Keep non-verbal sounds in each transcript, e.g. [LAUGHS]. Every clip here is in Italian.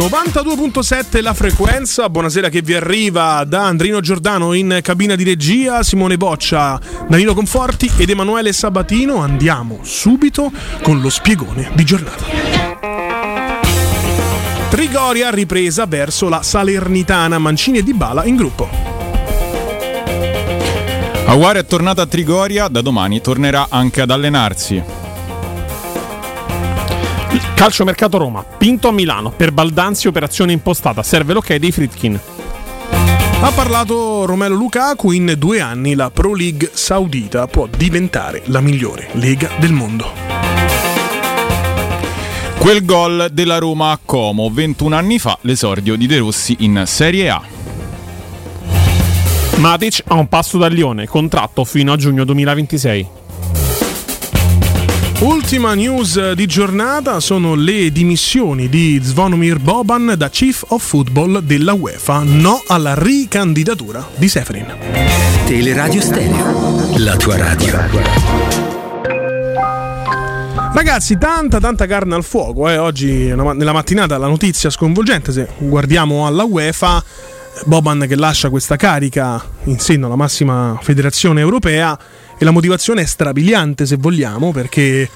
92.7 la frequenza, buonasera che vi arriva da Andrino Giordano in cabina di regia, Simone Boccia, Danilo Conforti ed Emanuele Sabatino. Andiamo subito con lo spiegone di giornata. Trigoria ripresa verso la Salernitana, Mancini e Dybala in gruppo. Aguare è tornata a Trigoria, da domani tornerà anche ad allenarsi. Calciomercato Roma, Pinto a Milano, per Baldanzi operazione impostata, serve l'ok dei Fritkin. Ha parlato Romelo Lukaku, in due anni la Pro League saudita può diventare la migliore lega del mondo. Quel gol della Roma a Como, 21 anni fa, l'esordio di De Rossi in Serie A. Matic a un passo dal Lione, contratto fino a giugno 2026. Ultima news di giornata sono le dimissioni di Zvonimir Boban da Chief of Football della UEFA. No alla ricandidatura di Seferin. Teleradio Stereo, la tua radio. Ragazzi, tanta tanta carne al fuoco. Eh. Oggi nella mattinata la notizia sconvolgente, se guardiamo alla UEFA, Boban che lascia questa carica in seno alla massima federazione europea e la motivazione è strabiliante se vogliamo perché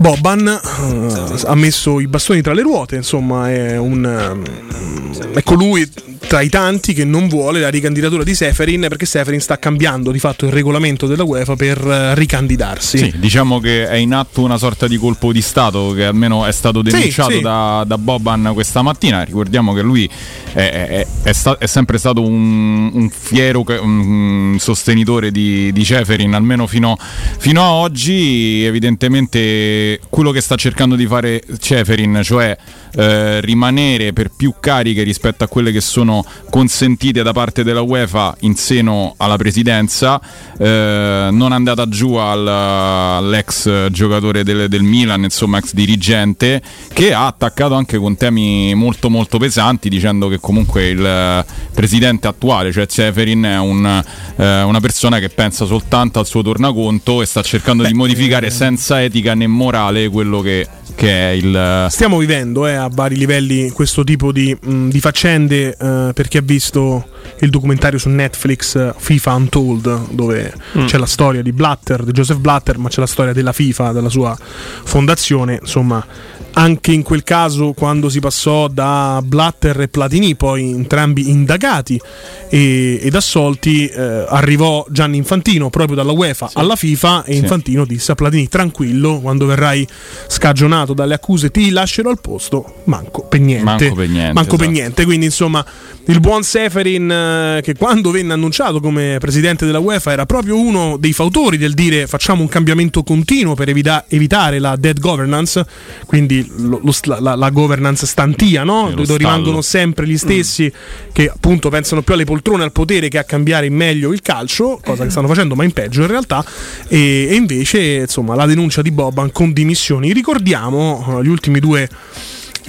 Boban uh, ha messo i bastoni tra le ruote, insomma è, un, um, è colui tra i tanti che non vuole la ricandidatura di Seferin perché Seferin sta cambiando di fatto il regolamento della UEFA per uh, ricandidarsi. Sì, diciamo che è in atto una sorta di colpo di Stato che almeno è stato denunciato sì, sì. Da, da, Boban questa mattina. Ricordiamo che lui è, è, è, sta, sempre stato un, un fiero un sostenitore di, di Ceferin, almeno fino, fino a oggi. Evidentemente quello che sta cercando di fare Ceferin, cioè eh, rimanere per più cariche rispetto a quelle che sono consentite da parte della UEFA in seno alla presidenza, eh, non è andata giù al, all'ex giocatore del, del, Milan, insomma ex dirigente, che ha attaccato anche con temi molto molto pesanti dicendo che comunque il presidente attuale, cioè Ceferin, è un, eh, una persona che pensa soltanto al suo tornaconto e sta cercando Beh, di modificare eh, senza etica né morale quello che che è il... Stiamo vivendo eh, a vari livelli questo tipo di, mh, di faccende eh, per chi ha visto il documentario su Netflix eh, FIFA Untold dove mm. c'è la storia di Blatter, di Joseph Blatter, ma c'è la storia della FIFA, della sua fondazione, insomma anche in quel caso quando si passò da Blatter e Platini, poi entrambi indagati e, ed assolti, eh, arrivò Gianni Infantino proprio dalla UEFA sì. alla FIFA e sì. Infantino disse a Platini tranquillo, quando verrai scagionato dalle accuse ti lascerò al posto, manco per niente. Manco per niente. Manco esatto. per niente. Quindi insomma il buon Seferin eh, che quando venne annunciato come presidente della UEFA era proprio uno dei fautori del dire facciamo un cambiamento continuo per evita- evitare la dead governance, quindi lo, lo, la, la, governance stantia, no? dove rimangono sempre gli stessi mm. che appunto pensano più alle poltrone, al potere che a cambiare in meglio il calcio, cosa che stanno facendo ma in peggio in realtà, e, e invece insomma la denuncia di Boban con dimissioni. Ricordiamo uh, gli ultimi due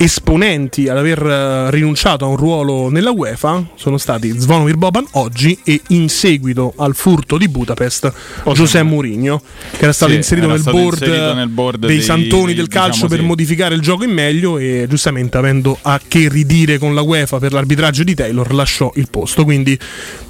esponenti ad aver uh, rinunciato a un ruolo nella UEFA sono stati Zvonimir Boban oggi e in seguito al furto di Budapest oh, José Mourinho che era stato, sì, inserito, era nel, stato board inserito, nel, board dei, dei santoni del diciamo calcio diciamo per sì. modificare il gioco in meglio e giustamente avendo a che ridire con la UEFA per l'arbitraggio di Taylor lasciò il posto. Quindi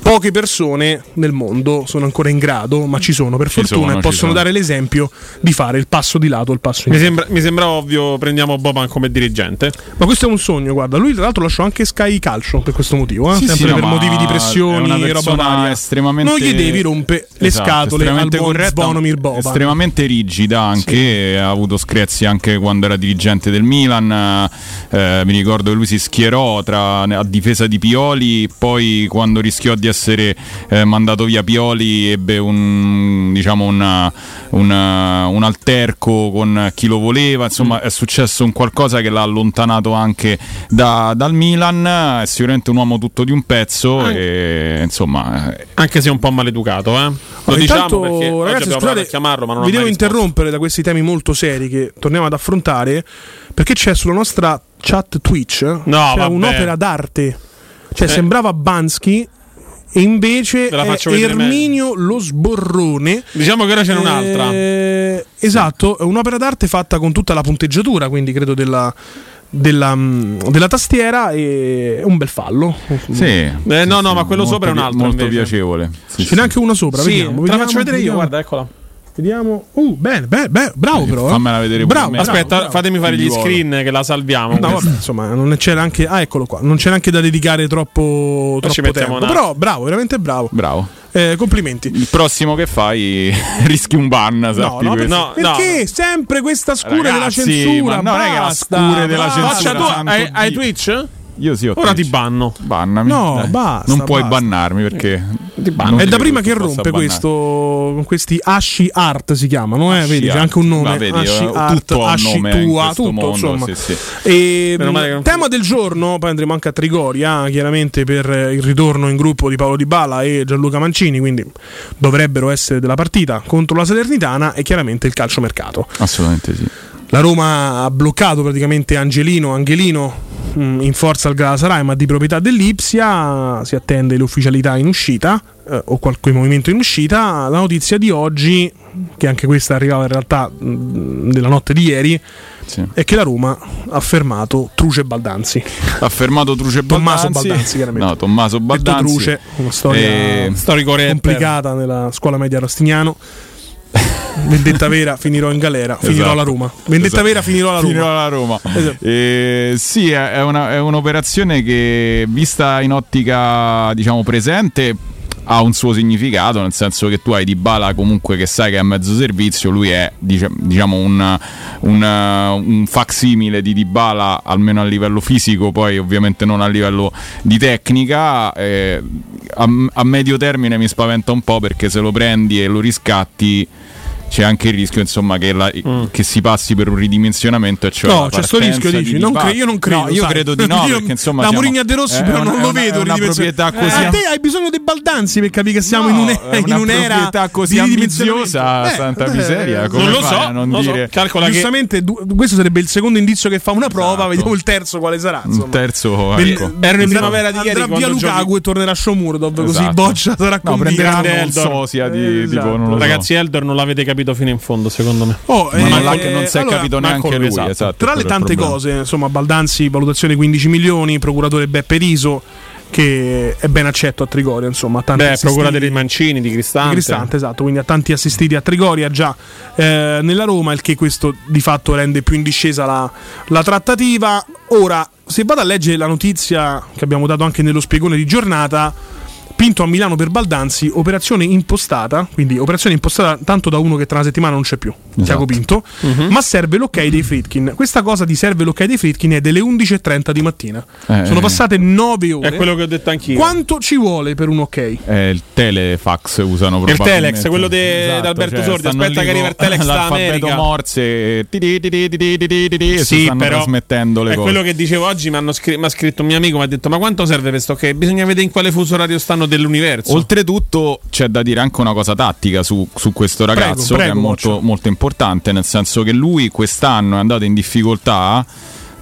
poche persone nel mondo sono ancora in grado ma ci sono per ci fortuna sono, e possono dare l'esempio di fare il passo di lato il passo in mi sembra, mi sembra ovvio prendiamo Boban come dirigente veramente. Ma questo è un sogno, guarda. Lui, tra l'altro, lasciò anche Sky Calcio per questo motivo. Eh? Sì, Sempre sì, per no, motivi di pressioni e roba varia. Estremamente... Non gli devi rompere le esatto, scatole al buon Zvonimir Boban. Estremamente rigida anche. Sì. Ha avuto screzi anche quando era dirigente del Milan. Eh, mi ricordo che lui si schierò tra, a difesa di Pioli. Poi, quando rischiò di essere eh, mandato via Pioli, ebbe un, diciamo una, una, un alterco con chi lo voleva. Insomma, mm. è successo un qualcosa che l'ha allontanato allontanato anche da, dal Milan, è sicuramente un uomo tutto di un pezzo ah. e insomma... Eh. Anche se è un po' maleducato, eh? Lo diciamo perché ragazzi, scusate, chiamarlo, ma non vi devo interrompere da questi temi molto seri che torniamo ad affrontare perché c'è sulla nostra chat Twitch no, c'è un'opera d'arte. Cioè, eh. sembrava Bansky e invece Erminio lo sborrone. Diciamo che ora c'è un'altra. Eh, esatto, è un'opera d'arte fatta con tutta la punteggiatura, quindi credo della della, mm, della tastiera e un bel fallo. Sì. Eh, no, no, ma quello sopra è un altro. Molto invece. piacevole. Sì, Ce n'è anche uno sopra, Sì, vediamo. te la vediamo, faccio vedere io, guarda, eccola. Vediamo. Uh, bene, bene, bene, bravo però. eh. Fammela vedere bravo, bravo, Aspetta, bravo. fatemi fare gli volo. screen che la salviamo. No, vabbè, insomma, non c'era anche. Ah, eccolo qua. Non c'era anche da dedicare troppo, troppo tempo. un Però, bravo, veramente bravo. Bravo. Eh, complimenti. Il prossimo che fai [LAUGHS] rischi un ban, No, sappi no, per- no, perché sempre questa scura Ragazzi, della censura? ma non è che la basta, scure della basta. censura- Faccia tu, hai, hai. Twitch? Io sì, ho Ora Twitch. ti banno. Bannami. No, Dai. basta, Non puoi basta. bannarmi perché. banno. non È da prima che rompe questo con questi Ashi Art si chiamano, eh? Vedi, c'è anche un nome. Ma vedi, Ashi eh, Art, Ashi tua, tutto, mondo, insomma. sì, sì. E, male che non- tema del giorno, poi andremo anche a Trigoria, chiaramente per il ritorno in gruppo di Paolo Di Bala e Gianluca Mancini, quindi dovrebbero essere della partita contro la Salernitana e chiaramente il calciomercato. Assolutamente sì. La Roma ha bloccato praticamente Angelino, Angelino in forza al Galatasaray ma di proprietà dell'Ipsia, si attende l'ufficialità in uscita eh, o qualche movimento in uscita. La notizia di oggi, che anche questa arrivava in realtà mh, nella notte di ieri, sì. è che la Roma ha fermato Truce Baldanzi. Ha fermato Truce Tommaso Baldanzi. Baldanzi, chiaramente. No, Tommaso Detto Baldanzi. Truce, una storia E- rapper. complicata nella scuola media Rostignano. Vendetta vera, finirò in galera, finirò Esatto. alla Roma. Vendetta Esatto. vera, finirò alla Roma. Finirò alla Roma. Esatto. Eh, sì, è, una- è un'operazione che vista in ottica diciamo presente ha un suo significato, nel senso che tu hai Di Bala comunque che sai che è a mezzo servizio, lui è diciamo un, un, un facsimile di Dybala almeno a livello fisico, poi ovviamente non a livello di tecnica. eh, a, a medio termine mi spaventa un po' perché se lo prendi e lo riscatti c'è anche il rischio insomma che, la- che si passi per un ridimensionamento e cioè Mm. No, la c'è sto rischio, di dici? Non cre- io non credo, No, io sai. credo di no [LAUGHS] Io- perché insomma da siamo- Mourinho a De Rossi è però una- non lo una- vedo una proprietà Eh, così a te hai bisogno dei baldanzi per capire che siamo No, in, un- è in una un'era proprietà così di ambiziosa, santa miseria, come non lo so, a non lo so. dire- Calcola che Giustamente, du- questo sarebbe il secondo indizio che fa una prova. Esatto. Vediamo il terzo quale sarà. un Insomma. terzo Del- ecco. Erano in andrà- primavera di ieri andrà via Lukaku e tornerà Shomurdov così Esatto. Boccia sarà no, convinto. un sosia di Esatto. tipo non lo so. Ragazzi, Eldor non l'avete capito fino in fondo, secondo me. Oh, ma eh, non, eh, non si è allora, capito neanche lui esatto. esatto, Tra le tante cose, insomma, Baldanzi, valutazione 15 milioni, procuratore Beppe Riso, che è ben accetto a Trigoria, insomma, a tanti Beh, procuratore di Mancini, di Cristante. di Cristante, esatto, quindi ha tanti assistiti a Trigoria già eh, nella Roma, il che questo di fatto rende più in discesa la, la trattativa. Ora, se vado a leggere la notizia che abbiamo dato anche nello spiegone di giornata, Pinto a Milano per Baldanzi, operazione impostata, quindi operazione impostata tanto da uno che tra una settimana non c'è più, esatto. Tiago Pinto, uh-huh. ma serve l'ok dei Fritkin. Questa cosa di serve l'ok dei Fritkin è delle 11.30 di mattina. Eh, Sono passate 9 ore. È quello che ho detto anch'io. Quanto ci vuole per un ok? Eh, il telefax usano probabilmente. Il telex, quello di esatto, Alberto cioè, Sordi, aspetta che arriva il telex da America. Morse, sì, stanno però trasmettendo le è cose. quello che dicevo oggi, mi ha scri- scritto un mio amico, mi ha detto "Ma quanto serve questo ok? Bisogna vedere in quale fuso radio stanno dell'universo. Oltretutto c'è da dire anche una cosa tattica su, su questo ragazzo prego, che è molto, molto importante, nel senso che lui quest'anno è andato in difficoltà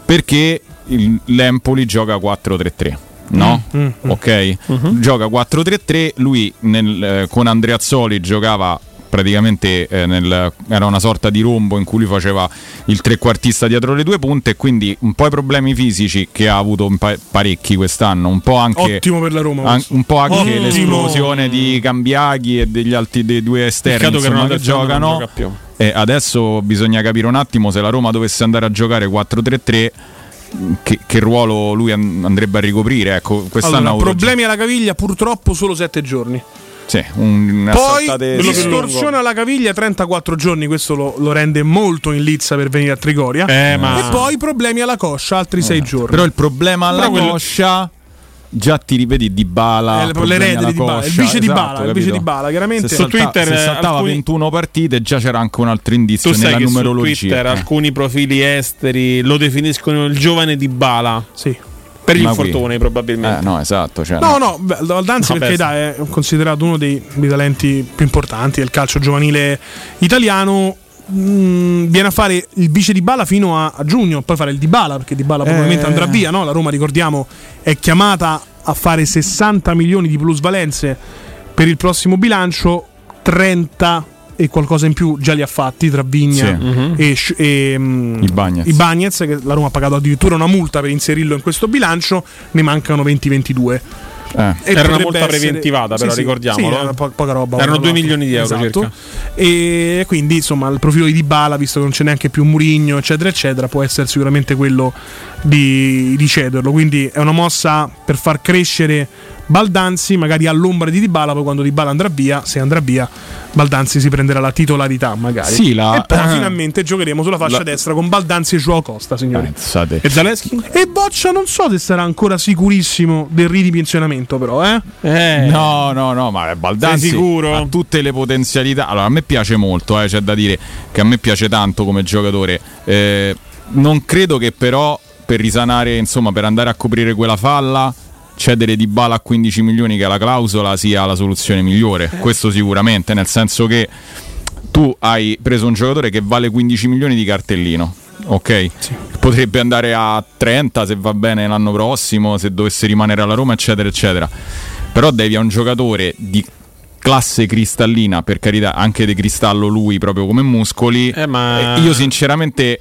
perché il- l'Empoli gioca 4-3-3. No? Mm, Ok? Gioca 4-3-3, lui nel- eh, con Andreazzoli giocava praticamente eh, nel- era una sorta di rombo in cui lui faceva il trequartista dietro le due punte e quindi un po' i problemi fisici che ha avuto pa- parecchi quest'anno, un po' anche Ottimo per la Roma. an- un po' anche Ottimo. l'esplosione di Cambiaghi e degli altri dei due esterni che insomma, che non giocano gioca e adesso bisogna capire un attimo se la Roma dovesse andare a giocare 4-3-3 che, che ruolo lui an- andrebbe a ricoprire ecco quest'anno Allora, ha avuto problemi alla caviglia purtroppo solo 7 giorni. Sì, un- una Poi distorsione alla caviglia 34 giorni, questo lo, lo rende molto in lizza per venire a Trigoria. Eh, ma- E poi problemi alla coscia, altri 6 giorni. però il problema alla Però quello- coscia già ti rivedi di Bala Eh, le- le redini di Bala, il vice di Bala, il vice di Bala, chiaramente. se Su salta- Twitter, se eh, saltava alcuni- 21 partite già c'era anche un altro indizio Tu sai nella che su numerologia Twitter Eh. alcuni profili esteri lo definiscono il giovane di Bala. Sì. Per gli infortuni, probabilmente. Eh, no, esatto. Cioè, No, no, beh, Valdanzi No, perché dai, è considerato uno dei, dei talenti più importanti del calcio giovanile italiano. Mm, viene a fare il vice di Bala fino a, a giugno, poi fare il di Bala perché di Bala probabilmente Eh. andrà via. No? La Roma, ricordiamo, è chiamata a fare 60 milioni di plusvalenze per il prossimo bilancio, 30 e qualcosa in più già li ha fatti tra Vigna Sì. E, e, mm, I Bagnez. i Bagnez, che la Roma ha pagato addirittura una multa per inserirlo in questo bilancio, ne mancano 20-22. Eh. Era una multa preventivata, però, ricordiamolo. Sì, era po- poca roba. Erano no, due no. milioni di euro Esatto. circa. E quindi insomma il profilo di Dybala, visto che non c'è neanche più Murigno, eccetera, eccetera, può essere sicuramente quello di, di cederlo. Quindi è una mossa per far crescere Baldanzi, magari all'ombra di Dybala, poi quando Dybala andrà via, se andrà via, Baldanzi si prenderà la titolarità magari. Sì, la- E poi [CLEARS THROAT] finalmente giocheremo sulla fascia La- destra con Baldanzi e Joao Costa, signori. Pensate. E Zaleschi? E Boccia non so se sarà ancora sicurissimo del ridimensionamento, però, eh? Eh. No, no, no, ma Baldanzi Sei sicuro? ha tutte le potenzialità. Allora, a me piace molto, eh, c'è da dire che a me piace tanto come giocatore. Eh, non credo che però per risanare, insomma, per andare a coprire quella falla cedere di bala a 15 milioni che è la clausola sia la soluzione migliore. Questo sicuramente, nel senso che tu hai preso un giocatore che vale 15 milioni di cartellino. Ok, potrebbe andare a 30 se va bene l'anno prossimo, se dovesse rimanere alla Roma, eccetera, eccetera. Però devi a un giocatore di classe cristallina, per carità, anche di cristallo lui proprio come muscoli. Eh, ma- Eh, Io sinceramente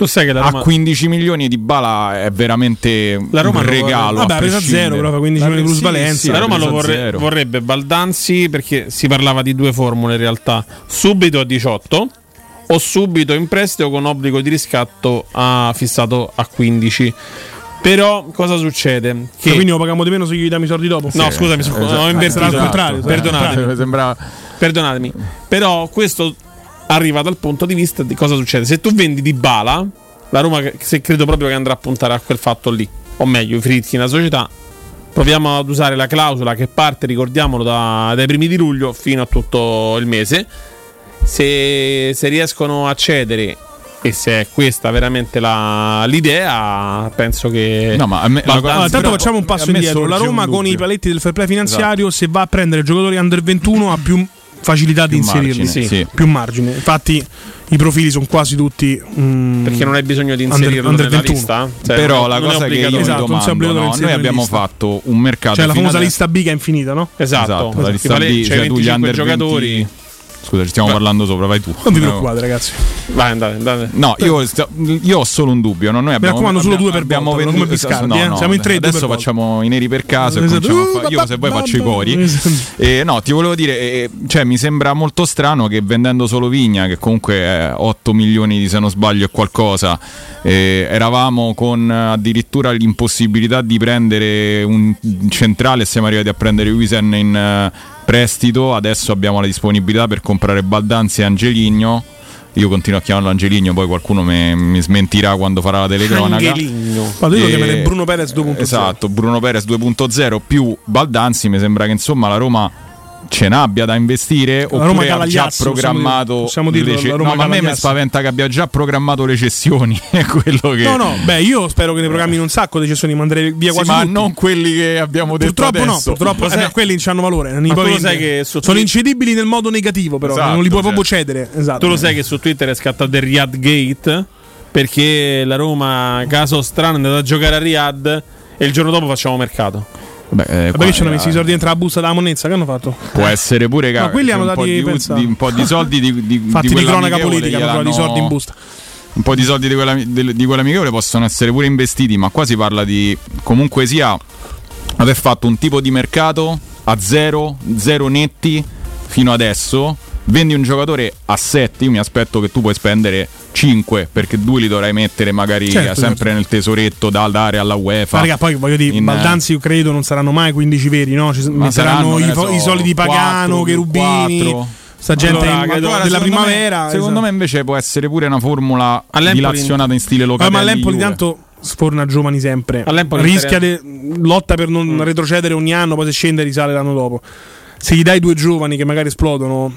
Tu sai che la Roma... a 15 milioni di bala è veramente La Roma un lo- regalo. Vabbè, ha preso a zero, però fa 15 milioni di Sì, plusvalenza. sì, la Roma lo vorre- vorrebbe Baldanzi perché si parlava di due formule in realtà. Subito a 18 o subito in prestito con obbligo di riscatto a- fissato a 15. Però cosa succede? Che Cioè, quindi lo paghiamo di meno se gli diamo i soldi dopo? No, scusami, scu- ho invertito. sarà al contrario, sarà al Perdonatemi. Mi sembra Perdonatemi. Però questo arriva dal punto di vista di cosa succede. Se tu vendi di bala, la Roma se credo proprio che andrà a puntare a quel fatto lì, o meglio, i fritti la società. Proviamo ad usare la clausola che parte, ricordiamolo, da- dai primi di luglio fino a tutto il mese. Se, se riescono a cedere e se è questa veramente la- l'idea, penso che No, ma a me- Allora, tanto però facciamo un passo indietro. La Roma con i paletti del fair play finanziario, se va a prendere giocatori under 21 ha più facilità di Più inserirli. margine, sì. Più margine. Infatti i profili sono quasi tutti mm, perché non hai bisogno di Under- inserirlo under nella 21. lista. Cioè, però non- la non è cosa che io. Esatto, domando, no, noi abbiamo lista. fatto un mercato cioè la famosa adesso- lista B che è infinita, no? Esatto, Esatto, la Ti lista vale- B, c'hai cioè tu gli 25 under giocatori. 20 Scusa, ci stiamo Beh. parlando sopra, vai tu. Non vi No. preoccupate, ragazzi. Vai, andate, andate. No, io, sto- io ho solo un dubbio. No? Noi abbiamo, raccomando, solo abbiamo- due per abbiamo volta, venduto- come Biscardi, no, eh. no, Siamo in tre, due Adesso per volta. facciamo i neri per caso. e Esatto. Uh, fa- io, se vuoi, faccio i cori. Esatto. [LAUGHS] Eh, no, ti volevo dire, eh, cioè, mi sembra molto strano che vendendo solo Vigna, che comunque è 8 milioni di se non sbaglio è qualcosa, eh, eravamo con eh, addirittura l'impossibilità di prendere un centrale e siamo arrivati a prendere Wisen in eh, prestito. Adesso abbiamo la disponibilità per comprare Baldanzi e Angeligno. Io continuo a chiamarlo Angeligno, poi qualcuno mi, mi smentirà quando farà la telecronaca. Angeligno. Ma io lo E- chiamerei Bruno Perez 2.0. Esatto, Bruno Perez 2.0 più Baldanzi, mi sembra che insomma la Roma ce n'abbia da investire Roma oppure ha già programmato possiamo dirlo, le ce- Roma no, ma a me mi spaventa che abbia già programmato le cessioni [LAUGHS] è quello che No, no, beh, io spero che ne programmino un sacco di cessioni, manderei via Sì, quasi ma tutti. non quelli che abbiamo detto Purtroppo no, adesso. purtroppo Lo sai- eh, beh, quelli hanno valore. non Ma tu lo sai che sono Twitter- incedibili nel modo negativo, però Esatto, non li puoi cioè. proprio cedere. Esatto. Tu lo sai che su Twitter è scattato il Riyadh Gate perché la Roma, caso strano, è andata a giocare a Riyadh e il giorno dopo facciamo mercato. Beh, eh, che ci hanno messo i eh, soldi dentro la busta della monnezza. Che hanno fatto? Può essere pure che quelli hanno dati, di, di- un po' di soldi di, di, Fatti di, quella cronaca politica, hanno trovato i gliel'hanno- soldi in busta. un po' di soldi di quella, del- di quell'amichevole possono essere pure investiti, ma qua si parla di comunque sia aver fatto un tipo di mercato a zero, zero netti fino adesso. Vendi un giocatore a 7, io mi aspetto che tu puoi spendere 5 perché due li dovrai mettere magari Certo, sempre certo. nel tesoretto da dare alla UEFA. Ma raga, poi voglio dire, In- Baldanzi io credo non saranno mai 15 veri, no? Ci, saranno, che i, so, i soldi di Pagano, quattro, Cherubini, quattro. sta gente Allora, in- credo- della secondo primavera. me, secondo esatto. me invece può essere pure una formula All'Empoli- dilazionata in stile Eh, locale. ma l'Empoli tanto sforna giovani sempre. All'Empoli Rischia de- lotta per non Mm. retrocedere ogni anno, poi se scende risale l'anno dopo. Se gli dai due giovani che magari esplodono,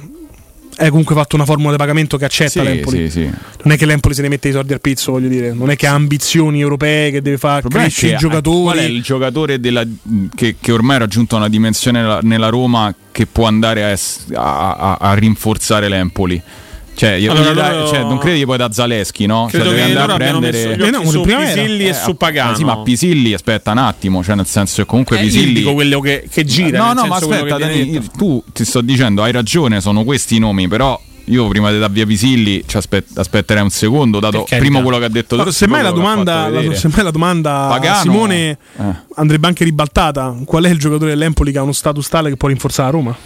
hai comunque fatto una formula di pagamento che accetta sì, l'Empoli. sì, sì. Non è che l'Empoli se ne mette i soldi al pizzo, voglio dire. Non è che ha ambizioni europee che deve far Il problema è crescere i eh, Qual è giocatori. il giocatore della- che, che ormai ha raggiunto una dimensione nella, nella Roma che può andare a, a- a- a rinforzare l'Empoli? Cioè, io- Allora, dai- loro- cioè, non credi che poi da Zaleschi, no? Credo cioè, devi che andare loro a prendere. messo gli Eh, no, su. Pisilli e Eh, su Pagano. eh, sì, ma Pisilli, aspetta un attimo, cioè nel senso che comunque Eh, io Pisilli dico quello che, che gira. No, nel no, ma aspetta, Dani, tu ti sto dicendo, hai ragione, sono questi i nomi, però io prima di dar via Pisilli ci aspet- aspetterei un secondo, dato primo quello che ha detto no, Semmai la domanda, la, semmai la domanda Pagano, Simone eh. andrebbe anche ribaltata. Qual è il giocatore dell'Empoli che ha uno status tale che può rinforzare la Roma?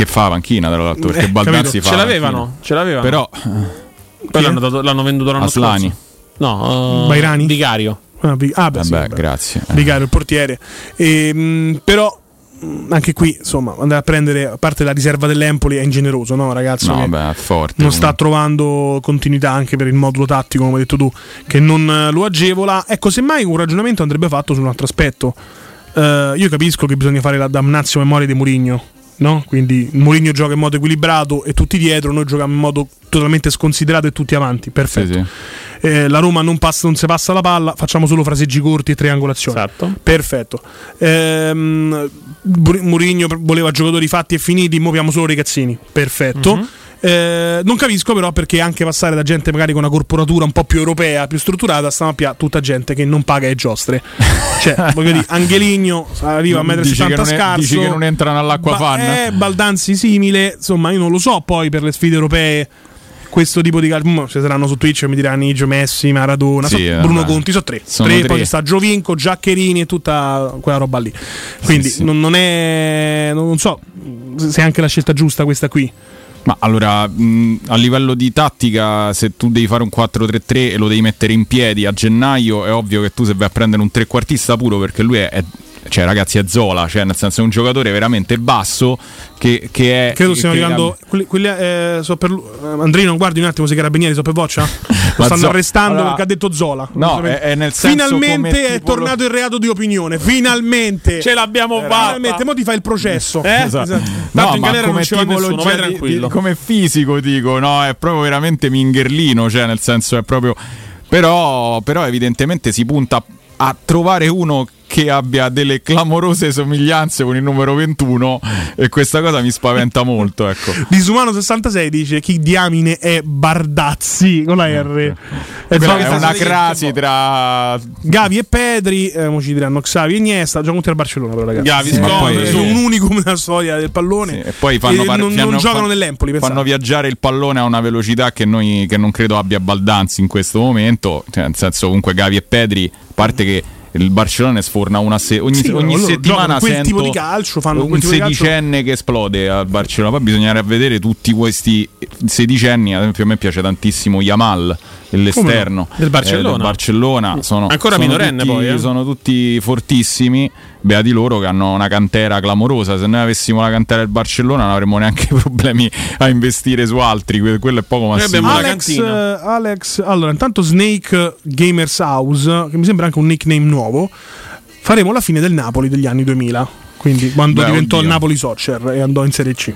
Che fa panchina, tra l'altro, perché eh, fa Ce l'avevano, ce l'avevano. Però poi l'hanno, dato, l'hanno, venduto l'anno Aslani. scorso. No, uh, Bairani. Vicario. Ah, ah beh, Vabbè, sì, grazie. Vicario, il portiere. E, mh, però anche qui, insomma, andare a prendere a parte la riserva dell'Empoli è ingeneroso, no, ragazzo? No, beh, forte. Non sta trovando continuità anche per il modulo tattico, come hai detto tu, che non lo agevola. Ecco, semmai un ragionamento andrebbe fatto su un altro aspetto. Uh, io capisco che bisogna fare la damnazio memoria di Mourinho no? Quindi Mourinho gioca in modo equilibrato e tutti dietro, noi giochiamo in modo totalmente sconsiderato e tutti avanti. Perfetto. Sì, sì. Eh, la Roma non, passa, non si passa la palla, facciamo solo fraseggi corti e triangolazioni. Esatto. Perfetto. Ehm, Mourinho voleva giocatori fatti e finiti, muoviamo solo ragazzini. Perfetto. Mm-hmm. Eh, non capisco però perché anche passare da gente magari con una corporatura un po' più europea, più strutturata, stiamo a tutta gente che non paga le giostre. cioè, [LAUGHS] voglio dire, Angeligno arriva a 1,70 m scarso. Dici che non entrano all'acqua ba- fan. Eh, Baldanzi simile, insomma, io non lo so poi per le sfide europee questo tipo di calcio. Ci saranno su Twitch mi diranno Igio, Messi, Maradona, sì, so, Bruno Conti, sono tre. Sono tre, tre. poi sta Giovinco, Giaccherini e tutta quella roba lì. Quindi sì, sì. Non, non, è. Non so se è anche la scelta giusta questa qui. Ma allora, mh, a livello di tattica, se tu devi fare un 4-3-3 e lo devi mettere in piedi a gennaio, è ovvio che tu se vai a prendere un trequartista puro, perché lui è, è cioè ragazzi è Zola, cioè nel senso è un giocatore veramente basso che, che è... Credo stiamo arrivando... Quelli, quelli, eh, so per, eh, Andrino, guardi un attimo se i carabinieri so per voccia? Lo [LAUGHS] stanno Zo- arrestando allora, perché ha detto Zola. No, è, è, nel senso Finalmente è tornato lo... il reato di opinione, finalmente! Ce l'abbiamo fatta! Finalmente, mo ti fai il processo. Eh? Esatto. esatto. No, in galera come non nessuno, vai tranquillo. Di, come fisico dico, no, è proprio veramente mingherlino, cioè nel senso è proprio... Però, però evidentemente si punta a trovare uno che abbia delle clamorose somiglianze con il numero 21 e questa cosa mi spaventa molto. Ecco. [LAUGHS] Disumano 66 dice chi diamine è Bardazzi con la R. È, è una crasi tra Gavi e Pedri, eh, ci diranno Xavi e Iniesta, giocano tutti al Barcellona però ragazzi. Gavi sì, poi, sono un unicum nella storia del pallone. Sì, e poi fanno, par- non, non giocano nell'Empoli, pensate. fanno viaggiare il pallone a una velocità che, noi, che non credo abbia Baldanzi in questo momento, cioè, nel senso comunque Gavi e Pedri, a parte che il Barcellona sforna una se- ogni, sì, ogni settimana quel tipo di calcio fanno un sedicenne che esplode al Barcellona poi bisognerà vedere tutti questi sedicenni ad esempio a me piace tantissimo Yamal dell'esterno no? del Barcellona, eh, del Barcellona. Sono, ancora sono minorenne tutti, poi eh? sono tutti fortissimi beati loro che hanno una cantera clamorosa. Se noi avessimo la cantera del Barcellona non avremmo neanche [LAUGHS] problemi a investire su altri. Quello è poco ma sì. Alex, uh, Alex allora intanto Snake Gamers House che mi sembra anche un nickname nuovo. Faremo la fine del Napoli degli anni 2000 quindi quando Beh, diventò oddio. il Napoli Soccer e andò in Serie C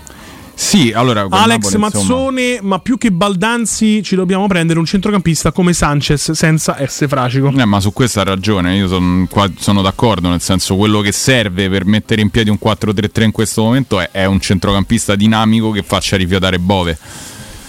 sì, allora Alex Napoli, Mazzone, insomma... ma più che Baldanzi ci dobbiamo prendere un centrocampista come Sanchez senza essere fracico. Eh, ma su questa ha ragione, io son, qua, sono d'accordo, nel senso quello che serve per mettere in piedi un 4-3-3 in questo momento è, è un centrocampista dinamico che faccia rifiatare Bove.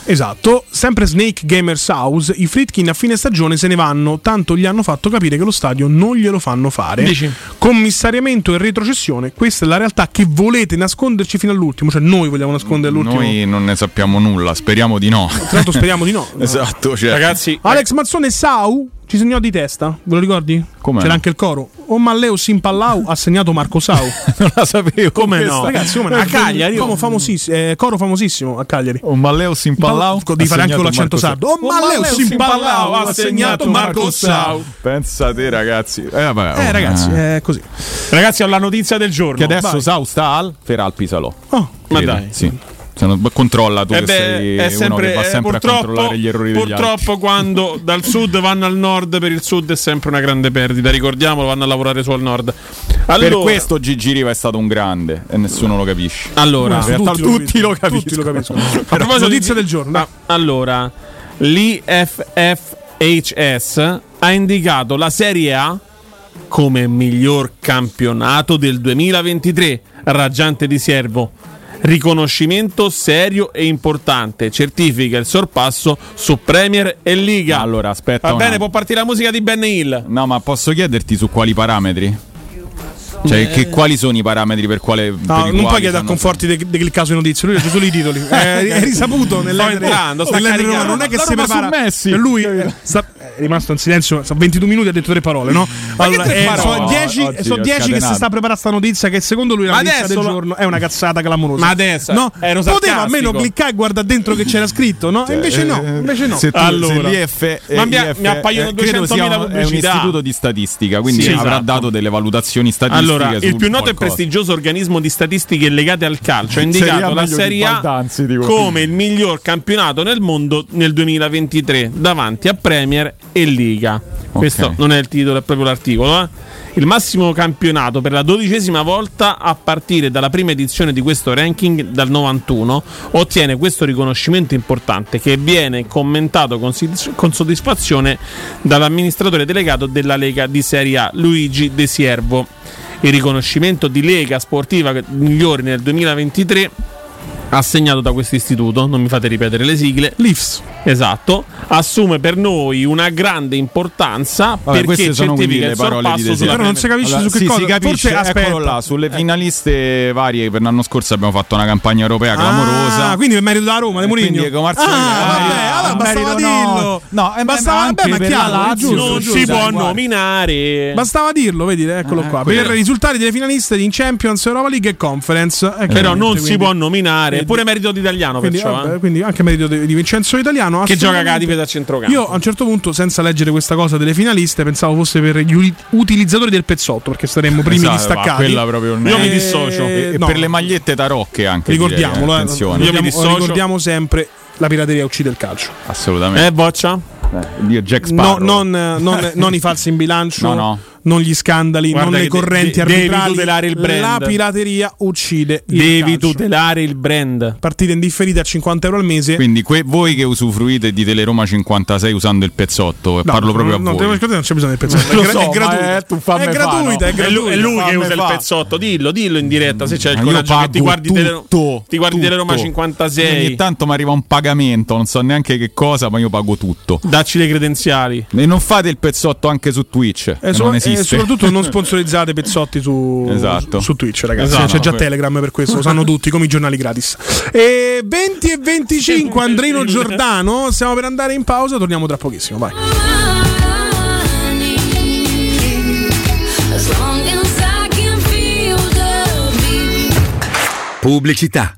Esatto, sempre Snake Gamers House, i Fritkin a fine stagione se ne vanno, tanto gli hanno fatto capire che lo stadio non glielo fanno fare. Dici. Commissariamento e retrocessione, questa è la realtà che volete nasconderci fino all'ultimo, cioè noi vogliamo nascondere l'ultimo. Noi non ne sappiamo nulla, speriamo di no. Tra l'altro speriamo di no. [LAUGHS] esatto, cioè. ragazzi. Alex Mazzone Sau ci segnò di testa, ve lo ricordi? Come? C'era anche il coro. O Malleo Simpallau ha segnato Marco Sau. [LAUGHS] non la sapevo. Come no? Ragazzi, come no? A Cagliari. Come famosissimo, eh, coro famosissimo a Cagliari. O Malleo Simpallau. Devi fare anche con l'accento sardo. O Malleo Simpallau ha segnato Marco Sau. Pensate, ragazzi. Eh, vabbè, oh, eh ragazzi, è così. Ragazzi, ho la notizia del giorno. Che adesso Vai. Sau sta al Feral Pisalò. Oh, ma dai. Sì. Non, controlla tu eh beh, sei è sempre, uno che va sempre a controllare gli errori degli altri. Purtroppo quando [LAUGHS] dal sud vanno al nord per il sud è sempre una grande perdita, ricordiamolo, vanno a lavorare su al nord. Allora, per questo Gigi Riva è stato un grande e nessuno lo capisce. Allora, in realtà tutti, tutti, lo capiscono. Tutti lo capiscono. [LAUGHS] a proposito notizia del giorno. Ah, allora, l'IFFHS ha indicato la Serie A come miglior campionato del 2023, raggiante di Servo riconoscimento serio e importante, certifica il sorpasso su Premier e Liga. Allora, aspetta. Va bene, può partire la musica di Ben Hill. No, ma posso chiederti su quali parametri? Cioè, eh. che, quali sono i parametri per quale. No, per non puoi chiedere a Conforti di de, cliccato in notizie, lui ha solo i titoli. è, [LAUGHS] è risaputo sta nell'entrando, non è che si prepara. Messi. Per lui sta, è rimasto in silenzio, sono 22 minuti ha detto tre parole, no? Allora, eh, sono 10 so che si sta preparando sta notizia che secondo lui la notizia del giorno è una cazzata clamorosa. Ma adesso no? poteva almeno cliccare e guardare dentro che c'era scritto, no? Cioè, invece no, eh, invece no. Se tu, allora, se l'IF, ma mi, mi appaiono 200.000 pubblicità. È un istituto di statistica, quindi sì, avrà esatto. dato delle valutazioni statistiche. Allora, il più noto e prestigioso organismo di statistiche legate al calcio ha indicato la Serie A come il miglior campionato nel mondo nel 2023 davanti a Premier e Liga. Questo non è il titolo, è proprio l'articolo. Eh? il massimo campionato per la dodicesima volta a partire dalla prima edizione di questo ranking dal 91 ottiene questo riconoscimento importante che viene commentato con, con soddisfazione dall'amministratore delegato della Lega di Serie A Luigi De Siervo. Il riconoscimento di Lega Sportiva migliore nel 2023 assegnato da questo istituto, non mi fate ripetere le sigle, l'IFS. Esatto, assume per noi una grande importanza Vabbè, perché certifica il sorpasso sulla Però non si capisce allora, su che sì, cosa. Si capisce, Forse, eccolo là, sulle finaliste varie per l'anno scorso abbiamo fatto una campagna europea ah, clamorosa. Ah, quindi per merito della Roma, di Mourinho. Quindi ah, vabbè, allora bastava dirlo. No, no bastava vabbè, ma chiaro, Lazio, non si può nominare. Bastava dirlo, vedi, eccolo qua. Per i risultati delle finaliste in Champions, Europa League e Conference. Però non si può nominare, pure merito di italiano perciò. Quindi anche merito di Vincenzo Italiano che gioca a difesa a centrocampo. Io a un certo punto, senza leggere questa cosa delle finaliste, pensavo fosse per gli utilizzatori del pezzotto, perché saremmo primi esatto, distaccati. Io mi dissocio. E, e no. per le magliette tarocche anche. Ricordiamolo, direi, attenzione. Io mi dissocio. Ricordiamo sempre la pirateria uccide il calcio. Assolutamente. Eh, boccia? Eh, Dio Jack Sparrow. No, non, non, non i falsi in bilancio. no, no non gli scandali, Guarda non le correnti de- arbitrali. Devi tutelare il brand. La pirateria uccide Devi calcio. tutelare il brand. Partite indifferite a 50 euro al mese. Quindi que- voi che usufruite di Teleroma 56 usando il pezzotto, no, parlo proprio no, a voi. No, non c'è bisogno del pezzotto. È, so, è gratuita. Eh, è, gratuita, è, gratuita, è lui che usa fa. il pezzotto. Dillo, dillo in diretta se c'è il coraggio che ti guardi, tutto, ti guardi Teleroma 56. Ogni tanto mi arriva un pagamento, non so neanche che cosa, ma io pago tutto. Dacci le credenziali. E non fate il pezzotto anche su Twitch. E, so, non esiste. E soprattutto non [LAUGHS] sponsorizzate pezzotti su, esatto. su, Twitch, ragazzi. Esatto, C'è già no, Telegram per questo, lo sanno tutti, come i giornali gratis. E 20 e 25 Andrino Giordano, stiamo per andare in pausa, torniamo tra pochissimo, vai. Pubblicità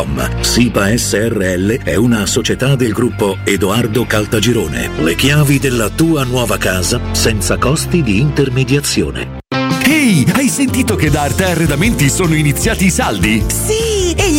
www.sipa.com. SIPA SRL è una società del gruppo Edoardo Caltagirone. Le chiavi della tua nuova casa senza costi di intermediazione. Ehi, hai sentito che da Arte Arredamenti sono iniziati i saldi? Sì,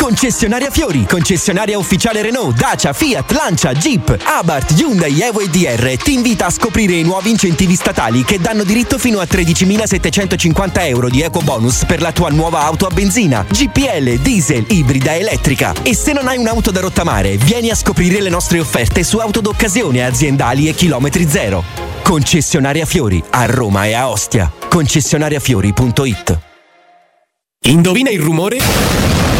Concessionaria Fiori, concessionaria ufficiale Renault, Dacia, Fiat, Lancia, Jeep, Abarth, Hyundai, Evo e DR ti invita a scoprire i nuovi incentivi statali che danno diritto fino a 13.750 euro di eco bonus per la tua nuova auto a benzina, GPL, diesel, ibrida, elettrica. E se non hai un'auto da rottamare, vieni a scoprire le nostre offerte su auto d'occasione aziendali e chilometri zero. Concessionaria Fiori, a Roma e a Ostia. Concessionariafiori.it Indovina il rumore?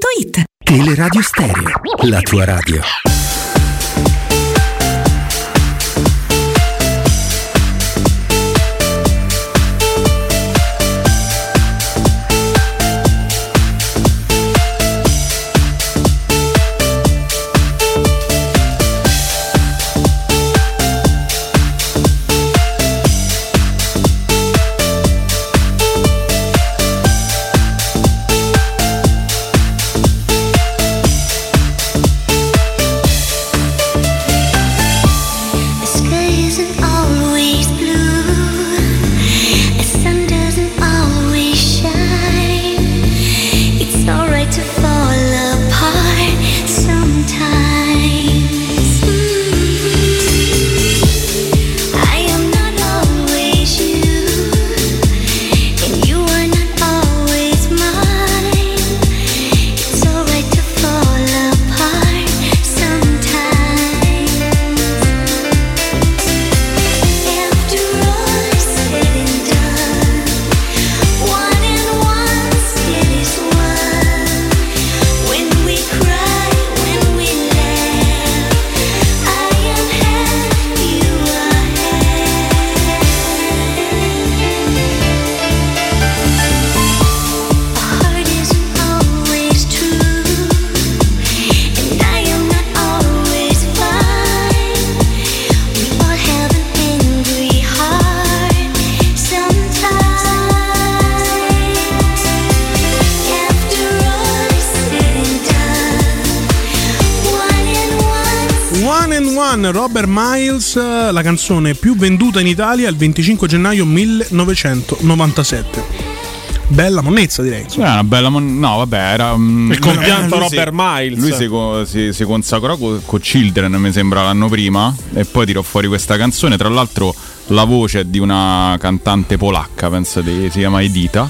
Teleradio Stereo, la tua radio. Robert Miles, eh, la canzone più venduta in Italia il 25 gennaio 1997. Bella monnezza direi. Sì, era una bella mon- no, vabbè, era mm, Il compianto si- Robert Miles. Lui si, co- si- si consacrò co- con Children, mi sembra l'anno prima, e poi tirò fuori questa canzone. Tra l'altro, la voce è di una cantante polacca, penso di, si chiama Edita.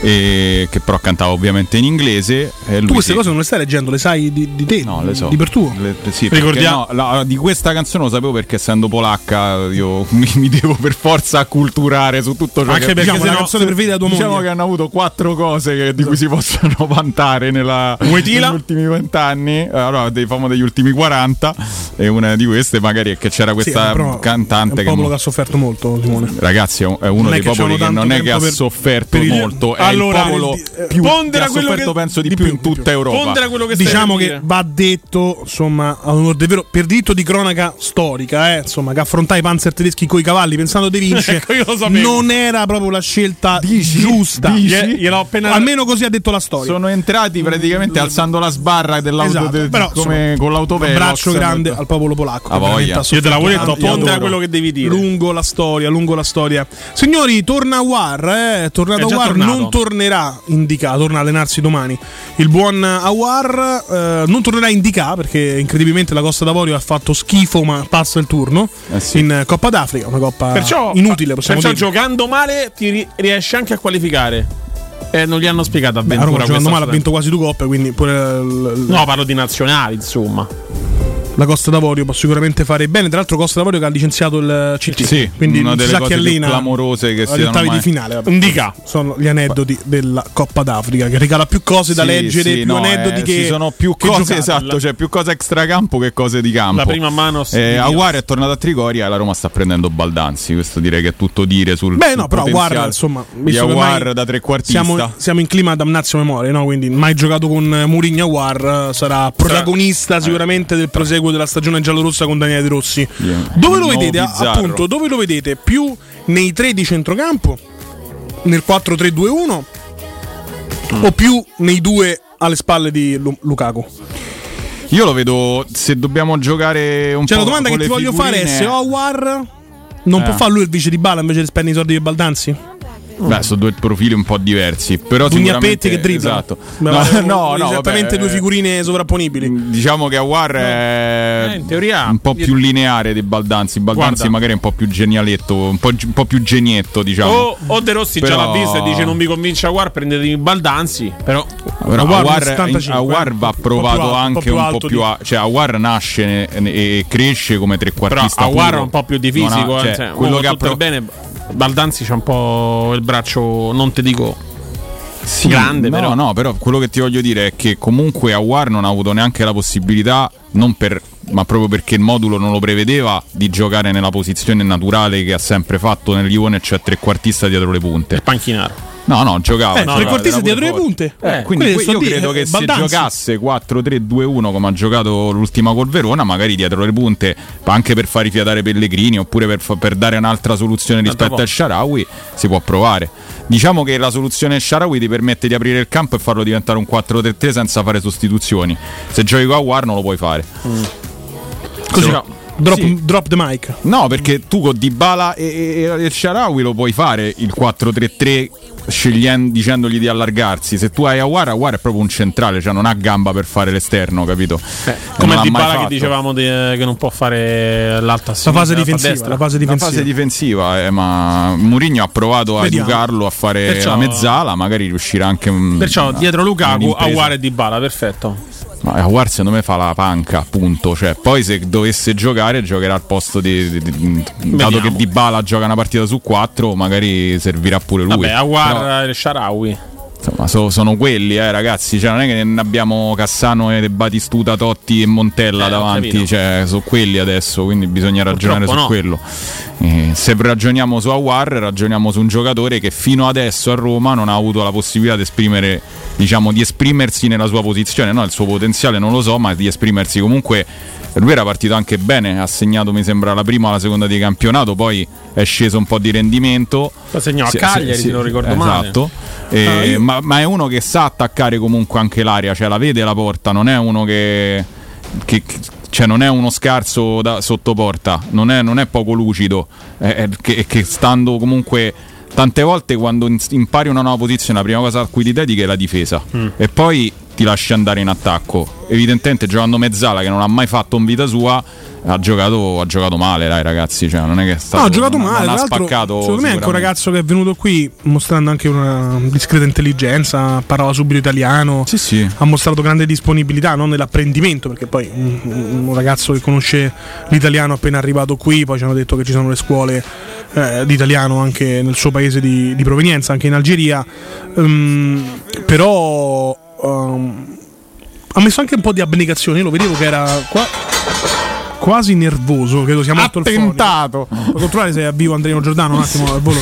E- che però cantava ovviamente in inglese. E lui Tu queste sì. cose non le stai leggendo, le sai di, di te? No, le so. Di per tuo? Le- sì, Ricordiamo- no, la- di questa canzone lo sapevo perché essendo polacca io [LAUGHS] mi, mi devo per forza acculturare su tutto ciò Anche che perché Diciamo, la canzone preferita della tua diciamo moglie. che hanno avuto quattro cose che- di cui si possono [LAUGHS] vantare nella, negli ultimi vent'anni allora dei famo degli ultimi 40 e una di queste magari è che c'era questa Sì, però È cantante un che popolo mo- che ha sofferto molto, Simone. Ragazzi, è un- è uno Non dei che popoli che non è che ha per- sofferto per il- molto, è Allora, il popolo il- eh, più pondera che quello sofferto che- penso di, di più più, in tutta Europa. Pondera quello che Diciamo che dire. va detto, insomma, a onor del vero, per diritto di cronaca storica, eh, insomma, che affrontare i panzer tedeschi coi cavalli pensando di vincere [LAUGHS] Ecco, non era proprio la scelta giusta. Dici? Glie- gliel'ho appena Almeno così ha detto la storia. Sono entrati praticamente alzando la sbarra dell'auto Esatto, de- però, come con Un l'autovelox. abbraccio grande al popolo polacco. A che voglia. Io te l'avevo detto, pondera quello che devi dire. Lungo la storia, lungo la storia. Signori, torna War, eh, tornato È già Awar, tornato. Tornerà in DK, torna a allenarsi domani. Il buon Awar eh, non tornerà in DK perché incredibilmente la Costa d'Avorio ha fatto schifo, ma passa il turno in eh, Coppa d'Africa, una coppa Perciò, inutile, possiamo perciò dire. giocando male ti ri- riesci anche a qualificare. Eh, non gli hanno spiegato a Beh, Roma giocando male ha vinto quasi due coppe, quindi pure l- l- No, parlo di nazionali, insomma. La Costa d'Avorio può sicuramente fare bene. Tra l'altro, Costa d'Avorio che ha licenziato il CT. Sì, quindi una si delle cose più clamorose che siano ottavi mai- di finale. vabbè. Indica. Sono gli aneddoti della Coppa d'Africa che regala più cose da Sì, leggere, sì, più no, aneddoti eh, che ci sono più che cose giocate. esatto, La- cioè più cose extracampo che cose di campo. La prima mano eh, di Aguar è tornato a Trigoria e la Roma sta prendendo Baldanzi. Questo direi che è tutto dire sul Beh, sul no, però potenziale guarda, insomma, di Aguar da trequartista. Siamo, siamo in clima damnazio memoria, no? Quindi mai giocato con Mourinho Aguar, sarà protagonista sicuramente del proseguo della stagione giallorossa con Daniele De Rossi. Dove lo vedete? Appunto, dove lo vedete? Più nei tre di centrocampo, nel 4-3-2-1 Mm. o più nei due alle spalle di Lu- Lukaku? Io lo vedo se dobbiamo giocare un Cioè, po' la domanda che ti le voglio fare è figurine- se Aguar non Eh. può fare lui il vice di Bala invece di spendere i soldi di Baldanzi? Beh, sono due profili un po' diversi. Però sicuramente che dribbla. Esatto. No, vabbè, [LAUGHS] no, no, esattamente vabbè, due figurine sovrapponibili. Diciamo che Awar è Eh, in teoria- un po' più lineare di Baldanzi. Baldanzi Guarda. magari è un po' più genialetto, un po', un po' più genietto, diciamo. O, o De Rossi già Però- l'ha visto e dice non mi convince Aguar, prendetemi Baldanzi. Però Però Aouar Awar, 75, Awar va provato anche un po' più un po' alto più di- a- cioè Awar nasce e cresce come trequartista Però puro. è un po' più di fisico. eh, cioè, cioè, quello che ha bene. Baldanzi c'ha un po' il braccio, non te dico Sì, grande, no, però. no, però quello che ti voglio dire è che comunque Awar non ha avuto neanche la possibilità, non per, ma proprio perché il modulo non lo prevedeva, di giocare nella posizione naturale che ha sempre fatto nel Lione, cioè trequartista dietro le punte. panchinaro. No, no, giocava. Eh, trequartista dietro le punte. forte. Eh, quindi que- io credo che eh, se Baldanzi. giocasse 4-3-2-1 come ha giocato l'ultima col Verona, magari dietro le punte, anche per far rifiatare Pellegrini oppure per, fa- per dare un'altra soluzione rispetto al Sharawi, si può provare. Diciamo che la soluzione Sharawi ti permette di aprire il campo e farlo diventare un 4-3-3 senza fare sostituzioni. Se giochi con Awar non lo puoi fare. Così, Se- drop, Sì. drop the mic. No, perché tu con Dybala e, e, e il Sharawi lo puoi fare il 4-3-3 scegliendo, dicendogli di allargarsi. Se tu hai Awar, Awar è proprio un centrale, cioè non ha gamba per fare l'esterno, capito? E Come non l'ha Di mai Bala che dicevamo di- che non può fare l'alta a La sinistra, fase difensiva, destra. la fase La difensiva. fase difensiva, eh, ma Mourinho ha provato a Vediamo. educarlo a fare Perciò- la mezzala, magari riuscirà anche. Perciò a- dietro Lukaku, un'impresa. Aguar e Di Bala, perfetto. Ma Aguar secondo me fa la panca, appunto. Cioè, poi se dovesse giocare, giocherà al posto di. di- di- dato che Dybala gioca una partita su quattro, magari servirà pure lui. Vabbè, Però, Aguar e il Sharawi. Insomma, so- sono quelli, eh, ragazzi. Cioè, non è che ne abbiamo Cassano e Batistuta, Totti e Montella Eh, davanti. Cioè, sono quelli adesso, quindi bisogna ragionare su Purtroppo no. quello. Eh, se ragioniamo su Aguar, ragioniamo su un giocatore che fino adesso a Roma non ha avuto la possibilità di esprimere, diciamo, di esprimersi nella sua posizione. No, il suo potenziale non lo so, ma di esprimersi comunque. Lui era partito anche bene, ha segnato mi sembra la prima o la seconda di campionato, poi è sceso un po' di rendimento. Lo segnò a Cagliari, sì, se non sì, ricordo male. esatto. Eh, Ah, ma, ma è uno che sa attaccare comunque anche l'aria, cioè la vede la porta, non è uno che, che- cioè non è uno scarso da, sotto porta, non è, non è poco lucido, è, è che, che stando comunque tante volte quando impari una nuova posizione la prima cosa a cui ti dedichi è la difesa Mm. e poi ti lasci andare in attacco. Evidentemente giocando mezzala che non ha mai fatto in vita sua ha giocato, ha giocato male, dai ragazzi, cioè, non è che è stato No, ha giocato non- male. non ha spaccato secondo me è anche un ragazzo che è venuto qui mostrando anche una discreta intelligenza. Parlava subito italiano. Ha mostrato grande disponibilità non nell'apprendimento, perché poi un, un ragazzo che conosce l'italiano appena arrivato qui, poi ci hanno detto che ci sono le scuole eh, di italiano anche nel suo paese di, di provenienza, anche in Algeria. Ehm, però. Ehm, ha messo anche un po' di abnegazione. Io lo vedevo che era qua quasi nervoso. Credo sia molto Attentato. il fonico. Puoi controllare se è vivo Andrino Giordano un attimo al volo.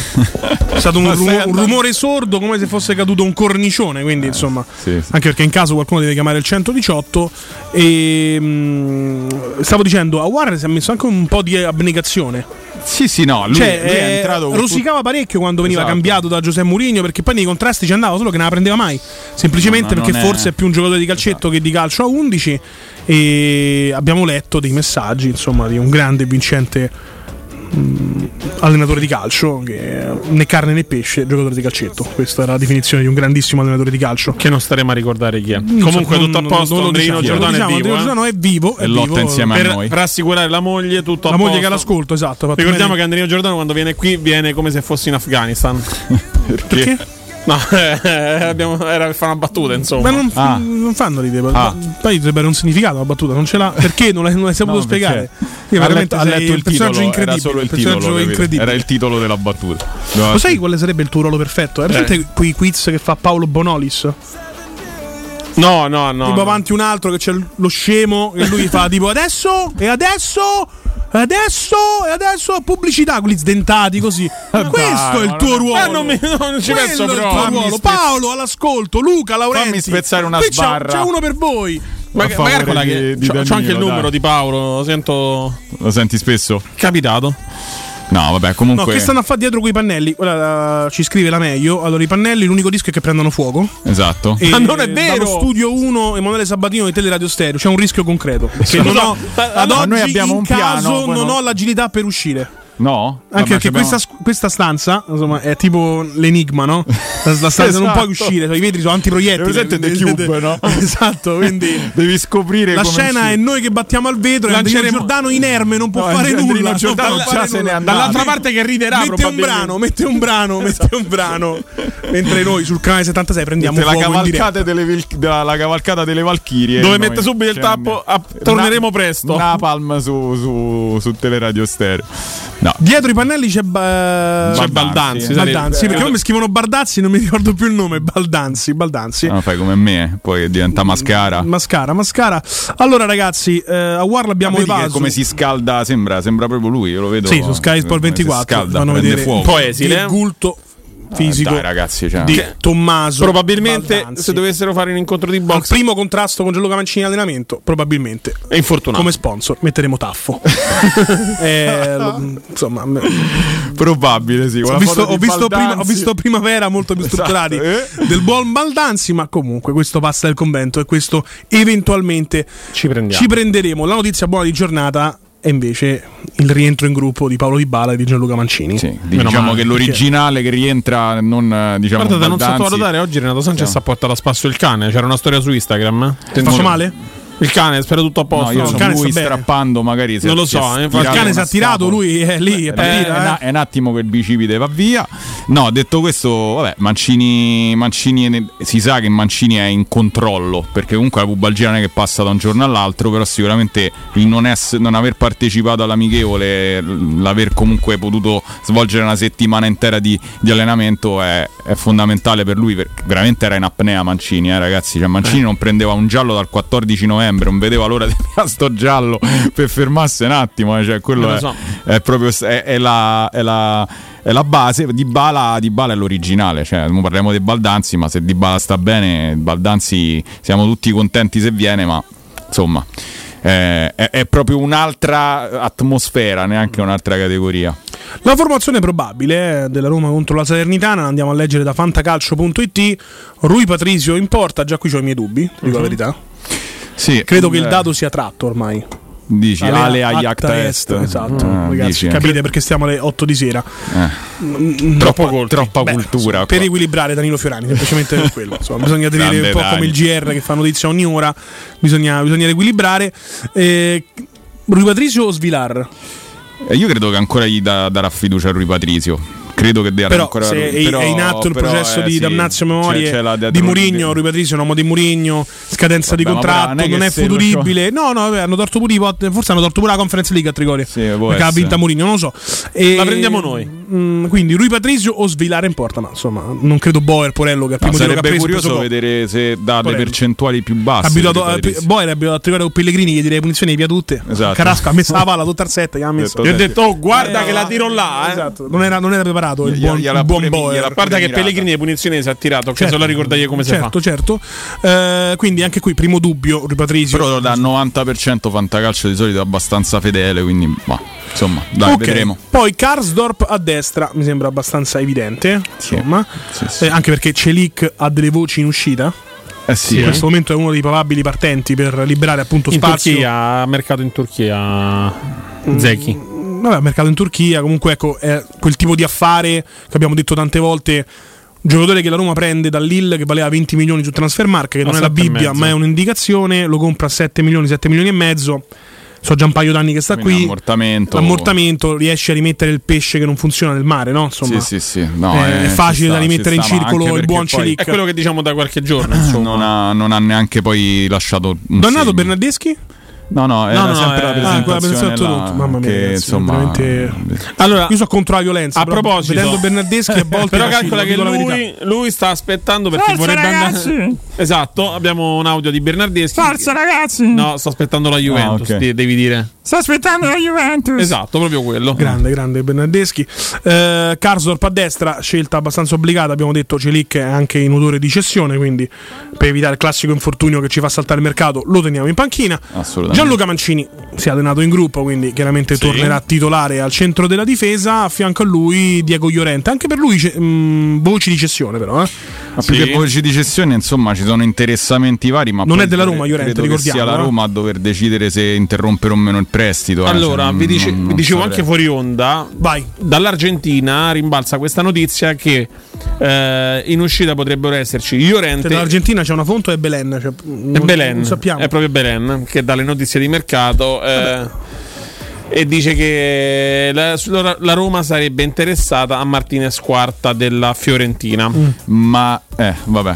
È stato un, rumo- un rumore sordo come se fosse caduto un cornicione. Quindi, insomma, sì, sì. anche perché in caso qualcuno deve chiamare il 118. E mm, stavo dicendo, a Warren si è messo anche un po' di abnegazione. Sì, sì, no, lui, cioè, lui è eh, entrato rosicava parecchio quando veniva Esatto. cambiato da Giuseppe Mourinho perché poi nei contrasti ci andava solo che non la prendeva mai. Semplicemente No, no, perché non è- forse è più un giocatore di calcetto che di calcio a 11 e abbiamo letto dei messaggi insomma di un grande vincente allenatore di calcio che né carne né pesce giocatore di calcetto questa era la definizione di un grandissimo allenatore di calcio Che non staremo a ricordare chi è. Non Comunque so, tutto a posto, non lo Andreino diciamo, Giordano lo è diciamo, vivo. Eh? Giordano è vivo, è E lotta vivo, insieme a per noi. rassicurare la moglie, tutto a la moglie posto. che l'ascolto esatto Ricordiamo che Andrino Giordano quando viene qui viene come se fosse in Afghanistan. [LAUGHS] perché? No, eh, [LAUGHS] abbiamo, era per fare una battuta, insomma. Ma non, Ah. non fanno ridere. Ah. Poi dovrebbe avere un significato la battuta, non ce l'ha. Perché non l'hai, non l'hai saputo No, spiegare? Io ha veramente letto, ha letto il personaggio titolo, era incredibile. solo il personaggio titolo, incredibile. era il titolo della battuta. Lo sai quale sarebbe il tuo ruolo perfetto? Hai presente Eh. quei quiz che fa Paolo Bonolis? No, no, no. tipo no. avanti un altro che c'è lo scemo e lui fa tipo adesso e adesso adesso e adesso pubblicità quelli sdentati così questo è il tuo non- ruolo Eh, non mi- non ci Quello penso è il proprio. tuo ruolo spez- Paolo all'ascolto Luca Laurenti Fammi spezzare una Qui c'è- sbarra. c'è uno per voi Ma- favore magari quella di- che. di c'ho, c'ho anche il Danilo, numero dai. di Paolo. Sento. Lo senti spesso? Capitato. No, vabbè, No, comunque. che stanno a fare dietro quei pannelli? Guarda, ci scrive la meglio. Allora, i pannelli, l'unico rischio è che prendano fuoco. Esatto. E Ma non è vero! Dallo studio 1 Emanuele Sabatino di Teleradio Stereo c'è un rischio concreto. Perché non ho, ad oggi noi abbiamo in un caso piano, poi non non- ho l'agilità per uscire. No? Anche perché abbiamo- questa, questa stanza insomma, è tipo l'enigma, no? [LAUGHS] La, la stanza non Esatto. puoi uscire, cioè, i vetri sono antiproiettili. Presente The Cube, no? [LAUGHS] Esatto, quindi [LAUGHS] Devi scoprire la scena uscire. è noi che battiamo al vetro e Lanceremo- Giordano inerme non può No, fare Andrino nulla. Giordano non fare se nulla. Dall'altra parte che riderà Mette un brano, mette un brano, mette un brano. Mentre noi sul canale 76 prendiamo la cavalcata, delle, la cavalcata delle Valchirie. Dove mette subito il scende. tappo, ah, torneremo presto. Napalm su, su, su Teleradio Stereo. No. Dietro i pannelli c'è, ba- C'è Baldanzi, sai- Baldanzi, perché poi mi scrivono Bardazzi, non mi ricordo più il nome. Baldanzi, Baldanzi. No, fai come me, eh. poi diventa mascara. Mascara, mascara. Allora, ragazzi, eh, a War l'abbiamo Vedi che evaso. come si scalda, sembra, sembra proprio lui, io lo vedo. Sì, su Sky Sport come si 24 Scalda, fanno prende vedere fuoco. po' esile. il gulto fisico Dai, ragazzi, cioè. di Tommaso. Probabilmente Baldanzi. se dovessero fare un incontro di al box primo contrasto con Gianluca Mancini in allenamento, probabilmente è infortunato. come sponsor metteremo Taffo. [LAUGHS] Eh, lo- insomma, Probabile, sì. ho visto, ho visto prima, ho visto primavera molto più Esatto, strutturati eh? del buon Baldanzi, ma comunque questo passa del convento e questo eventualmente Ci prendiamo. ci prenderemo. La notizia buona di giornata è invece il rientro in gruppo di Paolo Di Bala e di Gianluca Mancini. Sì, diciamo che l'originale che rientra non diciamo Guardate, non Baldanzi. sottovalutare oggi Renato Sanchez ha portato a spasso il cane. C'era una storia su Instagram. Ti faccio male? Il cane, spero tutto a No, posto. io il sono cane lui sta bene. strappando magari Non lo so, eh, Il cane si è tirato, scapola. lui è lì, è Eh, partito. è, eh. una- è un attimo che il bicipite va via. No, detto questo, vabbè, Mancini, Mancini si sa che Mancini è in controllo perché comunque la pubalgia non è che passa da un giorno all'altro, però sicuramente il non, ess- non aver partecipato all'amichevole, l'aver comunque potuto svolgere una settimana intera di, di allenamento è, è fondamentale per lui. Perché veramente era in apnea Mancini, eh, ragazzi. Cioè, Mancini non prendeva un giallo dal 14 novembre, non vedeva l'ora [LAUGHS] di tirare sto giallo per fermarsi un attimo. eh, Cioè, quello lo è, so. è proprio è, è la, è la- è la base. Di Bala, di Bala è l'originale. Cioè, non parliamo dei Baldanzi, ma se Di Bala sta bene, Baldanzi siamo tutti contenti se viene, ma insomma. eh, È, è proprio un'altra atmosfera, neanche un'altra categoria. La formazione probabile eh, della Roma contro la Salernitana, andiamo a leggere da fantacalcio.it. Rui Patrizio in porta, già qui ho i miei dubbi, dico la verità. Sì, Credo che il eh, dato sia tratto ormai. Dici Ale Ale Acta Ayakta Est. Esatto, Ah, ragazzi, dici, eh. capite perché stiamo alle 8 di sera. Eh. Troppa, troppa Beh, cultura. Per qua. equilibrare Danilo Fiorani, semplicemente per quello. [LAUGHS] Insomma, bisogna tenere Grande un po' Dani. come il GR che fa notizia ogni ora, bisogna, bisogna riequilibrare. Eh, Rui Patricio o Svilar? Eh, Io credo che ancora gli da- darà fiducia a Rui Patrizio. Credo che dia Però ancora se è, però- è in atto il però, processo eh, di sì, damnazio c'è- memorie c'è la- di Murigno, Rui Patricio è un uomo di Murigno, scadenza di Vabbè, ma contratto, non è non è futuribile. No, no, vabbè, hanno torto pure i pot- forse hanno torto pure la Conference League a Trigoria. può perché ha vinta Murigno, non lo so. E- La prendiamo noi. Mm, quindi Rui Patricio o Svilare in porta, ma insomma, non credo Boer Porello che è il No, primo ha sarebbe preso curioso preso vedere se dà le percentuali più basse. abituato a. Boer è abituato a Trigoria con Pellegrini che direi punizioni via tutte. Esatto. Carrasco ha messo [LAUGHS] la palla tutta al set, che ha messo. Gli ho detto, oh, guarda che la tiro là. Eh. Esatto, non era, non era preparato il buon, il buon pure- Boer. Guarda che mirata. Pellegrini le punizioni si è tirato, Certo. se la ricordagli come si certo, certo. Eh, quindi anche qui primo dubbio, Rui Patricio. Però da 90% fantacalcio di solito è abbastanza fedele, quindi ma, insomma, dai, Ok. vedremo. Poi Karsdorp a destra mi sembra abbastanza evidente. Insomma, Eh, anche perché Celic ha delle voci in uscita. Eh sì, in eh. questo momento è uno dei probabili partenti per liberare appunto In spazio. Turchia, ha mercato in Turchia Zeki. Vabbè, mercato in Turchia, comunque ecco, è quel tipo di affare che abbiamo detto tante volte. Un giocatore che la Roma prende da Lille che valeva 20 milioni su Transfermarkt, che non A è la Bibbia, ma è un'indicazione, lo compra a 7 milioni, 7 milioni e mezzo. So già un paio d'anni che sta Quindi qui. ammortamento. L'ammortamento riesce a rimettere il pesce che non funziona nel mare, no? Insomma, Sì, sì, sì. No, è, eh, è facile ci da sta, rimettere in sta, circolo il buon Celic. È quello che diciamo da qualche giorno. Insomma. non, ha, non ha neanche poi lasciato un segno. Bernardeschi? No, no, era No, no, sempre eh, la ah, quella presentazione presentazione là, tutto. Mamma mia, che, ragazzi, insomma, veramente- Allora, Io sono contro la violenza. a però proposito, vedendo Bernardeschi a [LAUGHS] volte però calcola che la lui, lui sta aspettando perché Forza, vorrebbe ragazzi! andare. [LAUGHS] Esatto, abbiamo un audio di Bernardeschi. Forza, ragazzi! No, sto aspettando la Juventus, Ah, ok. ti- devi dire. Sta aspettando la Juventus. Esatto, proprio quello. Grande, grande Bernardeschi. Eh, Karsdorp a destra, scelta abbastanza obbligata. Abbiamo detto Celic è anche in odore di cessione, quindi per evitare il classico infortunio che ci fa saltare il mercato, lo teniamo in panchina. Assolutamente. Gianluca Mancini si è allenato in gruppo, quindi chiaramente Sì. tornerà titolare al centro della difesa. A fianco a lui Diego Llorente. Anche per lui mh, voci di cessione, però. eh. Ma più Sì. che voci di cessione, insomma, ci sono interessamenti vari. Ma Non è della Roma, Llorente, credo che ricordiamo, sia la eh. Roma a dover decidere se interrompere o meno il prestito. eh, Allora, cioè, vi, dice- non- vi dicevo saprei. anche fuori onda. Vai. Dall'Argentina rimbalza questa notizia che eh, in uscita potrebbero esserci Llorente Se dall'Argentina c'è una fonte è Belen. Cioè, e non, Belen. non sappiamo. È proprio Belen che dà le notizie di mercato. eh, e dice che la, la Roma sarebbe interessata a Martinez Quarta della Fiorentina. Mm. Ma, eh, vabbè.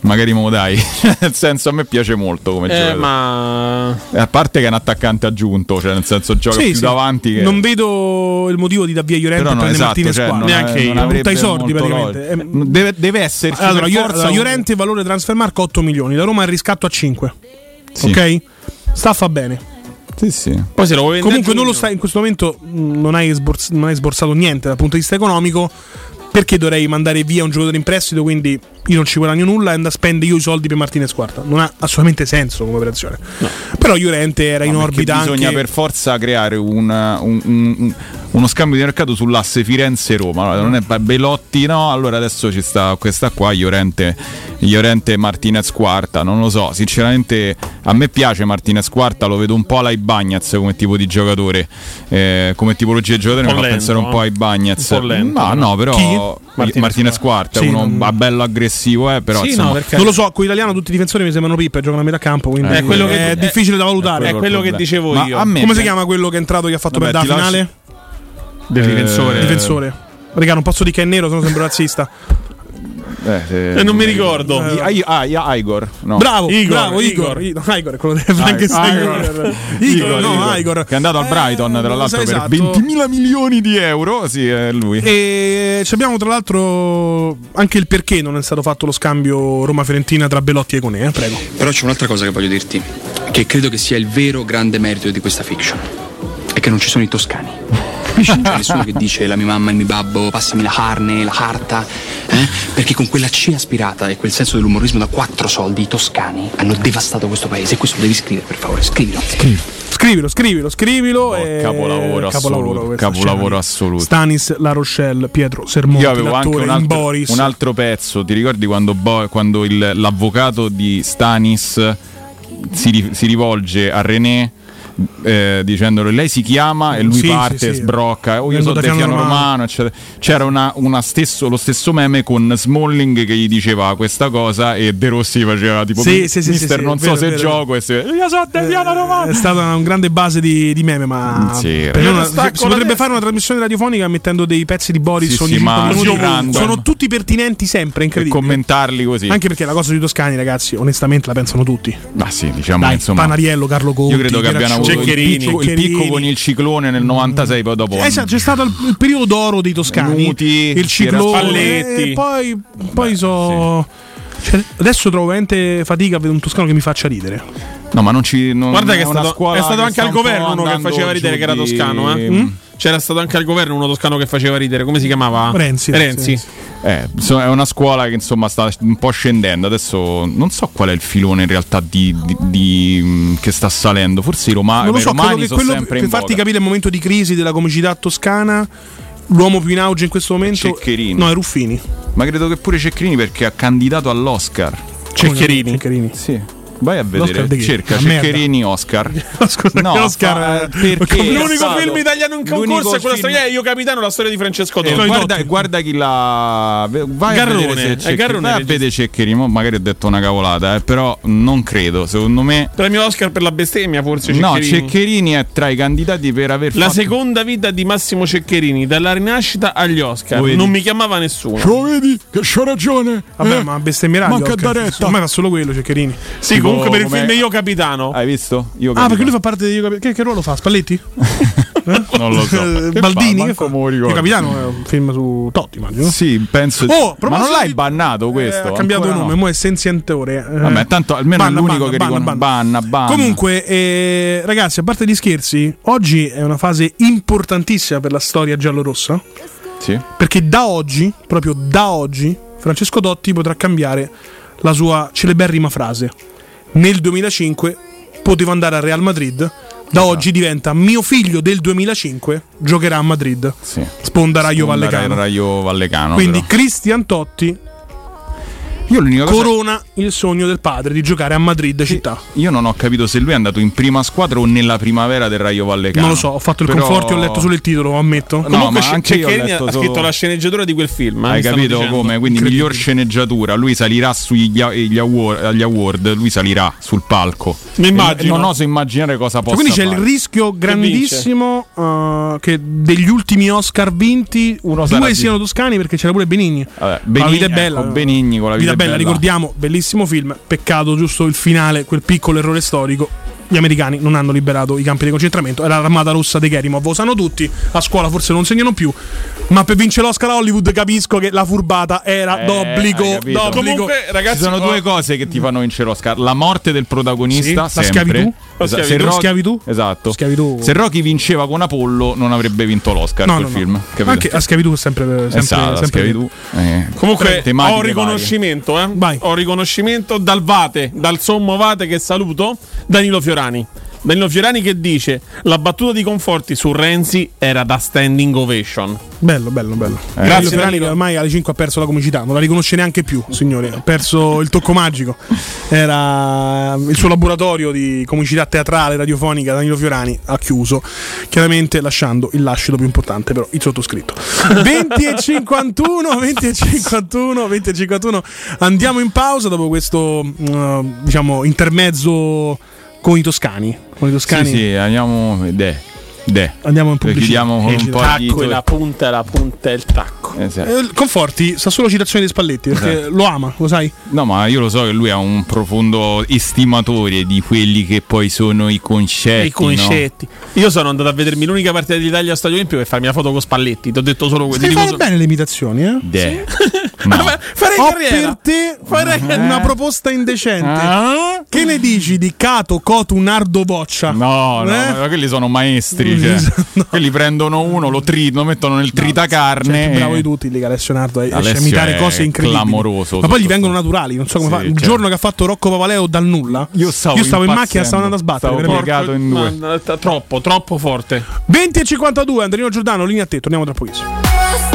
Magari me lo dai. [LAUGHS] nel senso, a me piace molto come Eh, giocatore. ma Eh, A parte che è un attaccante aggiunto, cioè nel senso gioca Sì, più sì. davanti. Che... Non vedo il motivo di dar via Llorente Però no, prendere esatto, Martinez cioè, non, Neanche è- io. non i soldi praticamente. Deve, deve esserci Allora, per Llorente valore transfermark 8 milioni, la Roma il riscatto a 5. Sì. Ok? Staffa bene. Sì, sì. poi se lo vuoi vendere Comunque non lo stai in questo momento mh, non hai, sbors- non hai sborsato niente dal punto di vista economico. Perché dovrei mandare via un giocatore in prestito? Quindi io non ci guadagno nulla e andrò a spendere io i soldi per Martinez Quarta. Non ha assolutamente senso come operazione. Però Llorente era in No, perché orbita bisogna anche. per forza creare un- un- un- un- uno scambio di mercato sull'asse Firenze-Roma. Allora, non è Belotti, no? Allora adesso ci sta questa qua, Llorente, Llorente Martinez Quarta. Non lo so, sinceramente a me piace Martinez Quarta, lo vedo un po' alla Ibagnez come tipo di giocatore, eh, come tipologia di giocatore. Mi fa pensare un po' a eh? Po' lento, no, no? no, però? Martinez, Martinez Quarta Sì, è uno non- bello aggressivo, eh, però Sì, insomma, no, perché Non lo so, con l'italiano tutti i difensori mi sembrano pippe, giocano a metà campo, quindi È quello che- è difficile da valutare. è quello quello il che dicevo Ma io. a me- Come si chiama quello che è entrato che ha fatto Vabbè, per la ti lascio- finale? del difensore. Eh, Difensore. Raga, non posso dire che è nero, se no sembro razzista. Eh, se- E non mi ricordo. I- ah, ah, io- Igor, no. Bravo, Igor, bravo, Igor. Igor. I- no, Igor è quello del Frankenstein. Igor. Igor, Igor, no, Igor. Igor. Che è andato al Eh, Brighton, tra lo l'altro, per esatto. 20.000 milioni di euro. Sì, è lui. E ci abbiamo tra l'altro anche il perché non è stato fatto lo scambio Roma-Fiorentina tra Belotti e Conè, eh? prego. Però c'è un'altra cosa che voglio dirti, che credo che sia il vero grande merito di questa fiction. Che non ci sono i toscani. Capisci? Non c'è nessuno che dice la mia mamma, il mio babbo, passami la carne, la carta. eh? Perché con quella C aspirata e quel senso dell'umorismo da quattro soldi i toscani hanno devastato questo paese. E questo lo devi scrivere, per favore, scrivilo. Scrivilo, scrivilo, scrivilo. e- capolavoro assoluto, questa capolavoro assoluto. Stanis La Rochelle, Pietro Sermonti, Io avevo anche un altro, Boris. un altro pezzo. Ti ricordi quando, Bo- quando il- l'avvocato di Stanis si, si rivolge a René eh, dicendolo lei si chiama e lui Sì, parte sì, sì. sbrocca oh, io sono da da Fiano Fiano Romano. Romano eccetera. c'era una, una stesso, lo stesso meme con Smalling che gli diceva questa cosa e De Rossi faceva tipo Sì, sì, sì, mister non è so vero, se vero. gioco e se io sono da Fiano Romano È stata una grande base di, di meme, ma me una- si potrebbe fare una trasmissione radiofonica mettendo dei pezzi di Boris ogni sì, ma 5 minuti. sì, random. Sono tutti pertinenti sempre, è e incredibile. commentarli così Anche perché la cosa sui toscani, ragazzi, onestamente la pensano tutti. ma sì diciamo Dai, insomma Panariello, Carlo Conti, io credo che abbiano avuto il il Ceccherini. picco con il ciclone nel 96 poi dopo Eh, sa, c'è stato il, il periodo d'oro dei toscani, Nuti, il ciclone, e poi, poi so. cioè, adesso trovo veramente fatica a vedere un toscano che mi faccia ridere. No ma non ci non, Guarda che è una stato, scuola è stato che anche al governo uno che faceva ridere che era toscano. Eh? Mm? C'era stato anche al governo uno toscano che faceva ridere. Come si chiamava? Renzi, Renzi. sì, Eh, è una scuola che insomma sta un po' scendendo. Adesso non so qual è il filone in realtà di, di- di- mh, che sta salendo. Forse i, roma- non lo so, romani che sono quello sempre per farti voga. capire il momento di crisi della comicità toscana, l'uomo più in auge in questo momento Ceccherini. no, è Ruffini. Ma credo che pure Ceccherini perché ha candidato all'Oscar. Ceccherini. Ceccherini. Sì. Vai a vedere, cerca. Ceccherini Oscar. [LAUGHS] Scusa, No, Oscar fa- eh, perché L'unico film italiano in concorso è quella storia. Io capitano la storia di Francesco Eh, Totti. guarda, guarda chi l'ha. Vai Garrone, a vedere se Ceccherini. Garrone Vai a regista. vedere Ceccherini. Magari ho detto una cavolata, eh, però non credo. Secondo me. Premio Oscar per la bestemmia, forse. No, Ceccherini. Ceccherini è tra i candidati per aver La fatto. seconda vita di Massimo Ceccherini, dalla rinascita agli Oscar. Non mi chiamava nessuno. Lo vedi che c'ho ragione. Vabbè, eh? ma bestemmierà. Manca Oscar. da retta. Ormai fa solo quello, Ceccherini. Sì, comunque per il film Io Capitano. Hai visto? Io Ah, perché lui fa parte di Io Capi- Che, che ruolo fa? Spalletti? [LAUGHS] Eh? Non lo so. Eh, Baldini? fa? Che Io. Capitano è un film su Totti, immagino. Sì, penso. Oh, ma non l'hai bannato questo? Eh, ha cambiato Ancora nome, no. mo è Senzientore. eh. Vabbè, tanto almeno Banna, è l'unico banna, che banna, banna. Banna, banna. Comunque, eh, ragazzi, a parte gli scherzi, oggi è una fase importantissima per la storia giallorossa. Sì. Perché da oggi, proprio da oggi, Francesco Totti potrà cambiare la sua celeberrima frase. Nel 2005 potevo andare al Real Madrid. Da Esatto. oggi diventa mio figlio del 2005 giocherà a Madrid. Sì. Sponda Raio Vallecano. Raio Vallecano. Quindi però. Cristian Totti Io l'unica cosa. corona il sogno del padre di giocare a Madrid città. Io non ho capito se lui è andato in prima squadra o nella primavera del Raio Vallecano. Non lo so, ho fatto il Però- conforto e ho letto solo il titolo, lo ammetto. No, Comunque ma anche io ho letto ha solo- scritto la sceneggiatura di quel film. eh, Hai capito come? Quindi miglior sceneggiatura. Lui salirà sugli agli award, award, lui salirà sul palco. Mi immagino. Non oso immaginare cosa Cioè, possa quindi c'è fare. il rischio grandissimo uh, che degli ultimi Oscar vinti Uno due di- siano toscani perché c'era pure Benigni. Vabbè, La Benigni, vita è bella. ecco, Benigni con la vita, bella. ricordiamo, bellissimo film. Peccato giusto il finale, quel piccolo errore storico. Gli americani non hanno liberato i campi di concentramento. Era l'armata rossa dei Kerimov. Lo sanno tutti. A scuola forse non segnano più. Ma per vincere l'Oscar a Hollywood capisco che la furbata era Eh, d'obbligo. d'obbligo. Comunque, ragazzi, Ci sono oh, due cose che ti fanno vincere l'Oscar: la morte del protagonista, Sì, la sempre. schiavitù. Esa- schiavitù. se Rocky- Schiavitù. Esatto. Schiavitù. Se Rocky vinceva con Apollo, non avrebbe vinto l'Oscar No, quel no, no. film. capito? Anche la schiavitù sempre, sempre, Esatto, sempre schiavitù. Eh, Comunque ho riconoscimento, eh? Ho riconoscimento dal Vate, dal sommo Vate che saluto, Danilo Fiorani. Danilo Fiorani che dice la battuta di Conforti su Renzi era da standing ovation. Bello, bello, bello. Eh, Grazie, sì. Ferrani, che ormai alle 5 ha perso la comicità, non la riconosce neanche più, signori. Ha perso il tocco magico. Era il suo laboratorio di comicità teatrale, radiofonica, Danilo Fiorani, ha chiuso, chiaramente lasciando il lascito più importante, però il sottoscritto. [LAUGHS] 20 e 51, 20 e 51, 20 e 51. Andiamo in pausa dopo questo, mm, diciamo, intermezzo con i toscani. Con i toscani. Sì, sì, andiamo. De. De. Andiamo in pubblicità. Chiudiamo con un po' di. Tacco e la punta, la punta e il tacco. Esatto. Eh, Conforti sa solo citazioni di Spalletti perché Esatto. lo ama, lo sai? No, ma io lo so che lui è un profondo estimatore di quelli che poi sono i concetti. I concetti. Io sono andato a vedermi l'unica partita d'Italia a Stadio Olimpico per farmi la foto con Spalletti. Ti ho detto solo questo. Stai fare so- bene le imitazioni, eh? No. De. [LAUGHS] No. Vabbè, farei Ho carriera. per te Farei una proposta indecente. Ah? Che ne dici di Cato Cotu Nardo Boccia? No, no, Eh? ma quelli sono maestri. Cioè. [LAUGHS] No. Quelli prendono uno, lo, tri- lo mettono nel tritacarne. Cioè, più bravo e- di tutti lì che Alessio Nardo riesce a Alessio imitare è cose incredibili. clamoroso Ma poi gli vengono naturali, non so come Sì, fa. Il certo. giorno che ha fatto Rocco Papaleo dal nulla, Io stavo, in macchina, stavo andando a sbattere. Stavo piegato in due. Ma, t- troppo, troppo forte. 20 e 52, Andrino Giordano, linea a te, torniamo tra pochissimo.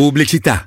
Pubblicità.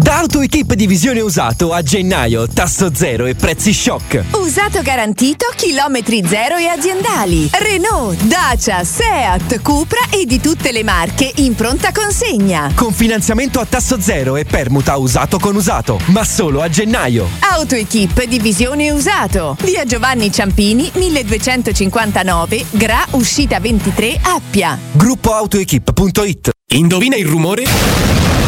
Da AutoEquip Divisione Usato a gennaio, tasso zero e prezzi shock. Usato garantito, chilometri zero e aziendali. Renault, Dacia, Seat, Cupra e di tutte le marche in pronta consegna. Con finanziamento a tasso zero e permuta usato con usato, ma solo a gennaio. AutoEquip Divisione Usato. Via Giovanni Ciampini, 1259, Gra, uscita 23, Appia. Gruppo AutoEquip.it Indovina il rumore?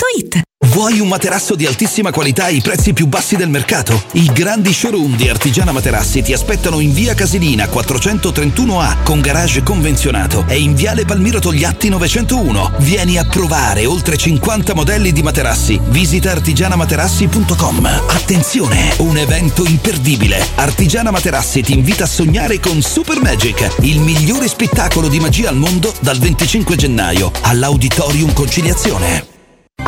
Paolettimobili.it Vuoi un materasso di altissima qualità ai prezzi più bassi del mercato? I grandi showroom di Artigiana Materassi ti aspettano in via Casilina 431A con garage convenzionato e in viale Palmiro Togliatti 901. Vieni a provare oltre 50 modelli di materassi. Visita artigianamaterassi.com. Attenzione, un evento imperdibile. Artigiana Materassi ti invita a sognare con Super Magic, il migliore spettacolo di magia al mondo dal 25 gennaio all'Auditorium Conciliazione.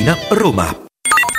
Tiburtina, Roma.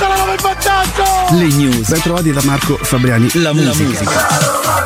Portala come il vantaggio! Le news. Ben trovati da Marco Fabriani. La musica. My baby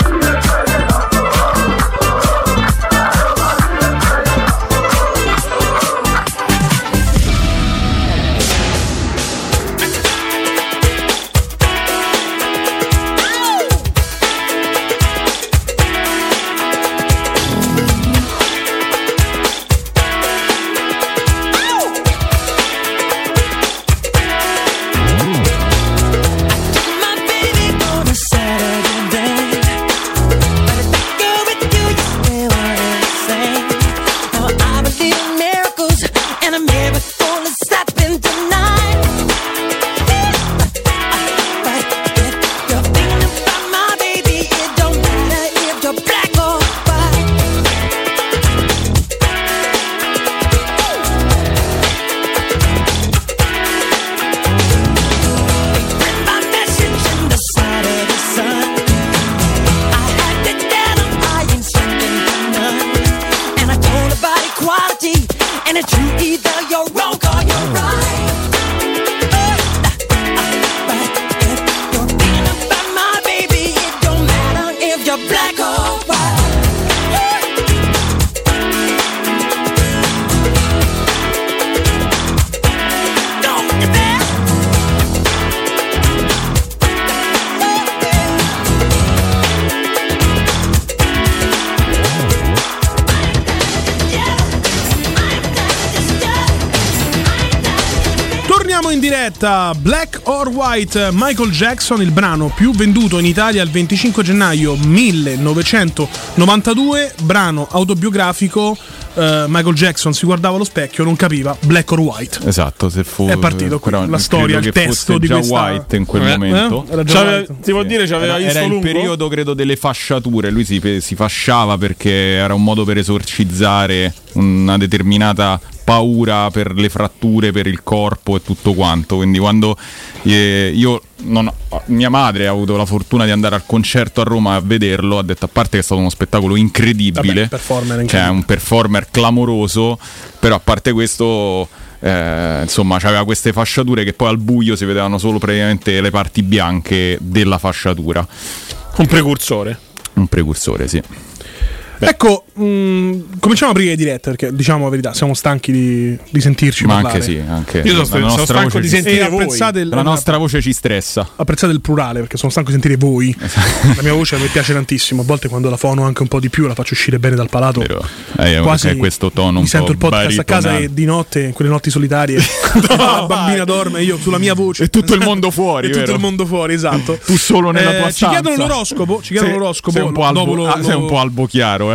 diretta, Black or White, Michael Jackson, il brano più venduto in Italia il 25 gennaio 1992, brano autobiografico, eh, Michael Jackson si guardava allo specchio, non capiva Black or White. Esatto, se fu È partito qui, però la storia, il testo di già questa- White in quel Eh, momento. eh? Era già C'aveva- White. si può dire c'aveva Era, visto era il lungo? periodo, credo, delle fasciature. Lui si, si fasciava perché era un modo per esorcizzare una determinata paura per le fratture, per il corpo e tutto quanto. Quindi quando eh, io non mia madre ha avuto la fortuna di andare al concerto a Roma a vederlo, ha detto a parte che è stato uno spettacolo incredibile, Vabbè, performer cioè incredibile. un performer clamoroso, però a parte questo eh, insomma c'aveva queste fasciature che poi al buio si vedevano solo praticamente le parti bianche della fasciatura. Un precursore. Un precursore, sì. Ecco, mh, cominciamo a aprire le dirette perché diciamo la verità, siamo stanchi di, di sentirci Ma parlare. anche sì, anche Io sono, la sono nostra stanco voce di sentire voi. apprezzate il- La nostra voce ci stressa. Apprezzate il plurale perché sono stanco di sentire voi. La mia voce mi piace tantissimo. A volte quando la fono anche un po' di più, la faccio uscire bene dal palato. Eh, Quasi è questo tono mi un sento po' il podcast a casa e di notte, in quelle notti solitarie, [LAUGHS] la bambina dorme, io sulla mia voce. E tutto il mondo fuori, E tutto vero? il mondo fuori, esatto. Tu solo nella tua Ci stanza. chiedono l'oroscopo. Ci chiedono Sei- l'oroscopo. sei un po' albo- dopo lo-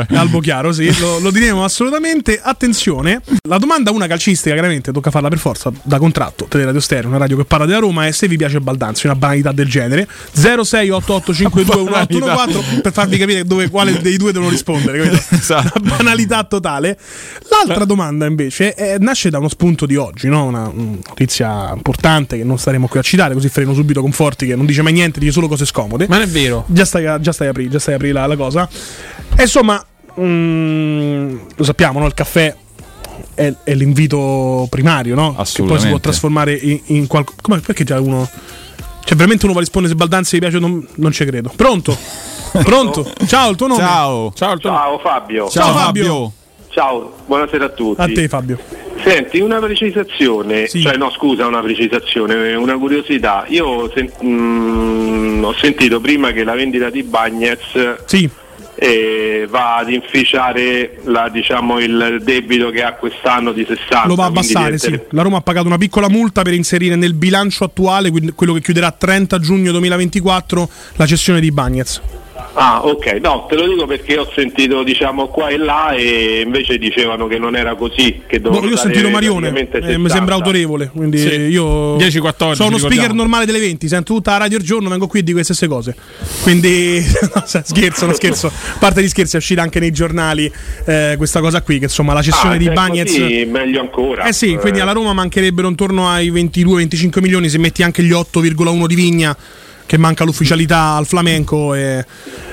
chiaro, eh. Albo chiaro, sì, lo, lo diremo assolutamente. Attenzione, la domanda una calcistica, chiaramente tocca farla per forza da contratto. Teleradio Stereo, una radio che parla della Roma, è se vi piace Baldanzi, una banalità del genere. 0688521814 per farvi capire dove, quale dei due devono rispondere. capito? [LAUGHS] Esatto. Una banalità totale. L'altra domanda invece è- nasce da uno spunto di oggi, no? una mm, notizia importante che non staremo qui a citare, così faremo subito Conforti che non dice mai niente, dice solo cose scomode. Ma non è vero. Già stai, a- già stai a aprire, già stai a aprire la, la cosa. E insomma, mm, lo sappiamo, no? il caffè è, è l'invito primario, no? Che poi si può trasformare in, in qualcosa. Perché già uno. Cioè, veramente uno va a rispondere se Baldanzi gli piace, non, non ci credo. Pronto? [LAUGHS] Pronto? Ciao, il tuo nome? Ciao. Ciao, tuo- Ciao Fabio. Ciao, Fabio. Ciao, buonasera a tutti. A te, Fabio. Senti, una precisazione, cioè no scusa, una precisazione, una curiosità. Io sen- mm, ho sentito prima che la vendita di Bagnez eh, va ad inficiare la- diciamo, il debito che ha quest'anno di 60. Lo va a abbassare, sì. La Roma ha pagato una piccola multa per inserire nel bilancio attuale, quello che chiuderà 30 giugno 2024, la cessione di Bagnez. Ah, ok, no, te lo dico perché ho sentito diciamo qua e là e invece dicevano che non era così. Che Boh, io ho sentito Marione, eh, mi 60. sembra autorevole. Quindi Sì. io 10-14, sono uno ricordiamo. speaker normale delle 20, sento tutta la radio il giorno, vengo qui e dico le stesse cose. Quindi [LAUGHS] no, scherzo, no, scherzo. A parte gli scherzi, è uscita anche nei giornali eh, questa cosa qui, che insomma la cessione Ah, di è Bagnez. così, meglio ancora. Eh sì, quindi alla Roma mancherebbero intorno ai 22-25 milioni se metti anche gli 8,1 di Vigna che manca l'ufficialità al Flamenco e...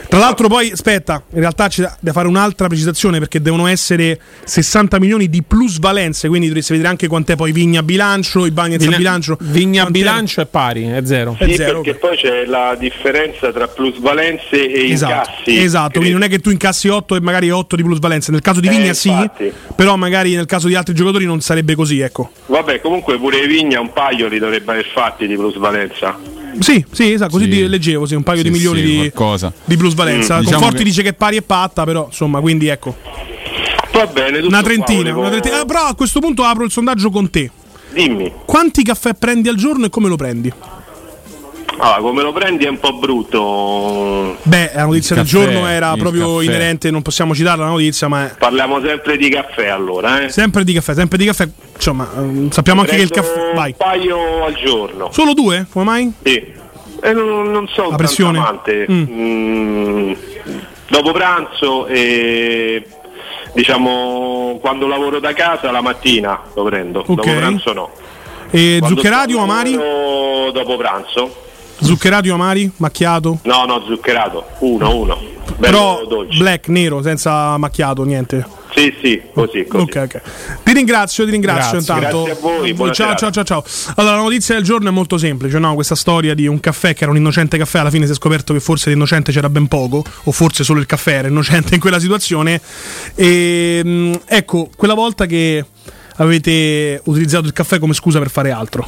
Tra l'altro poi, aspetta, in realtà c'è da fare un'altra precisazione perché devono essere 60 milioni di plusvalenze, quindi dovresti vedere anche quant'è poi Vigna a bilancio, i Bagnets a bilancio. Vigna a Quant'è- bilancio è pari, è zero. Sì, perché poi c'è la differenza tra plusvalenze e Esatto, incassi. esatto, quindi non è che tu incassi 8 e magari 8 di plusvalenze. Nel caso di Eh, Vigna sì, infatti. però magari nel caso di altri giocatori non sarebbe così, ecco. Vabbè, comunque pure Vigna un paio li dovrebbe aver fatti di plusvalenza. Sì, sì, esatto, così di- leggevo, sì, un paio Sì, di milioni sì, di, di plusvalenza. Mm. Diciamo Conforti che- dice che è pari e patta, però insomma, quindi ecco. Va bene, Una qua, trentina, volevo- una trentina. Ah, però a questo punto apro il sondaggio con te. Dimmi. Quanti caffè prendi al giorno e come lo prendi? Allora, come lo prendi è un po' brutto. Beh, la notizia Il del caffè, giorno era proprio caffè. inerente, non possiamo citarla la notizia, ma è Parliamo sempre di caffè allora, eh? sempre di caffè, sempre di caffè. Insomma, ehm, sappiamo anche che il caffè. Vai. Un paio al giorno. Solo due? Come mai? Sì. E non, non so La pressione? amante. Mm, dopo pranzo e diciamo quando lavoro da casa la mattina lo prendo. Ok. Dopo pranzo no. E Quando zuccherati o sto al amari? Dopo pranzo? Zuccherati o amari? Macchiato? No, no, zuccherato. Uno, uno. Però dolce. black, nero, senza macchiato, niente. Sì, sì, così, così. Ok, ok. Ti ringrazio, ti ringrazio Grazie. intanto. Grazie a voi, Ciao, ciao, serata. ciao, ciao. Allora, la notizia del giorno è molto semplice, no? Questa storia di un caffè che era un innocente caffè, alla fine si è scoperto che forse di innocente c'era ben poco, o forse solo il caffè era innocente in quella situazione. E mh, ecco, quella volta che avete utilizzato il caffè come scusa per fare altro.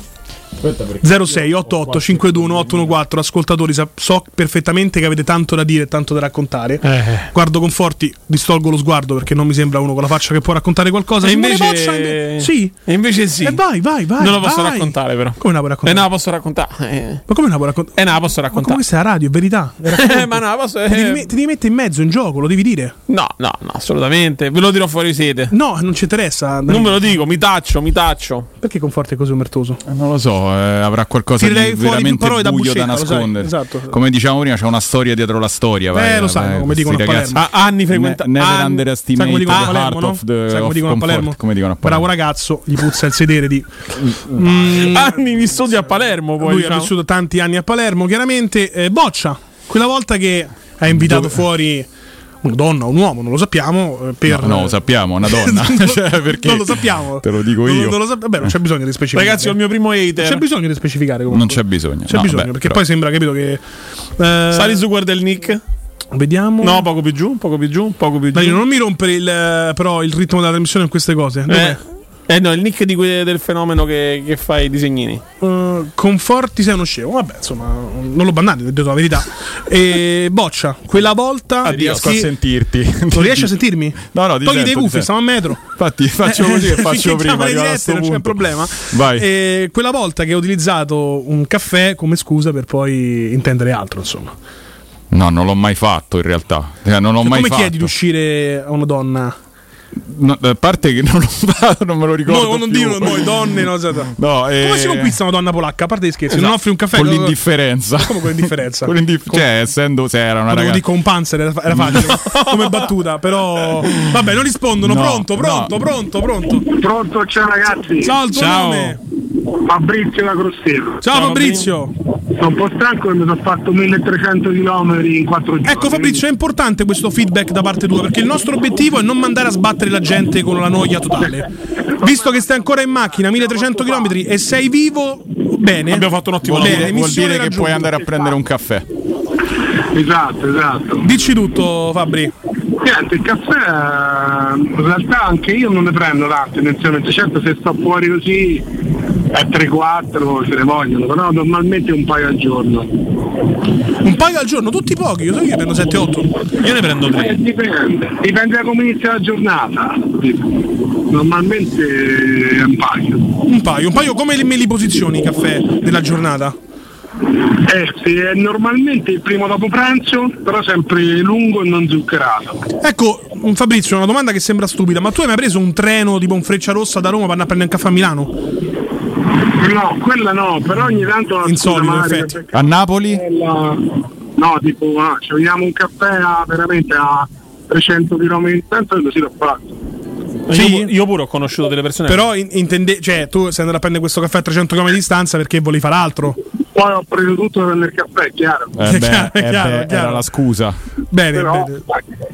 06 88 51 814 ascoltatori so perfettamente che avete tanto da dire e tanto da raccontare Eh. guardo Conforti distolgo lo sguardo perché non mi sembra uno con la faccia che può raccontare qualcosa E invece- Boccia, inve- sì E invece sì. e vai vai vai non lo posso vai. raccontare, però. come non la puoi Eh, raccontare? no, la posso raccontare. Eh. ma come non la puoi raccontare? Eh, no, la posso ma raccontare. come questa è la radio è verità. [LAUGHS] Eh, ma no, la posso. ti, devi, eh, me- ti devi mettere in mezzo in gioco lo devi dire No, no, no, assolutamente. Ve lo dirò fuori sede. no non ci interessa Non ve lo dico, mi taccio, mi taccio. perché Conforti è così omertoso? Eh, Non lo so, eh, avrà qualcosa Tirerei di veramente da buio da Buscetta, lo sai, nascondere. esatto. Come dicevamo prima, c'è una storia dietro la storia. vai, Eh, lo vai, sanno, come questi dicono a ragazzi. Palermo. Ah, anni frequenta- Ne- never anni- underestimate come dicono a the Palermo, heart no? of the Sai come dicono a comfort. Palermo? Come dicono a Bravo Palermo. ragazzo, gli puzza il sedere di. Mm, [LAUGHS] Anni vissuti a Palermo, poi. lui ha diciamo. vissuto tanti anni a Palermo, chiaramente. Eh, Boccia, quella volta che ha invitato fuori una donna o un uomo, non lo sappiamo. eh, Per... No, no, lo sappiamo, una donna. [LAUGHS] [LAUGHS] Cioè, perché non lo sappiamo. Te lo dico Non- io. non lo sap- Vabbè, non c'è bisogno di specificare. Ragazzi, ho il mio primo hater. C'è bisogno di specificare comunque. Non c'è bisogno. C'è No, bisogno, beh, perché però- poi sembra, capito, che. eh, Sali su, guarda il nick. Vediamo. No, poco più giù, poco più giù, poco più giù. Danilo, non mi rompere il, eh, però il ritmo della trasmissione in queste cose. Dov'è? Eh, eh no, il nick di que- del fenomeno che, che fa i disegnini. Eh, Conforti sei uno scemo. Vabbè, insomma, non lo bannate, ho detto la verità. E Boccia, quella volta. Ah, riesco a che- sentirti. Non riesci a sentirmi? No, no, ti Togli dei sento. stiamo a metro. Infatti, faccio Eh, così e finché [LAUGHS] faccio prima. dirette, non c'è punto. problema. Vai. E quella volta che ho utilizzato un caffè come scusa per poi intendere altro, insomma. No, non l'ho mai fatto in realtà. Cioè, non l'ho Cioè, mai come fatto. chiedi di uscire a una donna? No, a parte che non [LAUGHS] fatto, non me lo ricordo. No, non dire poi donne, no, esatto. [LAUGHS] No, eh, Come si conquista una donna polacca? A parte gli scherzi, non esatto, offri un caffè con co- l'indifferenza. [LAUGHS] Come con l'indifferenza? Con l'indif- cioè, essendo se era una ragazza. dico un panzer era, era facile come battuta, però vabbè, non rispondono. No, pronto, pronto, no. pronto, pronto. Pronto, ciao ragazzi. Ciao, il tuo nome? Fabrizio da Grosseto. Ciao, Fabrizio. Sono un po' stanco e mi sono fatto 1300 km in 4 giorni. Ecco Fabrizio, è importante questo feedback da parte tua perché il nostro obiettivo è non mandare a sbattere la gente con la noia totale. Visto che stai ancora in macchina 1300 km e sei vivo, bene. Abbiamo fatto un ottimo dire, vuol dire che puoi andare a prendere un caffè. Esatto, esatto. Dici tutto, Fabri. Niente, il caffè eh, in realtà anche io non ne prendo tanto tendenzialmente, certo se sto fuori così a 3-4 ce ne vogliono, però normalmente un paio al giorno. Un paio al giorno, tutti pochi, io so che prendo 7-8. Io ne prendo Eh, tre. dipende, dipende da come inizia la giornata. Normalmente è un paio. Un paio, un paio come le- me li posizioni i caffè della giornata? Eh sì, è normalmente il primo dopo pranzo, però sempre lungo e non zuccherato. Ecco, un Fabrizio, una domanda che sembra stupida, ma tu hai mai preso un treno tipo un Freccia Rossa da Roma per andare a prendere un caffè a Milano? No, quella no, però ogni tanto una Insolito, per- A Napoli? quella- No, tipo, no, ci vogliamo un caffè a, veramente a 300 km in tanto e così l'ho fatto. Sì. Io, io pure ho conosciuto delle persone. Però in- intende, cioè, tu sei andato a prendere questo caffè a 300 km di distanza perché volevi fare altro. Poi ho preso tutto per prendere il caffè, chiaro. Eh beh, [LAUGHS] chiaro, eh chiaro, beh, chiaro. era la scusa. Bene, Però bene.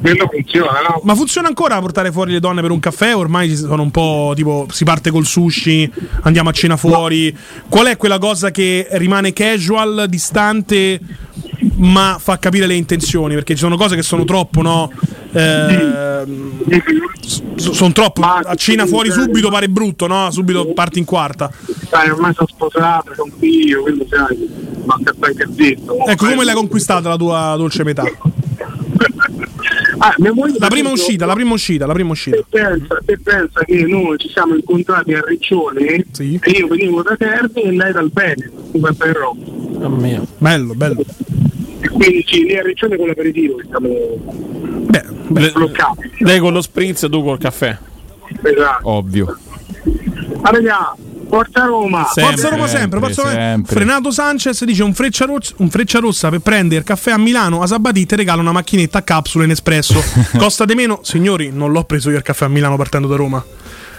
quello funziona, no? Ma funziona ancora portare fuori le donne per un caffè? Ormai ci sono un po' tipo si parte col sushi, andiamo a cena fuori. Qual è quella cosa che rimane casual, distante, ma fa capire le intenzioni? Perché ci sono cose che sono troppo, no? Sono troppo. A cena fuori subito pare brutto, no? Subito parti in quarta. Sai, ormai sono sposato, sono figlio, quindi sai, ma che zitto. Ecco, come l'hai conquistata la tua dolce metà? Ah, La prima uscita, la prima uscita, la prima uscita. Te pensa, te pensa che noi ci siamo incontrati a Riccione e io venivo da Terni e lei dal Veneto, come per Roma. Mamma mia. Bello, bello. E quindi sì, lì a Riccione con l'aperitivo che siamo Le- bloccati. Lei con lo spritz, tu col caffè. Esatto. Ovvio. Vediamo, Forza Roma! Forza Roma sempre, Forza Roma. sempre. Frenato Sanchez dice un freccia, rossa, un freccia rossa per prendere il caffè a Milano a Sabatì ti regala una macchinetta a capsule in espresso. [LAUGHS] Costa di meno? Signori, non l'ho preso io il caffè a Milano partendo da Roma.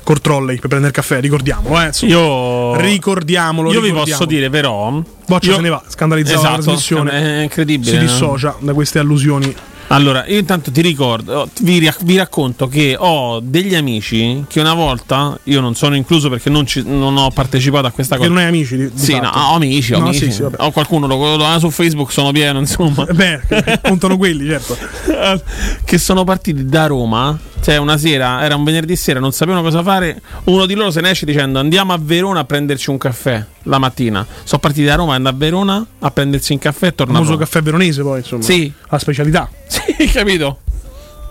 Col trolley per prendere il caffè, ricordiamolo, eh. insomma. Io. Ricordiamolo. Io vi ricordiamo. posso dire, però. Boccia io- se ne va, scandalizzato Esatto, la trasmissione. È incredibile. Si no? dissocia da queste allusioni Allora, io intanto ti ricordo, vi, ri- vi racconto che ho degli amici che una volta, io non sono incluso perché non, ci- non ho partecipato a questa Che cosa. non hai amici di, di Sì, fatto. no, ho amici, ho No, amici. sì, sì, ho qualcuno, lo, lo- su Facebook sono pieno, insomma. Beh, contano quelli, certo. [LAUGHS] che sono partiti da Roma. Cioè, una sera, era un venerdì sera, non sapevano cosa fare. Uno di loro se ne esce dicendo andiamo a Verona a prenderci un caffè la mattina. Sono partiti da Roma, andare a Verona a prendersi un caffè e tornano. famoso caffè veronese poi, insomma. Sì. La specialità. [LAUGHS] Sì, capito?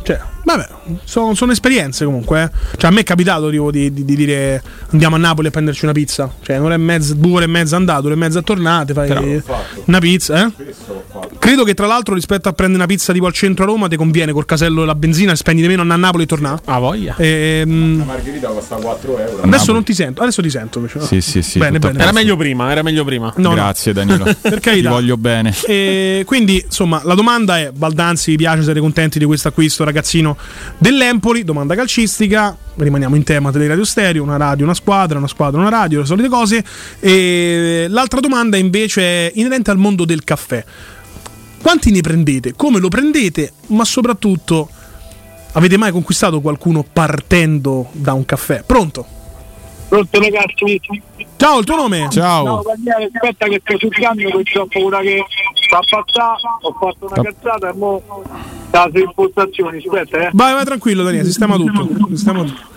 Cioè, vabbè, sono, sono esperienze comunque. eh. Cioè, a me è capitato tipo, di, di- di dire andiamo a Napoli a prenderci una pizza. Cioè, un'ora e mezza, due ore e mezza andato, due ore e mezza tornate, fai Però una pizza, eh? Credo che tra l'altro rispetto a prendere una pizza tipo al centro a Roma ti conviene col casello e la benzina, spendi di meno andare a Napoli e tornare. Ah, voglia. Ehm, margherita costa 4 euro. adesso non ti sento, adesso ti sento invece. Sì, sì, sì. Bene, bene. Era meglio prima, era meglio prima. No, no. Grazie Danilo. [LAUGHS] Per carità. Ti voglio bene. E quindi, insomma, la domanda è: Baldanzi, vi piace? Siete contenti di questo acquisto, ragazzino dell'Empoli? Domanda calcistica. Rimaniamo in tema teleradio stereo: una radio, una squadra, una squadra, una radio, le solite cose. E l'altra domanda invece è inerente al mondo del caffè. Quanti ne prendete? Come lo prendete? Ma soprattutto, avete mai conquistato qualcuno partendo da un caffè? Pronto? Pronto ragazzi? Ciao, il tuo nome? No, Daniele, aspetta che sto sul cambio che c'ho paura che fa passare, ho fatto una cazzata e mo caso impostazioni, aspetta eh. Vai, vai tranquillo, Daniele, sistema tutto. Sistema tutto.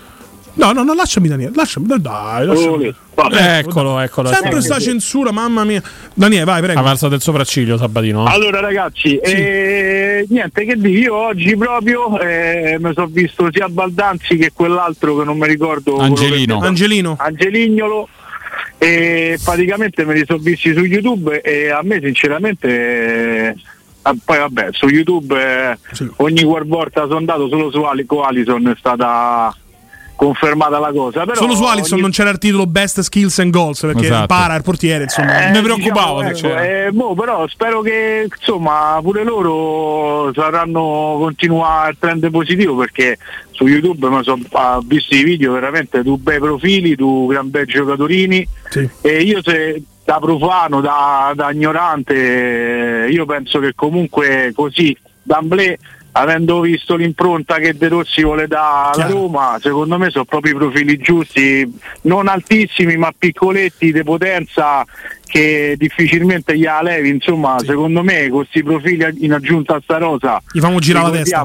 No, no, no, lasciami Daniele, lasciami, dai, dai, lasciami. Vabbè. Eccolo, eccolo. Sempre sta censura, mamma mia. Daniele, vai, prego. Ha alzato il sopracciglio Sabatino. Allora ragazzi, eh, niente che dire, io oggi proprio eh, mi sono visto sia Baldanzi che quell'altro che non mi ricordo Angelino. che- Angelino. Angelignolo e praticamente me li sono visti su YouTube e a me sinceramente eh, ah, poi vabbè su YouTube eh, ogni qualvolta sono andato solo su Ali- con Alison è stata confermata la cosa però Solo su Alisson ogni- non c'era il titolo Best Skills and Goals perché Esatto. para il portiere, insomma. Eh, mi preoccupavo diciamo, ecco, eh, boh, però spero che insomma pure loro saranno continuare il trend positivo perché su YouTube mi sono visto i video veramente tu bei profili, tu gran bei giocatori e io se da profano, da, da ignorante, io penso che comunque così d'amblè avendo visto l'impronta che De Rossi vuole dare alla Roma, secondo me sono proprio i profili giusti, non altissimi ma piccoletti di potenza che difficilmente gli ha levi, insomma secondo me con questi profili in aggiunta a sta rosa Gli famo girare la testa.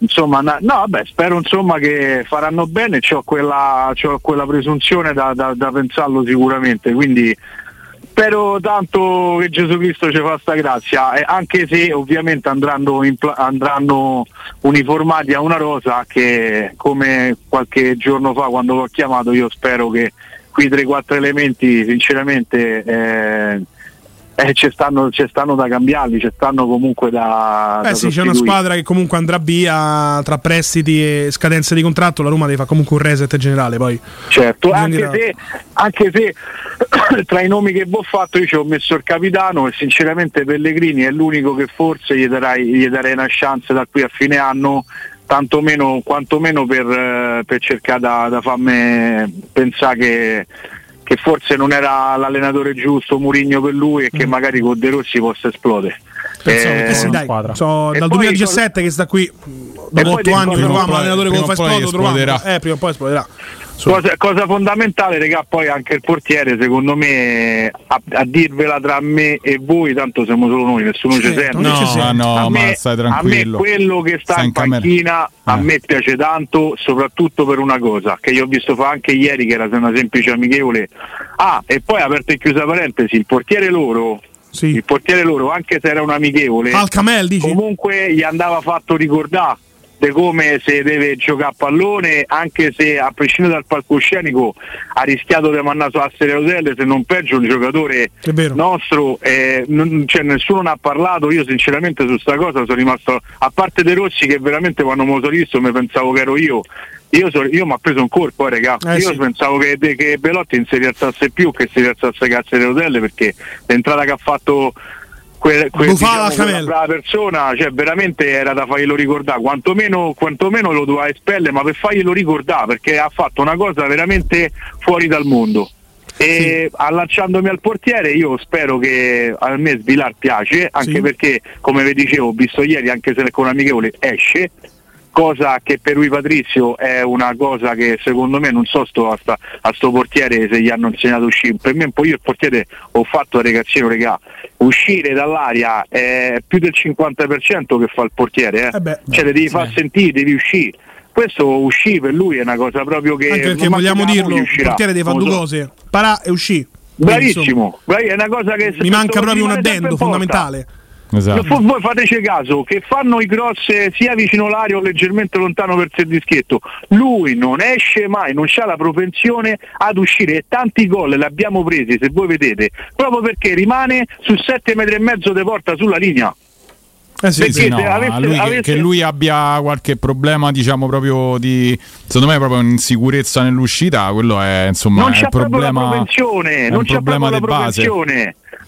Insomma, no, vabbè, spero insomma che faranno bene, ho quella, quella presunzione da, da- da pensarlo sicuramente, quindi spero tanto che Gesù Cristo ci fa sta grazia, eh, anche se ovviamente andranno, pla- andranno uniformati a una rosa che come qualche giorno fa quando l'ho chiamato io spero che qui 3-4 elementi sinceramente eh, eh, ci, stanno, ci stanno da cambiarli, ci stanno comunque da... Eh da sì, c'è una squadra che comunque andrà via tra prestiti e scadenze di contratto. La Roma deve fare comunque un reset generale. Poi Certo, anche se, anche se [COUGHS] tra i nomi che vi ho fatto io ci ho messo il capitano e sinceramente Pellegrini è l'unico che forse gli darei, gli darei una chance da qui a fine anno, tantomeno, quantomeno per, eh, per cercare da, da farmi pensare che, che forse non era l'allenatore giusto Murigno per lui e che magari con De Rossi possa esplodere. eh, sì, dai, so, dal poi- 2017 che sta qui, dopo poi 8 anni, trovavamo l'allenatore come prima fa o poi esplodo, trovavamo. esploderà. Eh, prima o poi esploderà. Cosa, cosa fondamentale, regà, poi anche il portiere, secondo me, a, a dirvela tra me e voi, tanto siamo solo noi, nessuno ci sente. non ci sente. No, a, ma me, stai a me tranquillo. quello che sta Stai in panchina a Eh. me piace tanto, soprattutto per una cosa, che io ho visto fa anche ieri, che era una semplice amichevole. Ah, e poi aperta e chiusa parentesi, il portiere loro. Il portiere loro, anche se era un amichevole, Al Camel, dici? comunque gli andava fatto ricordare di come se deve giocare a pallone, anche se a prescindere dal palcoscenico ha rischiato di mandare a Hotel, se non peggio un giocatore nostro, eh, non- cioè, nessuno ne ha parlato, io sinceramente su sta cosa sono rimasto, a parte De Rossi che veramente quando mi sono visto mi pensavo che ero io, io, so- io mi ha preso un colpo, eh. Eh, io sì. pensavo che, che Belotti non si rialzasse più, che si rialzasse cazzo di Hotel perché l'entrata che ha fatto quel, quel, al quella brava persona, cioè veramente era da farglielo ricordare, quantomeno, quantomeno lo doveva espellere, ma per farglielo ricordare, perché ha fatto una cosa veramente fuori dal mondo. E allacciandomi al portiere io spero che a me Svilar piace, anche Sì. perché come vi dicevo, ho visto ieri anche se con amichevole esce, cosa che per lui Patrizio è una cosa che secondo me non so sto, a, sta- a sto portiere se gli hanno insegnato a uscire. Per me un po' io il portiere ho fatto ragazzino regà, uscire dall'aria è più del 50% che fa il portiere, eh. cioè le devi far sentire, devi uscire. Questo uscire per lui è una cosa proprio che Anche perché vogliamo dirlo, il portiere deve fare due cose: parà e uscì. Quindi, insomma, Bravissimo, è una cosa che Mi manca proprio un addendo in porta. Esatto. Fu- Voi fateci caso che fanno i cross sia vicino all'aria o leggermente lontano verso il dischetto. Lui non esce mai, non ha la propensione ad uscire e tanti gol li abbiamo presi, se voi vedete, proprio perché rimane su 7 metri e mezzo di porta sulla linea. Eh sì, sì, no, se avesse- lui che- avesse- che lui abbia qualche problema, diciamo proprio di secondo me proprio un'insicurezza nell'uscita, quello è insomma non c'è un proprio la problema, propensione, è non un c'è problema di la base.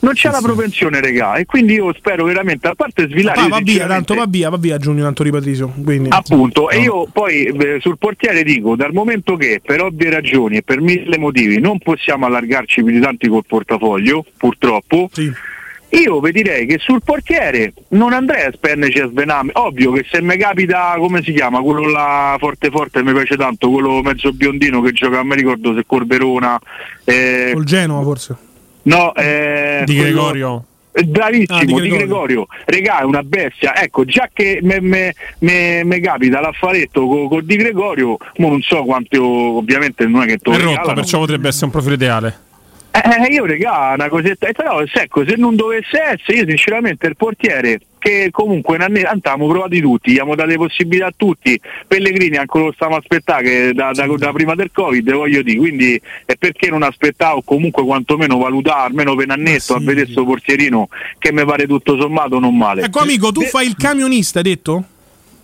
Non c'è la propensione, regà, e quindi io spero veramente, a parte svilare Ah, va via, tanto va via, va via Giugno, tanto Patrizio. Quindi, Appunto, e io poi eh, sul portiere dico, dal momento che per ovvie ragioni e per mille motivi non possiamo allargarci più di tanti col portafoglio, purtroppo, io vi direi che sul portiere non andrei a spenderci a svename. Ovvio che se mi capita, come si chiama, quello là forte forte mi piace tanto, quello mezzo biondino che gioca, non mi ricordo se col Verona. eh, Col Genoa forse. No, eh, Di Gregorio. eh, Bravissimo, Ah, di di, Gregorio. Regà è una bestia. Ecco, già che mi capita l'affaretto con, con Di Gregorio, mo non so quanto, ovviamente non è che te lo regalano. perciò potrebbe essere un profilo ideale. Eh, io regà una cosetta, eh, però se, ecco, se non dovesse essere, io sinceramente il portiere che comunque in anni abbiamo provati tutti, abbiamo dato le possibilità a tutti, Pellegrini ancora lo stiamo aspettando che da, da- da prima del Covid, voglio dire, quindi è perché non aspettare o comunque quantomeno valutare, almeno per annetto, a vedere sto portierino che mi pare tutto sommato non male. Ecco amico, tu fai il camionista, hai detto?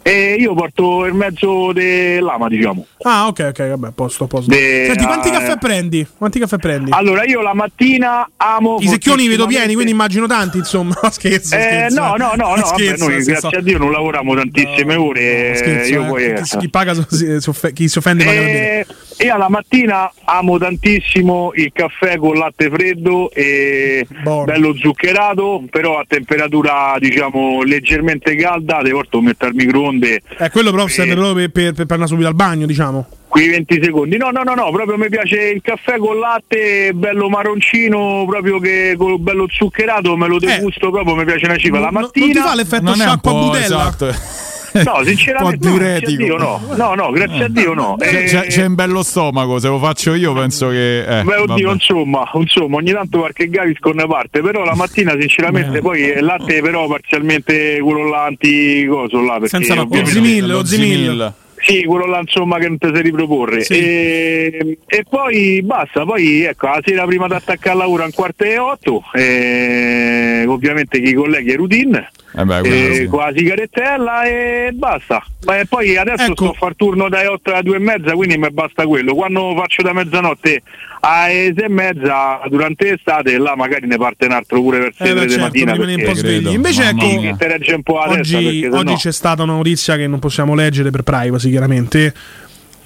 E io porto il mezzo dell'ama, diciamo. Ah, ok, ok, vabbè, posto, posto. De- Senti, quanti ah, caffè eh. prendi? Quanti caffè prendi? Allora io la mattina amo I secchioni vedo pieni, quindi immagino tanti, insomma. [LAUGHS] scherzo, Eh, scherzo. no, no, no, no, Scherzo, beh, noi scherzo. grazie a Dio non lavoriamo tantissime ore. Scherzo, io eh. poi, chi, chi paga so- si, si offe- chi si offende paga. Eh, io alla mattina amo tantissimo il caffè con latte freddo e bello zuccherato, però a temperatura diciamo leggermente calda, a mettere al microonde Eh, quello però serve proprio per, per, per andare subito al bagno, diciamo. quei 20 secondi. No, no, no, no, proprio mi piace il caffè con latte bello marroncino, proprio che con bello zuccherato, me lo degusto proprio, mi piace una cifra. La Eh. Non- mattina non ti fa l'effetto Non sciacqua po', budella? esatto. [LAUGHS] No, sinceramente no, grazie a. Dio no. No, no, grazie a Dio no. C'è, Eh, c'è- c'è un bello stomaco, se lo faccio io penso che... Eh, Beh, oddio, insomma, insomma, ogni tanto qualche Gaviscon parte, però la mattina sinceramente poi il latte però parzialmente quello là anticoso là perché Senza la ovviamente- Ozimil, Ozimil. Sì, quello là insomma che non ti sai riproporre. E, e poi basta, poi ecco, la sera prima di attaccare al lavoro a un quarto e otto, eh, ovviamente che i colleghi è routine. Eh beh, eh, sì. con la sigarettella e basta. E poi adesso sto a far turno dalle 8 alle 2 e mezza, quindi mi basta quello. Quando faccio da mezzanotte alle 6 e mezza durante l'estate, là magari ne parte un altro pure per Eh, 6 beh, di certo, mattina. un po' perché- svegli. Invece, Sì, ecco, testa, oggi, oggi sennò- c'è stata una notizia che non possiamo leggere per privacy, chiaramente,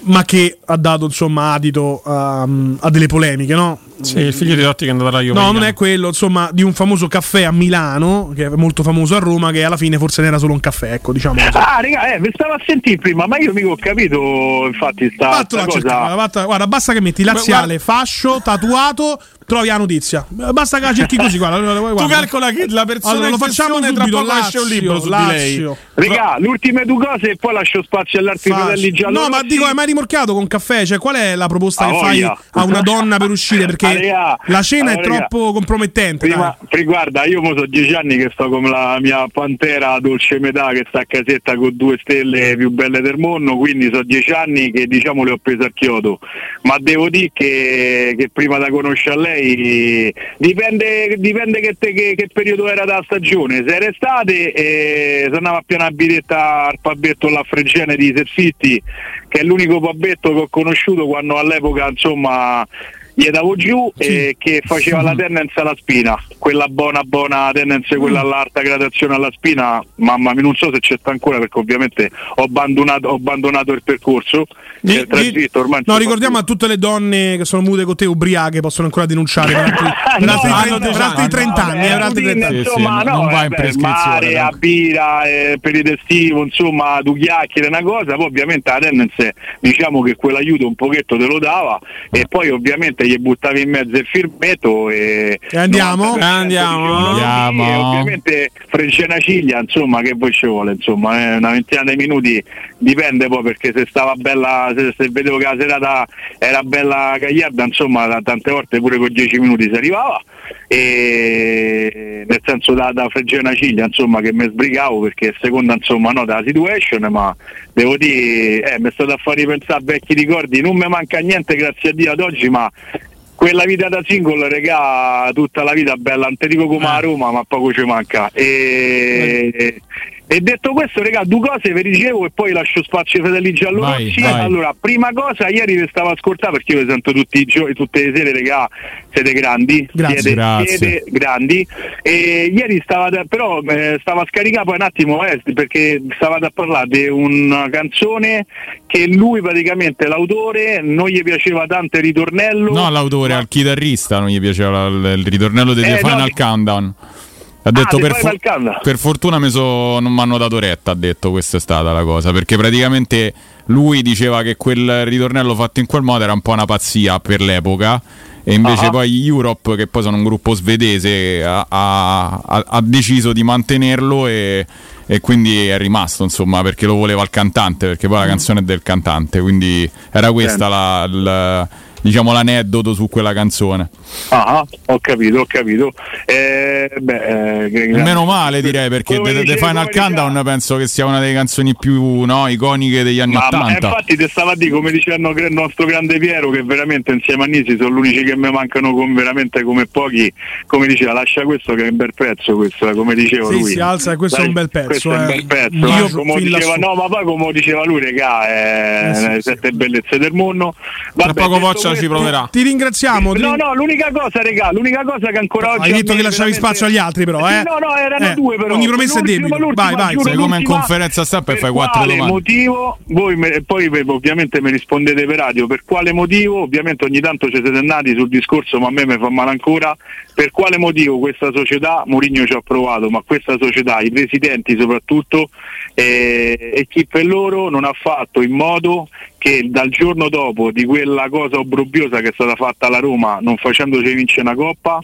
ma che ha dato insomma adito a, a delle polemiche, no? Sì, il figlio di Totti che è andato alla Juve. No, non è quello, insomma, di un famoso caffè a Milano, che è molto famoso a Roma, che alla fine forse non era solo un caffè, ecco, diciamo così. Ah, raga, eh, vi stavo a sentire prima, ma io mica ho capito, infatti, sta, Vattela sta a cosa. cercare, vatta- guarda, basta che metti laziale, fascio, tatuato, trovi la notizia. Basta che la cerchi così, guarda. guarda. Tu calcola che la persona Allora, lo facciamo questione tra subito, poco esce un Lazio, libro su Lazio. di lei. Raga, le ultime due cose e poi lascio spazio agli altri fratelli giallo. No, ma dico, hai mai rimorchiato con caffè? Cioè, qual è la proposta Ah, che fai voglia. a una donna per uscire? Perché Raga, la cena ah, è troppo compromettente. Prima, pri- guarda, io mo so dieci anni che sto come la mia pantera dolce metà che sta a casetta con due stelle più belle del mondo, quindi so dieci anni che diciamo le ho prese a chiodo. Ma devo dire che, che prima da conoscere lei dipende, dipende che, te- che- che periodo era da stagione. Se era estate e si andava a piena bidetta al pabetto là a Fregene di Serfitti, che è l'unico pabetto che ho conosciuto quando all'epoca insomma gli davo giù e che faceva la tendenza alla spina, quella buona buona tendenza, quella all'alta gradazione alla spina, mamma mia non so se c'è sta ancora perché ovviamente ho abbandonato, ho abbandonato il percorso, il tragitto ormai No, ricordiamo a tutte le donne che sono mute con te ubriache possono ancora denunciare per altri, [LAUGHS] per No, altri hanno 30 per deciso- altri 30 anni. eh, per altri 30 anni. insomma, no, eh, beh, mare, a birra, eh, periodo estivo, insomma, due chiacchiere, una cosa, poi ovviamente la tendenza diciamo che quell'aiuto un pochetto te lo dava e poi ovviamente gli buttavi in mezzo il firmetto e, E andiamo? 90% Andiamo. dicevano sì, Andiamo. e ovviamente frecce una ciglia, insomma, che poi ci vuole, insomma, eh, una ventina di minuti dipende poi perché se stava bella, se, se vedevo che la serata era bella gagliarda, insomma, da- tante volte pure con 10 minuti si arrivava. E nel senso da, da freggere una ciglia insomma che mi sbrigavo perché seconda insomma no dalla situation ma devo dire eh, mi è stato a far ripensare a vecchi ricordi. Non mi manca niente grazie a Dio ad oggi ma quella vita da single regà tutta la vita bella. Non ti dico come a Roma ma poco ci manca. E, e detto questo regà due cose vi dicevo e poi lascio spazio ai fratelli giallorossi allora prima cosa ieri vi stavo a ascoltare perché io vi sento tutti i giorni tutte le sere regà siete grandi Grazie. siete, Grazie. siete grandi e ieri stava da- però eh, stava a scaricare poi un attimo eh, perché stavate a parlare di una canzone che lui praticamente l'autore non gli piaceva tanto il ritornello No, l'autore, al chitarrista non gli piaceva il ritornello di Eh, no, Final di- Countdown. Ha detto The per, Countdown. per fortuna so- non mi hanno dato retta, ha detto questa è stata la cosa, perché praticamente lui diceva che quel ritornello fatto in quel modo era un po' una pazzia per l'epoca e invece Ah. poi Europe, che poi sono un gruppo svedese, ha, ha- ha- ha deciso di mantenerlo e, e quindi è rimasto, insomma, perché lo voleva il cantante, perché poi la canzone è del cantante, quindi era questa la, la- diciamo l'aneddoto su quella canzone. Ah, ho capito, ho capito. Eh, beh, eh, Meno male direi perché Come The, The Final Countdown penso che sia una delle canzoni più no, iconiche degli anni Ma, ma Ottanta. infatti ti stavo a dire come diceva il no- il nostro grande Piero che veramente insieme a Nisi sono gli unici che mi mancano con- veramente come pochi come diceva lascia questo che è un bel pezzo questo eh, come diceva Sì, lui si alza e questo è un bel pezzo, questo è un eh. bel pezzo Io eh, come diceva, no ma poi come diceva lui regà eh, Eh, sì, le sette bellezze del mondo Vabbè, poco detto Voccia ci proverà. Ti ringraziamo. ti no no l'unica cosa regà l'unica cosa che ancora oggi Hai detto che lasciavi veramente- spazio agli altri, però, eh? No no erano Eh, due però ogni promessa è debito. Vai, vai, sei come in conferenza stampa e per fai quattro quale domande. motivo voi me- poi ovviamente mi rispondete per radio per quale motivo ovviamente ogni tanto ci siete andati sul discorso ma a me mi fa male ancora per quale motivo questa società Mourinho ci ha provato ma questa società i presidenti soprattutto eh, e chi per loro non ha fatto in modo che dal giorno dopo di quella cosa obbrobbiosa che è stata fatta alla Roma non facendoci vincere una coppa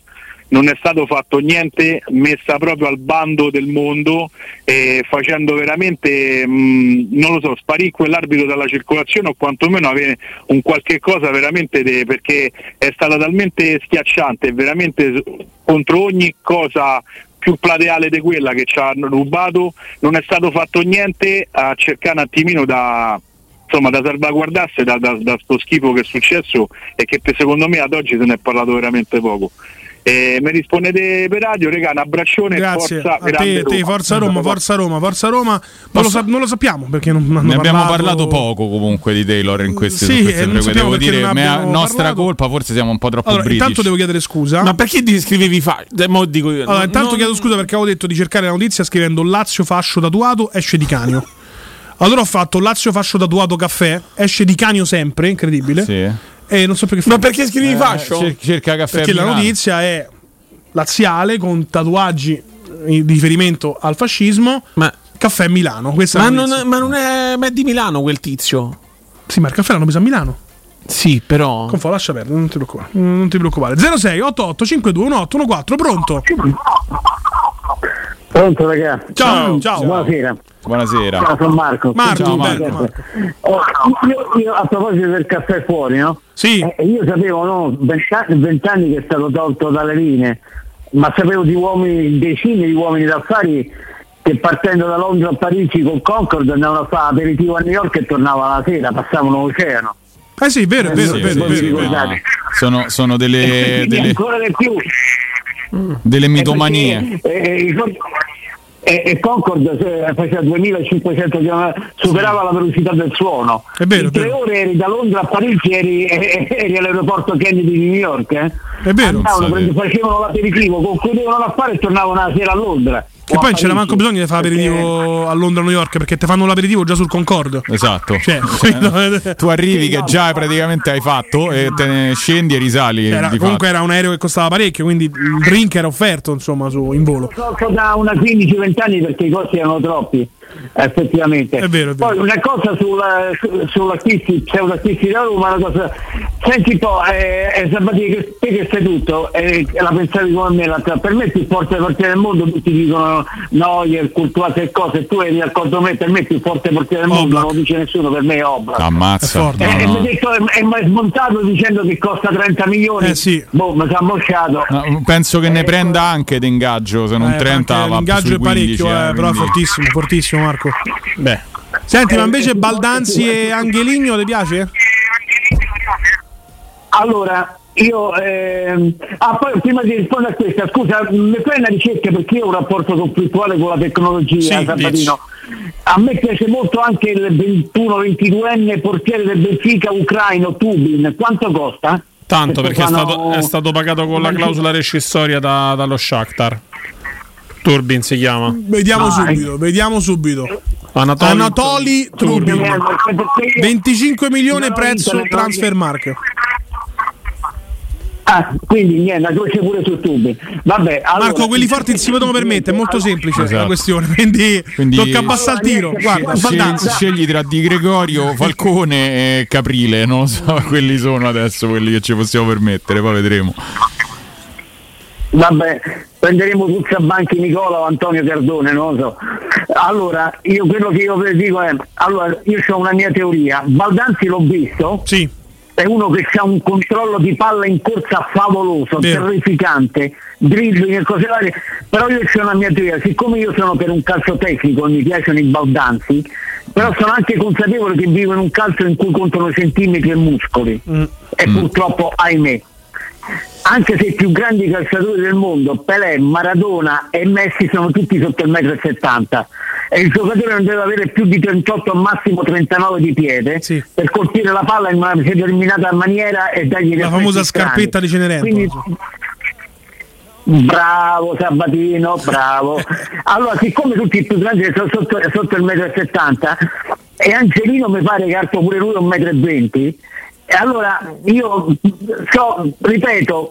non è stato fatto niente messa proprio al bando del mondo eh, facendo veramente mh, non lo so sparì quell'arbitro dalla circolazione o quantomeno avere un qualche cosa veramente de- perché è stata talmente schiacciante veramente contro ogni cosa più plateale di quella che ci hanno rubato non è stato fatto niente a cercare un attimino da insomma da salvaguardarsi da, da, da sto schifo che è successo e che secondo me ad oggi se ne è parlato veramente poco eh, mi rispondete per radio, regà, un abbraccione Grazie forza, a te, te, forza Roma, forza Roma, forza Roma. Non, lo, sa- non lo sappiamo perché non hanno Ne abbiamo parlato- parlato poco comunque di Taylor in queste, Sì, queste e non sappiamo Devo dire, non mea- abbiamo nostra parlato. colpa, forse siamo un po' troppo Allora, british. intanto devo chiedere scusa. Ma perché ti scrivevi fa? eh, mo dico io. Allora, No, intanto chiedo scusa perché avevo detto di cercare la notizia scrivendo Lazio fascio tatuato esce di canio. [LAUGHS] Allora ho fatto Lazio fascio tatuato caffè, esce di canio sempre, incredibile. Sì. E non so perché Ma perché scrivi fascio? cer- cerca caffè Perché la notizia è laziale con tatuaggi in riferimento al fascismo. Ma, caffè Milano. Questa ma è non, notizia. ma non è, ma è di Milano quel tizio. Sì, ma il caffè l'hanno preso a Milano. Sì, però. Confo, lascia perdere, non ti preoccupare. Non ti preoccupare. 06 88 52 18 pronto? Pronto ragazzi? Ciao, ciao. Buonasera. Buonasera. Ciao, sono Marco. Marco, Ciao, Marco. Oh, io, io a proposito del caffè fuori, no? Sì. Eh, io sapevo, no, vent'anni, che è stato tolto dalle linee, ma sapevo di uomini, decine di uomini d'affari che partendo da Londra a Parigi con Concord andavano a fare aperitivo a New York e tornavano la sera, passavano l'oceano. Eh sì, vero, è vero, Sì, vero, sì, sì, vero. ma sono, sono delle, delle, ancora di più. Delle mitomanie. Eh, eh, con- e, e Concord se- faceva 2500 km, superava la velocità del suono. È vero, In tre vero. ore eri da Londra a Parigi, eri, eri all'aeroporto Kennedy di New York. Eh? È vero. Andavano, facevano l'aperitivo, concludevano l'affare e tornavano la sera a Londra. Che poi non c'era manco bisogno di fare l'aperitivo a Londra o New York perché ti fanno l'aperitivo già sul Concorde. Esatto. Cioè, [LAUGHS] [LAUGHS] tu arrivi che già praticamente hai fatto e te ne scendi e risali. Era- di comunque fatto. era un aereo che costava parecchio, quindi il drink era offerto insomma su, in volo. So da una 15-20 anni perché i costi erano troppi, effettivamente. È vero, è vero. Poi una cosa sulla, su, sull'acquisti, pseudoacquisti da Roma, una cosa. Senti un po', eh, eh, Sabatini, che te che sei tutto, eh, la pensavi come me, l'altra- per me il più forte portiere del mondo, tutti dicono Neuer, Courtois e cose, tu eri d'accordo con me, per me il più forte portiere del mondo, non lo dice nessuno, per me è Oblak. Ammazza. E, No, e no. mi ha detto, e mi ha smontato dicendo che costa 30 milioni. Eh sì. Boh, mi sono mosciato. No, penso che ne prenda anche d'ingaggio, se non Eh, 30 anche va l'ingaggio è parecchio, 15, eh, eh, però è fortissimo, fortissimo Marco. Beh. Senti, ma invece Baldanzi e Angeligno ti piace? Allora, io ehm, ah, poi prima di rispondere a questa, scusa, mi fai una ricerca perché io ho un rapporto conflittuale con la tecnologia, Sì, Sabatino. A me piace molto anche il 21-22enne portiere del Benfica ucraino Tubin. Quanto costa? Tanto perché è fanno- stato, è stato pagato con la clausola rescissoria da- dallo Shakhtar. Turbin si chiama. Vediamo subito, vediamo subito. Anatoli, Anatoli Trubin. 25 milioni prezzo transfer mark. Ah, quindi niente, la croce pure su Tubin. Vabbè, allora- Marco, quelli forti non si potevano permettere, è molto semplice la Esatto. questione, quindi, Quindi- tocca abbassare il tiro. Guarda, Scegli, scegli tra Di Gregorio, Falcone e Caprile, non lo so, [LAUGHS] quelli sono adesso quelli che ci possiamo permettere, poi vedremo. Vabbè, prenderemo Banchi Nicola o Antonio Cardone, non lo so. Allora, io quello che io vi dico è, allora, io ho una mia teoria, Baldanzi l'ho visto, sì. è uno che ha un controllo di palla in corsa favoloso, Vero. terrificante, dribbling e cose varie, però io ho una mia teoria, siccome io sono per un calcio tecnico, mi piacciono i Baldanzi, però sono anche consapevole che vivo in un calcio in cui contano centimetri e muscoli. E purtroppo ahimè anche se i più grandi calciatori del mondo, Pelé, Maradona e Messi sono tutti sotto il 1,70 m e il giocatore non deve avere più di 38 al massimo 39 di piede per colpire la palla in una determinata maniera e dargli La famosa scarpetta di Cenerentola. Quindi, Bravo Sabatino, bravo. [LAUGHS] Allora, siccome tutti i più grandi sono sotto, sotto il 1,70 m e Angelino mi pare che alto pure lui 1,20 m, e allora io so, ripeto,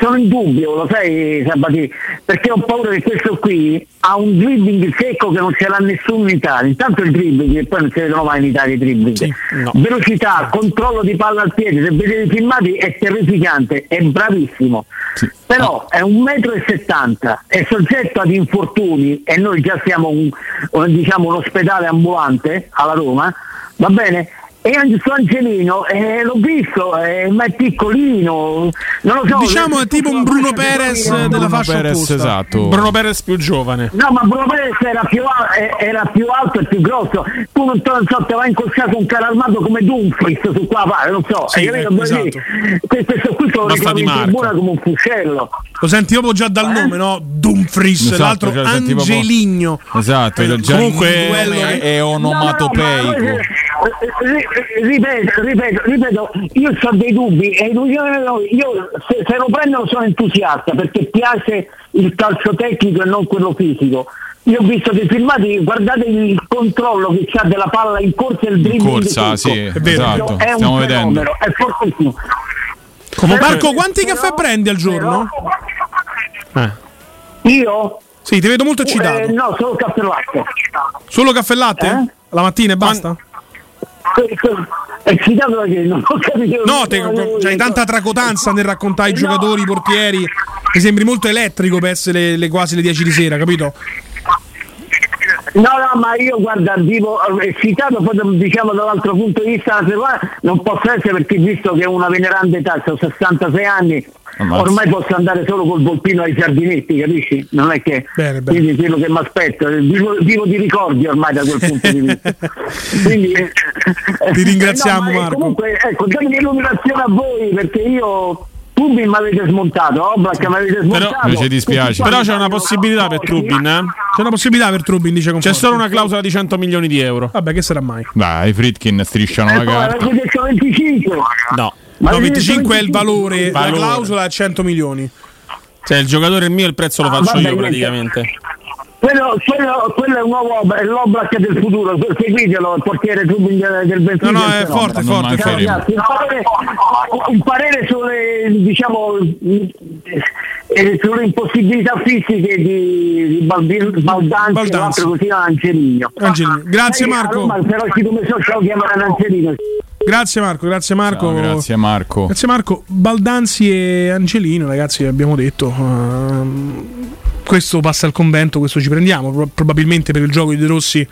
sono in dubbio, lo sai Sabatino, perché ho paura che questo qui ha un dribbling secco che non ce l'ha nessuno in Italia. Intanto il dribbling, e poi non si vedono mai in Italia i dribbling. Velocità, controllo di palla al piede, se vedete i filmati è terrificante, è bravissimo. Però è un metro e settanta, è soggetto ad infortuni e noi già siamo un- diciamo, un ospedale ambulante alla Roma, va bene? E anche su Angelino, eh, l'ho visto, eh, ma è piccolino, non lo so. Diciamo è tipo un Bruno Perez della fascia Perez, opposta. esatto. Bruno Perez più giovane. No, ma Bruno Perez era più, al- eh, era più alto e più grosso. Tu non, so, non so, te vai incrociato un carro armato come Dumfries su qua, non so. Sì, eh, esatto. Questo qui di in tribuna come un fuscello. Lo senti proprio già dal nome, no? Dumfries, Esatto, l'altro cioè, Angeligno. Esatto, Eh, comunque- nome è onomatopeico. Eh, ri- ripeto, ripeto, ripeto, io ho dei dubbi e io, io se, se lo prendo sono entusiasta perché piace il calcio tecnico e non quello fisico. Io ho visto dei filmati, guardate il controllo che c'ha della palla in corsa e il dribbling. corsa, sì, È vero. esatto, È un stiamo fenomeno, vedendo. è fortissimo. Marco, quanti caffè prendi al giorno? Io? Sì, ti vedo molto eccitato. Eh, no, solo caffè latte. Solo caffè e latte? Eh? La mattina e basta? Eccitato perché non ho capito. No, te, c'hai tanta tracotanza nel raccontare i giocatori, i portieri. Mi sembri molto elettrico per essere le, le- quasi le 10 di sera, capito? No, no, ma io guarda, vivo eh, eccitato poi diciamo dall'altro punto di vista non posso essere perché visto che ho una veneranda età, ho 66 anni, Ammazza. ormai posso andare solo col volpino ai giardinetti, capisci? Non è che Bene, bene. quindi quello che mi aspetto, vivo, vivo di ricordi ormai da quel punto di vista. [LAUGHS] quindi, Ti ringraziamo, eh, no, ma, eh, Marco. Comunque, ecco, dammi l'illuminazione a voi perché io Trubin mi avete smontato, Oblak mi avete smontato. Invece ti spiace. Però c'è una possibilità per Trubin, eh? C'è una possibilità per Trubin, dice C'è Conforti. solo una clausola di 100 milioni di euro. Vabbè, che sarà mai? Dai, i Fritkin strisciano Eh, la carta. detto 25. No. Ma No, avete 25 è il detto valore, la Valore. clausola è 100 milioni. Cioè, il giocatore è mio, il prezzo lo Ah, faccio vabbè, io niente. Quello, quello, quello è un nuovo è l'Oblak del futuro, seguitelo, il portiere Trubin del Benfica. No, no, è forte, è Non forte. Ragazzi, un parere, un parere sulle, diciamo, eh, sulle impossibilità fisiche di, Baldanzi e Baldanzi. l'altro così Angelino. Angelino. Grazie, Eh, Marco. a Roma, Se no ci come so, ce lo chiamano Angelino. Grazie Marco, grazie Marco. Ciao, grazie Marco. Grazie Marco. Baldanzi e Angelino, ragazzi, abbiamo detto. ehm, questo passa al convento, questo ci prendiamo. Pro- probabilmente per il gioco di De Rossi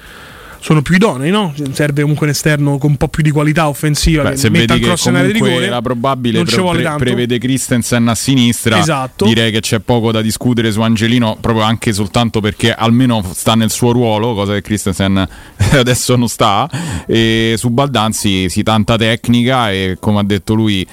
sono più idonei, no? Serve comunque un esterno con un po' più di qualità offensiva Beh, che se metta vedi il che cross in area di comunque rigore. la probabile non pre- pre- prevede Christensen a sinistra, Esatto. direi che c'è poco da discutere su Angelino, proprio anche soltanto perché almeno sta nel suo ruolo, cosa che Christensen [LAUGHS] adesso non sta, e su Baldanzi sì, tanta tecnica e come ha detto lui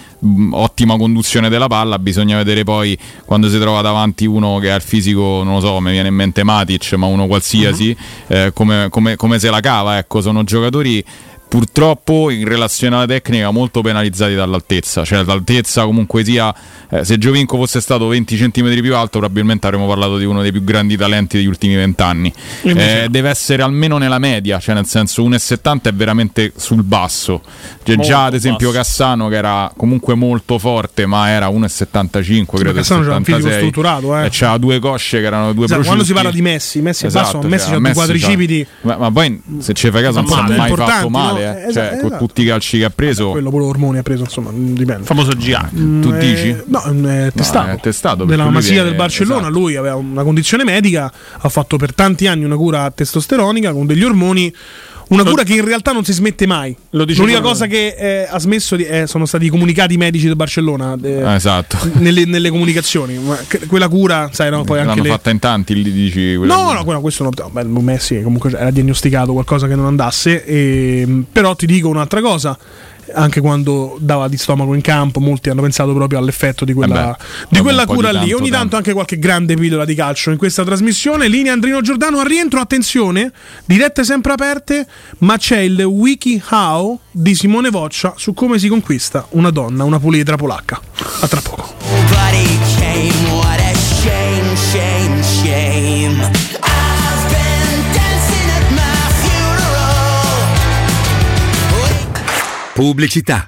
ottima conduzione della palla, bisogna vedere poi quando si trova davanti uno che ha il fisico, non lo so, mi viene in mente Matic, ma uno qualsiasi, Mhm. eh, come, come- come se la cava, ecco, sono giocatori purtroppo in relazione alla tecnica molto penalizzati dall'altezza cioè l'altezza comunque sia eh, se Giovinco fosse stato 20 cm più alto probabilmente avremmo parlato di uno dei più grandi talenti degli ultimi vent'anni Eh, deve essere almeno nella media cioè nel senso 1,70 è veramente sul basso cioè, già ad esempio basso. Cassano che era comunque molto forte ma era 1,75 credo Cassano c'ha un fisico 76, strutturato, eh. e c'aveva due cosce che erano due Esatto, quando si prosciutti. parla di Messi, Messi è Esatto, basso, Messi cioè, ha due Messi quadricipiti. Ma, ma poi se ci fai caso non si è mai fatto male, no? Eh. Esatto, cioè, con esatto. tutti i calci che ha preso. Quello pure ormoni ha preso, insomma, dipende. Il famoso. Tu Mm, dici? eh, no, è testato. è testato, Della Masia viene- del Barcellona, esatto. lui aveva una condizione medica, ha fatto per tanti anni una cura testosteronica con degli ormoni. Una cura che in realtà non si smette mai. L'unica cosa che eh, ha smesso di- eh, sono stati i comunicati medici del Barcellona eh, Ah, esatto. nelle, nelle comunicazioni. Ma quella cura, sai, no? Poi anche L'hanno le... fatta in tanti, lì dici. No, no, quello- questo no. no, Beh, Messi comunque era diagnosticato qualcosa che non andasse. e- però ti dico un'altra cosa. Anche quando dava di stomaco in campo, molti hanno pensato proprio all'effetto di quella, Eh beh, di quella cura di lì. tanto Ogni tanto tempo. anche qualche grande pillola di calcio in questa trasmissione. Linea Andrino Giordano al rientro. Attenzione, dirette sempre aperte, ma c'è il WikiHow di Simone Voccia su come si conquista una donna, una puletra polacca. A tra poco. Pubblicità.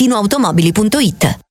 valentinoautomobili.it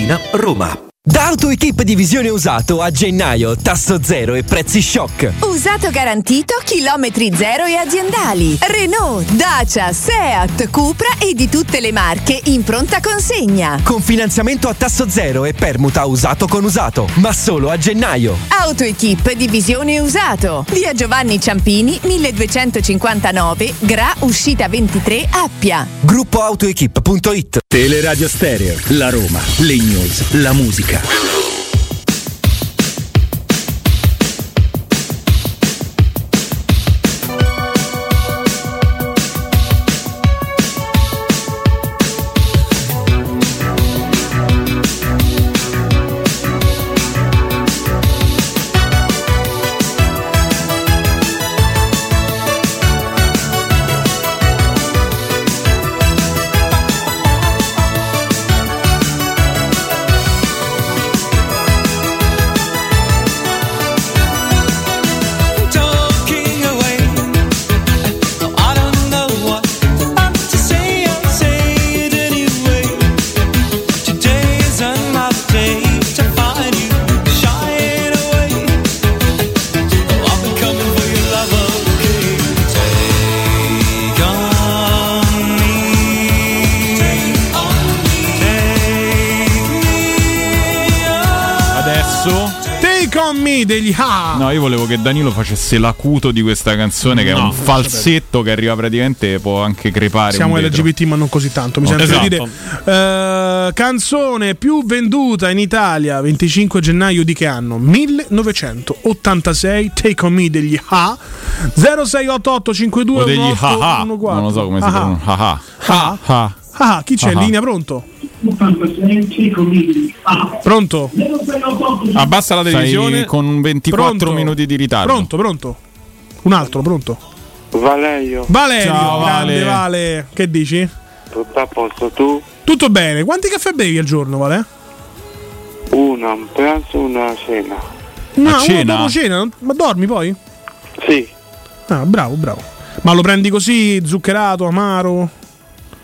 Tiburtina, Roma. Da AutoEquip Divisione Usato a gennaio, tasso zero e prezzi shock. Usato garantito, chilometri zero e aziendali. Renault, Dacia, Seat, Cupra e di tutte le marche in pronta consegna. Con finanziamento a tasso zero e permuta usato con usato, ma solo a gennaio. AutoEquip Divisione Usato. Via Giovanni Ciampini, 1259, Gra, uscita 23, Appia. Gruppo AutoEquip.it Teleradio Stereo, la Roma, le news, la musica. música. Che Danilo facesse l'acuto di questa canzone, che è No, un falsetto che arriva praticamente, può anche crepare. Siamo. LGBT, ma non così tanto. Mi No, sento di esatto. dire. Eh, canzone più venduta in Italia 25 gennaio di che anno? 1986. Take on me degli Ha. 0688 52 O degli haha. Non lo so come si pronuncia. Haha. Ha. Ha. Ah, chi c'è in Ah. linea? Pronto? Pronto? Abbassa la Stai televisione. con 24 Pronto? minuti di ritardo. Pronto, pronto. Un altro, pronto. Valerio. Valerio, Ciao, grande Vale. Vale. Che dici? Tutto a posto tu? Tutto bene. Quanti caffè bevi al giorno, Vale? Una, un pranzo una cena. No, cena? dopo cena. Ma dormi poi? Sì. Ah, bravo, bravo. Ma lo prendi così, zuccherato, amaro?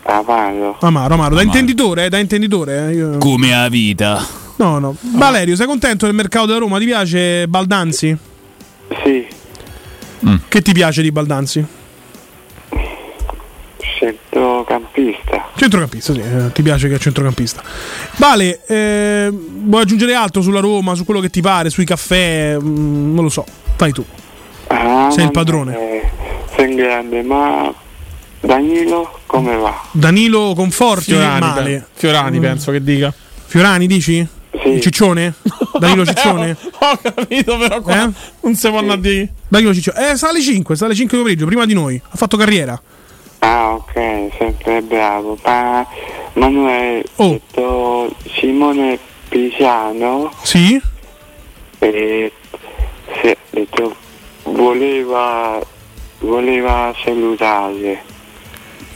Amaro. Amaro, amaro. Da intenditore, eh? Da intenditore, eh? Io- Come a vita. No, no. Valerio, sei contento del mercato da Roma? Ti piace Baldanzi? Sì. Che ti piace di Baldanzi? Centrocampista. Centrocampista, sì, eh, ti piace che è centrocampista. Vale, eh, vuoi aggiungere altro sulla Roma, su quello che ti pare, sui caffè? Mm, non lo so, fai tu. Ah, Sei il padrone. sei grande, ma Danilo come va? Danilo Conforti, Fiorani, pe- Fiorani Mm. penso che dica. Fiorani, dici? Ciccione? [LAUGHS] Danilo Ciccione? Ho capito, però qua Eh? non si può andare di. Danilo Ciccione. Eh, sta alle 5, sta alle 5 di pomeriggio, prima di noi. Ha fatto carriera. Ah, ok, sempre bravo. Ma Manuel, Oh. detto Simone Pisiano, Sì? e se, detto, voleva, voleva salutare.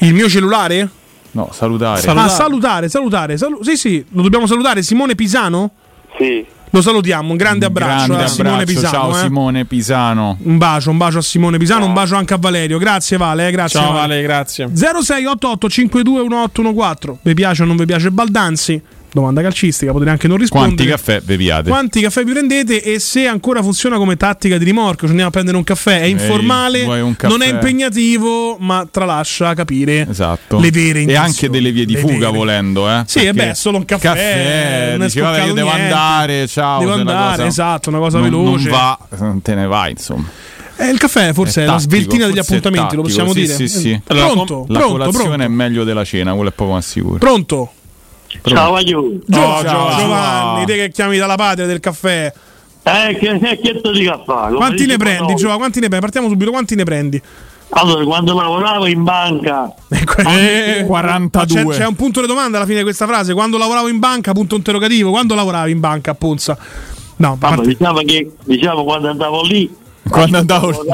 Il mio cellulare? No, salutare. Ah, salutare, salutare. salu- sì, sì, lo dobbiamo salutare. Simone Pisano? Sì. Lo salutiamo, un grande abbraccio Grande a Simone abbraccio, Pisano. ciao eh. Simone Pisano. Un bacio, un bacio a Simone Pisano, un bacio anche a Valerio. Grazie Vale, eh, grazie. Ciao Vale, grazie. 0688 521814. Vi piace o non vi piace Baldanzi? Domanda calcistica, potete anche non rispondere. Quanti caffè beviate? Quanti caffè vi prendete e se ancora funziona come tattica di rimorchio, ci andiamo a prendere un caffè, è informale, un caffè? non è impegnativo, ma tralascia capire Esatto. le vere E intenzioni. anche delle vie di Le fuga vere. volendo, eh. Sì, e Perché beh, è solo un caffè, Caffè, non dici, vabbè, io devo niente. andare, ciao. Devo la andare, cosa esatto, una cosa non, veloce. Non va, te ne vai, insomma. Eh, il caffè forse è, È la tattico, sveltina degli appuntamenti, lo possiamo sì, dire. Sì, sì. Pronto, la pronto, colazione pronto. è meglio della cena, quello è poco ma sicuro. Pronto? Ciao Aiù. Gio- Giovanni, te che chiami dalla patria del caffè. Eh, che, che, che fare? Come Quanti ne prendi, noi. Giova? Quanti ne prendi? Partiamo subito, quanti ne prendi? Allora, quando lavoravo in banca, Eh, 42. C'è, c'è un punto di domanda alla fine di questa frase. Quando lavoravo in banca, punto interrogativo. Quando lavoravi in banca a Ponza? No, vabbè, diciamo che diciamo quando andavo lì, Quando andavo [LAUGHS]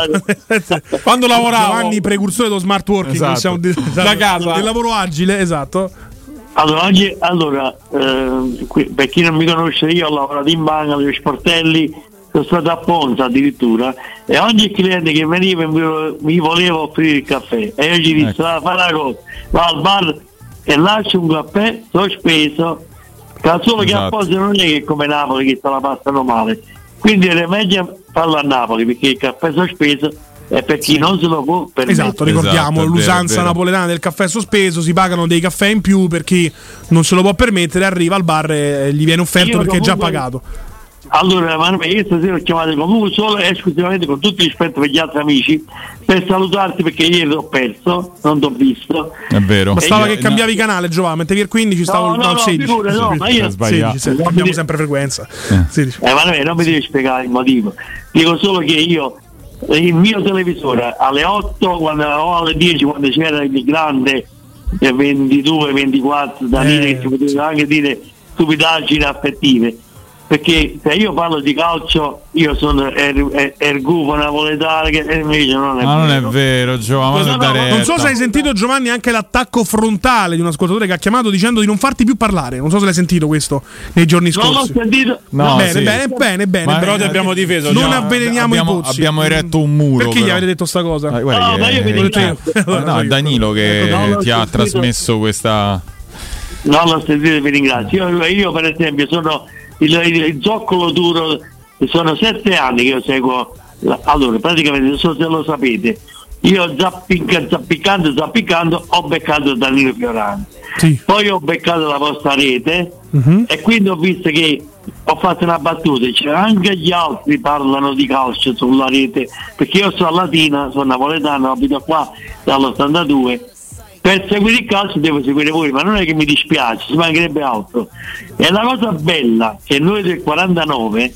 quando lavoravo Giovanni precursore dello smart working Esatto. possiamo dire- Da casa. del lavoro agile esatto Allora, oggi, allora eh, qui- per chi non mi conosce, io ho lavorato in banca, negli sportelli, sono stato a Ponza addirittura, e ogni cliente che veniva mi, mi voleva offrire il caffè. E io gli dissi, Ecco. "Ah, fai una cosa, va al bar e lascio un caffè, sospeso, che solo che a Esatto. Ponza non è che come Napoli che se la passano male. Quindi era meglio farlo a Napoli, perché il caffè sospeso è per chi non se lo può permettere. esatto ricordiamo l'usanza napoletana del caffè sospeso si pagano dei caffè in più per chi non se lo può permettere arriva al bar e gli viene offerto Io perché è già comunque- pagato. Allora, ma io stasera ho chiamato comunque solo e esclusivamente con tutto il rispetto per gli altri amici per salutarti perché ieri ho perso, non ti ho visto. È vero. bastava io- che cambiavi canale Giovanni mentre il 15 stavo No, no, al no, 16 figura, no, ma io- 16, sì, No, cambiamo mi- sempre frequenza. Eh, Emanuele, non mi devi spiegare il motivo. Dico solo che io, eh, il mio televisore alle 8 quando, o alle 10 quando c'era il grande eh, 22, 24, da Eh, dire che si poteva anche dire stupidaggini affettive. Perché se io parlo di calcio, io sono er, er, ergufo napoletano, che invece non è Ma non è vero. vero, Giovanni. No, no, non so se hai sentito Giovanni anche l'attacco frontale di un ascoltatore che ha chiamato dicendo di non farti più parlare. Non so se l'hai sentito questo nei giorni Non l'ho scorsi. sentito. No, bene, sì. bene, bene, bene. Ma- Però ti abbiamo difeso, Non avveleniamo Abbiamo- i pozzi. abbiamo eretto un muro, Perché gli però. avete detto sta cosa? Ah, guarda No, che- ma io vi detto io. No, è Danilo che Ecco, no, ti ha trasmesso questa. Non l'ho sentito, vi ringrazio. Io, io, per esempio sono il, il, il zoccolo duro, sono sette anni che io seguo. allora, praticamente, non so se lo sapete, io zappicca- zappicando, zappicando, ho beccato Danilo Fiorani. Poi ho beccato la vostra rete Mhm. e quindi ho visto che ho fatto una battuta, cioè anche gli altri parlano di calcio sulla rete, perché io sono a Latina, sono napoletano, abito qua dall'82 per seguire il calcio devo seguire voi, ma non è che mi dispiace, ci mancherebbe altro. E la cosa bella che noi del 49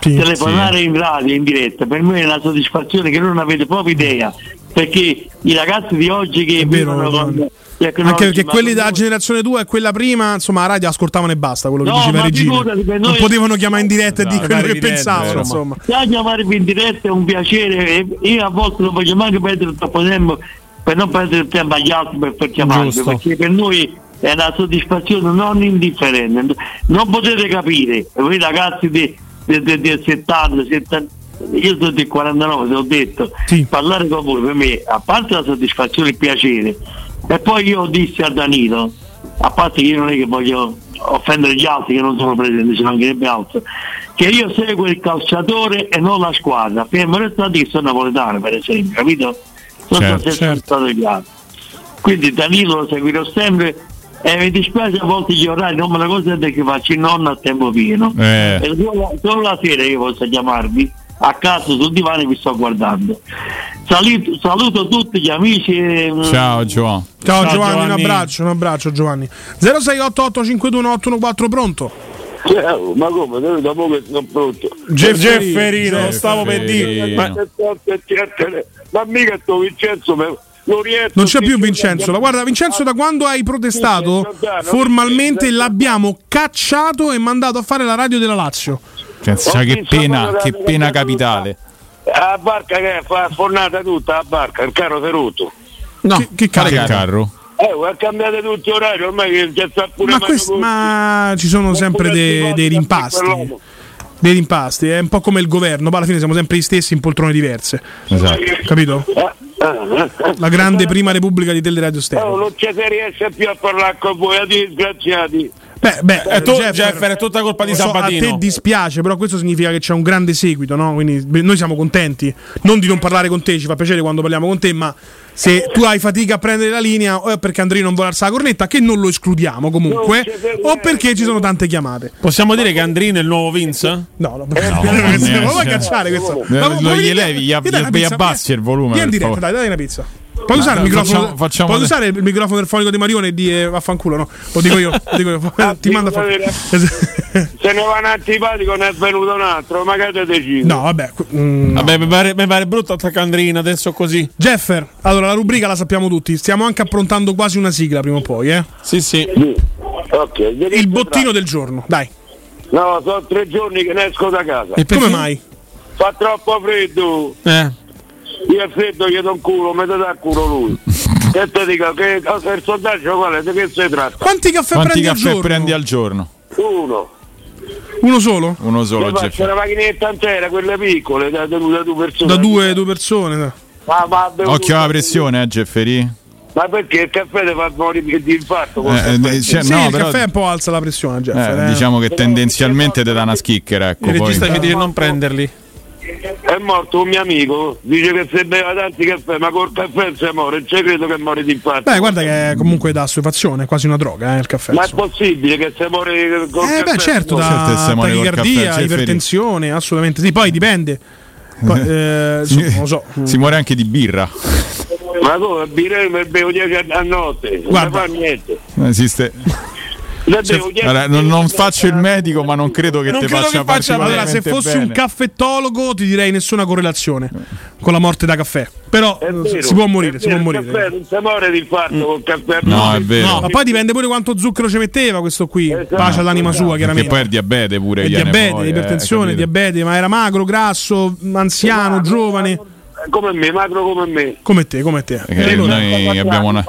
telefonare in radio in diretta per me è una soddisfazione che non avete proprio idea, perché i ragazzi di oggi che vivono con Anche perché quelli della generazione 2 e quella prima, insomma, la radio ascoltavano e basta quello che No, diceva Regina. Non potevano chiamare in diretta e dire Esatto, quello che diretta, pensavano, vero. insomma. Chiamarvi in diretta è un piacere io a volte non voglio neanche perdere troppo tempo per non perdere tempo agli altri per, chiamarvi Giusto. perché per noi è una soddisfazione non indifferente non potete capire voi ragazzi di, di- di- del 70, 70 io sono del 49 te l'ho detto parlare con voi per me a parte la soddisfazione e il piacere e poi io dissi a Danilo a parte che io non è che voglio offendere gli altri che non sono presenti, ci mancherebbe altro, che io seguo il calciatore e non la squadra, fermo restando che sono napoletano per esempio, capito? Sono Certo, sempre stato chiaro. Quindi Danilo lo seguirò sempre e mi dispiace a volte gli orari, non me la cosa che faccio il nonno a tempo pieno. Eh. E solo, solo la sera io posso chiamarvi a casa sul divano e vi sto guardando. Saluto, saluto tutti gli amici. mm, Ciao Giovanni. Ciao, Giovanni, un abbraccio, un abbraccio Giovanni. 0688 521 pronto? Ciao, ma come? Noi dopo che sono pronto. Gefferino, lo stavo per dire. Ma, ma mica sto Vincenzo, non riesco Non c'è più Vincenzo. La guarda, Vincenzo, da quando hai protestato, formalmente l'abbiamo cacciato e mandato a fare la radio della Lazio. Pensa che pena, che pena capitale. La barca che fa fornata tutta, la barca, il carro tenuto. No, che, che carro? carro? Eh, vuoi cambiare tutti orario, ormai che c'è sta pure Ma, quest- ma ci sono sempre dei, dei rimpasti. Dei rimpasti, è un po' come il governo, poi alla fine siamo sempre gli stessi in poltrone diverse. Esatto. Capito? La grande prima repubblica di Teleradio Oh, Stereo. non ci si riesce più a parlare con voi, a disgraziati. Beh, beh, È tu- Jeffer, Jeffer, è tutta colpa di so, Sabatino. A te dispiace, però questo significa che c'è un grande seguito, no? Quindi beh, noi siamo contenti. Non di non parlare con te, ci fa piacere quando parliamo con te, ma se tu hai fatica a prendere la linea, o è perché Andrino non vuole alzare la cornetta, che non lo escludiamo comunque, o perché ci sono tante chiamate. Possiamo dire che Andrino è il nuovo Vince? No, no, no, ma niente. lo vuoi cacciare questo? Eh, Ma lo gli levi, gli abbassi il volume, Vieni diretta, dai, dai una pizza. Puoi usare, No, il microfono, facciamo- facciamo puoi usare il microfono del fonico di Marione e di eh, vaffanculo, no? Lo dico io, lo dico io. Ah, [LAUGHS] Ti mando a fa- [LAUGHS] Se ne va un antipatico ne è venuto un altro, magari decidi. No, vabbè. mm, Vabbè, mi pare, mi pare brutto attaccare Andrino adesso così. Jeffer, allora la rubrica la sappiamo tutti, stiamo anche approntando quasi una sigla prima o poi, eh? Sì, sì. Ok, Il bottino del giorno, dai. No, sono tre giorni che ne esco da casa. E come mai? Fa troppo freddo. Eh. Io è freddo, gli do un culo, mi dà il culo lui. e te dico che cosa il sondaggio qual è? Di che si tratta? Quanti caffè Quanti prendi al caffè giorno? prendi al giorno? Uno. Uno solo? Uno solo, Io faccio una macchinetta intera, quelle piccole, da, da, da due persone. Da due, due persone. dai. Ma, ma, Occhio alla pressione, eh, Jefferi. Ma perché il caffè ti fa morire di infarto? Eh, eh, cioè, Sì, no, il però- caffè un po' alza la pressione, Jeffer. Eh, eh. diciamo che tendenzialmente ti dà una schicchera. Ecco, Il poi. regista ci dice non prenderli. È morto un mio amico, dice che se beva tanti caffè, ma col caffè si muore, non ci credo che muore di infarto. Beh, guarda che è comunque da assuefazione, è quasi una droga, eh, il caffè. ma è insomma. possibile che si muore col Eh caffè? beh certo, da Certo se tachicardia, caffè, ipertensione, assolutamente sì, poi dipende. Poi, [LAUGHS] eh, non lo so. Si muore anche di birra. Ma come? Birre mi bevo 10 a notte, non Guarda. mi fa niente. Non esiste. 10 Allora, non, non faccio il medico, ma non credo che Non ti credo faccia che faccia allora, se fossi bene. un caffettologo ti direi nessuna correlazione con la morte da caffè. Però eh, vero, si può morire, si può vero, il morire. caffè non si muore di infarto col caffè. No, è vero. No, ma poi dipende pure quanto zucchero ci metteva questo qui. Esatto, Pace all'anima sua, Perché chiaramente. poi il diabete pure E viene diabete, fuori, eh, ipertensione, capito? diabete, ma era magro, grasso, anziano, giovane. Come me, magro come me. Come te, come te. E allora- noi abbiamo una.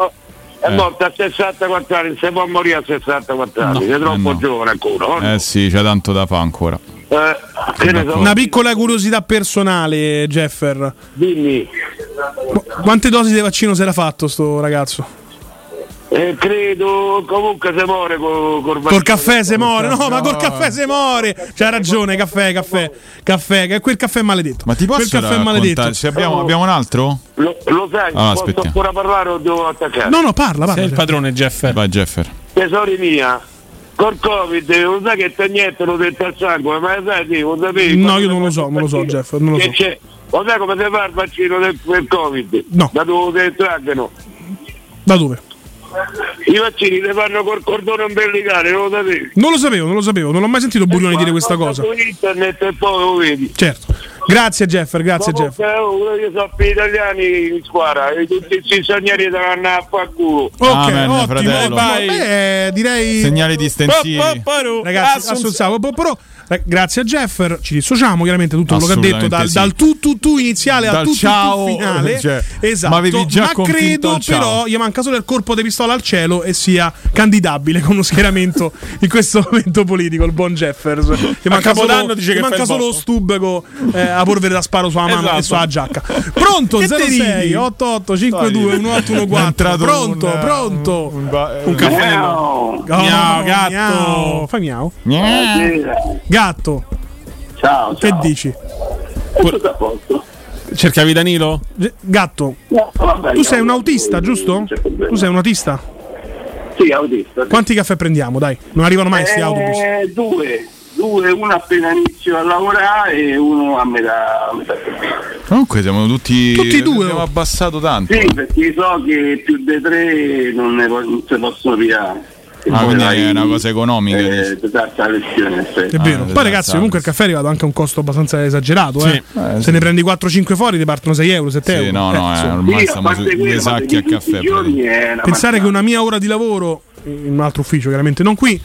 È Eh. morto a 64 anni, se può morire a 64 anni, è troppo eh no. giovane ancora. oh no? Eh sì, c'è tanto da fare ancora. Eh. Una piccola curiosità personale, Jeffer. Dimmi, Qu- Quante dosi di vaccino si era fatto sto ragazzo? Eh, credo comunque se muore col, col Col caffè se muore, no, ma col caffè se muore. C'ha ragione, caffè, caffè, caffè, che quel caffè è maledetto. Ma ti quel posso caffè è raccontare? maledetto. Se abbiamo, abbiamo un altro? Lo, lo sai, Ah, posso aspettiamo. ancora parlare o devo attaccare? No, no, parla, parla. Sei il padrone, Jeffer. Vai, Jeffer. Tesori mia, col Covid non sai che ti iniettano dentro al sangue, ma sai sì, lo sapevi? No, io non lo so, non lo so, Jeff, non lo che so. c'è- Lo sai come si fa il vaccino del, del Covid? No. Da dove ti traggono? Da dove? I vaccini li fanno col cordone ombelicale, non lo sapevi? Non lo sapevo, non lo sapevo, non ho mai sentito Burioni dire questa cosa. Su internet e poi lo vedi. Certo. Grazie Jeffer, grazie Jeff. Comunque, oh, io so per gli italiani in squadra e tutti questi stranieri saranno a fa culo. Ok, Amen, ottimo, fratello. Vai. Beh, direi Segnali distensivi. Ragazzi, assunzavo, però, grazie a Jeffer, ci dissociamo chiaramente tutto quello che ha detto dal, sì. dal tu tu tu iniziale al Dal tu tu ciao, tu finale. [LAUGHS] cioè, esatto. ma avevi già ma credo al però gli manca solo il corpo di pistola al cielo e sia candidabile con uno schieramento [LAUGHS] in questo momento politico, il buon Jeffers. Gli manca solo, dice che manca solo lo stubego eh, a polvere da sparo sulla mano Esatto. e sulla giacca. Pronto [LAUGHS] Che te 06 ridi? 88 52 È 1814. entrato Pronto, un- pronto. Un, ba- Un caffè. Oh, Miau, gatto. miau. Fai miau. Miau. Gatto, Ciao, che dici? Tutto a posto. Cercavi Danilo? Gatto, tu sei un autista, giusto? Tu sei un autista? Sì, autista. Quanti caffè prendiamo? Dai, non arrivano mai questi autobus. Eh, due, due, uno appena inizio a lavorare e uno a metà. a metà. Comunque siamo tutti. Tutti e due, Abbiamo abbassato tanto. Sì, perché so che più di tre non, ne, non si possono pigliare. E Ah, quindi è una cosa economica. Eh. È vero. Ah, Poi ragazzi, esatto. comunque il caffè è arrivato anche a un costo abbastanza esagerato. Sì. Eh. Eh, Se sì. ne prendi 4-5 fuori ti partono 6 euro, 7 Sì, euro. no, Eh, no, eh, insomma. ormai stiamo parte su quello, due sacchi a caffè. Pensare che una mia ora di lavoro in un altro ufficio, chiaramente non qui,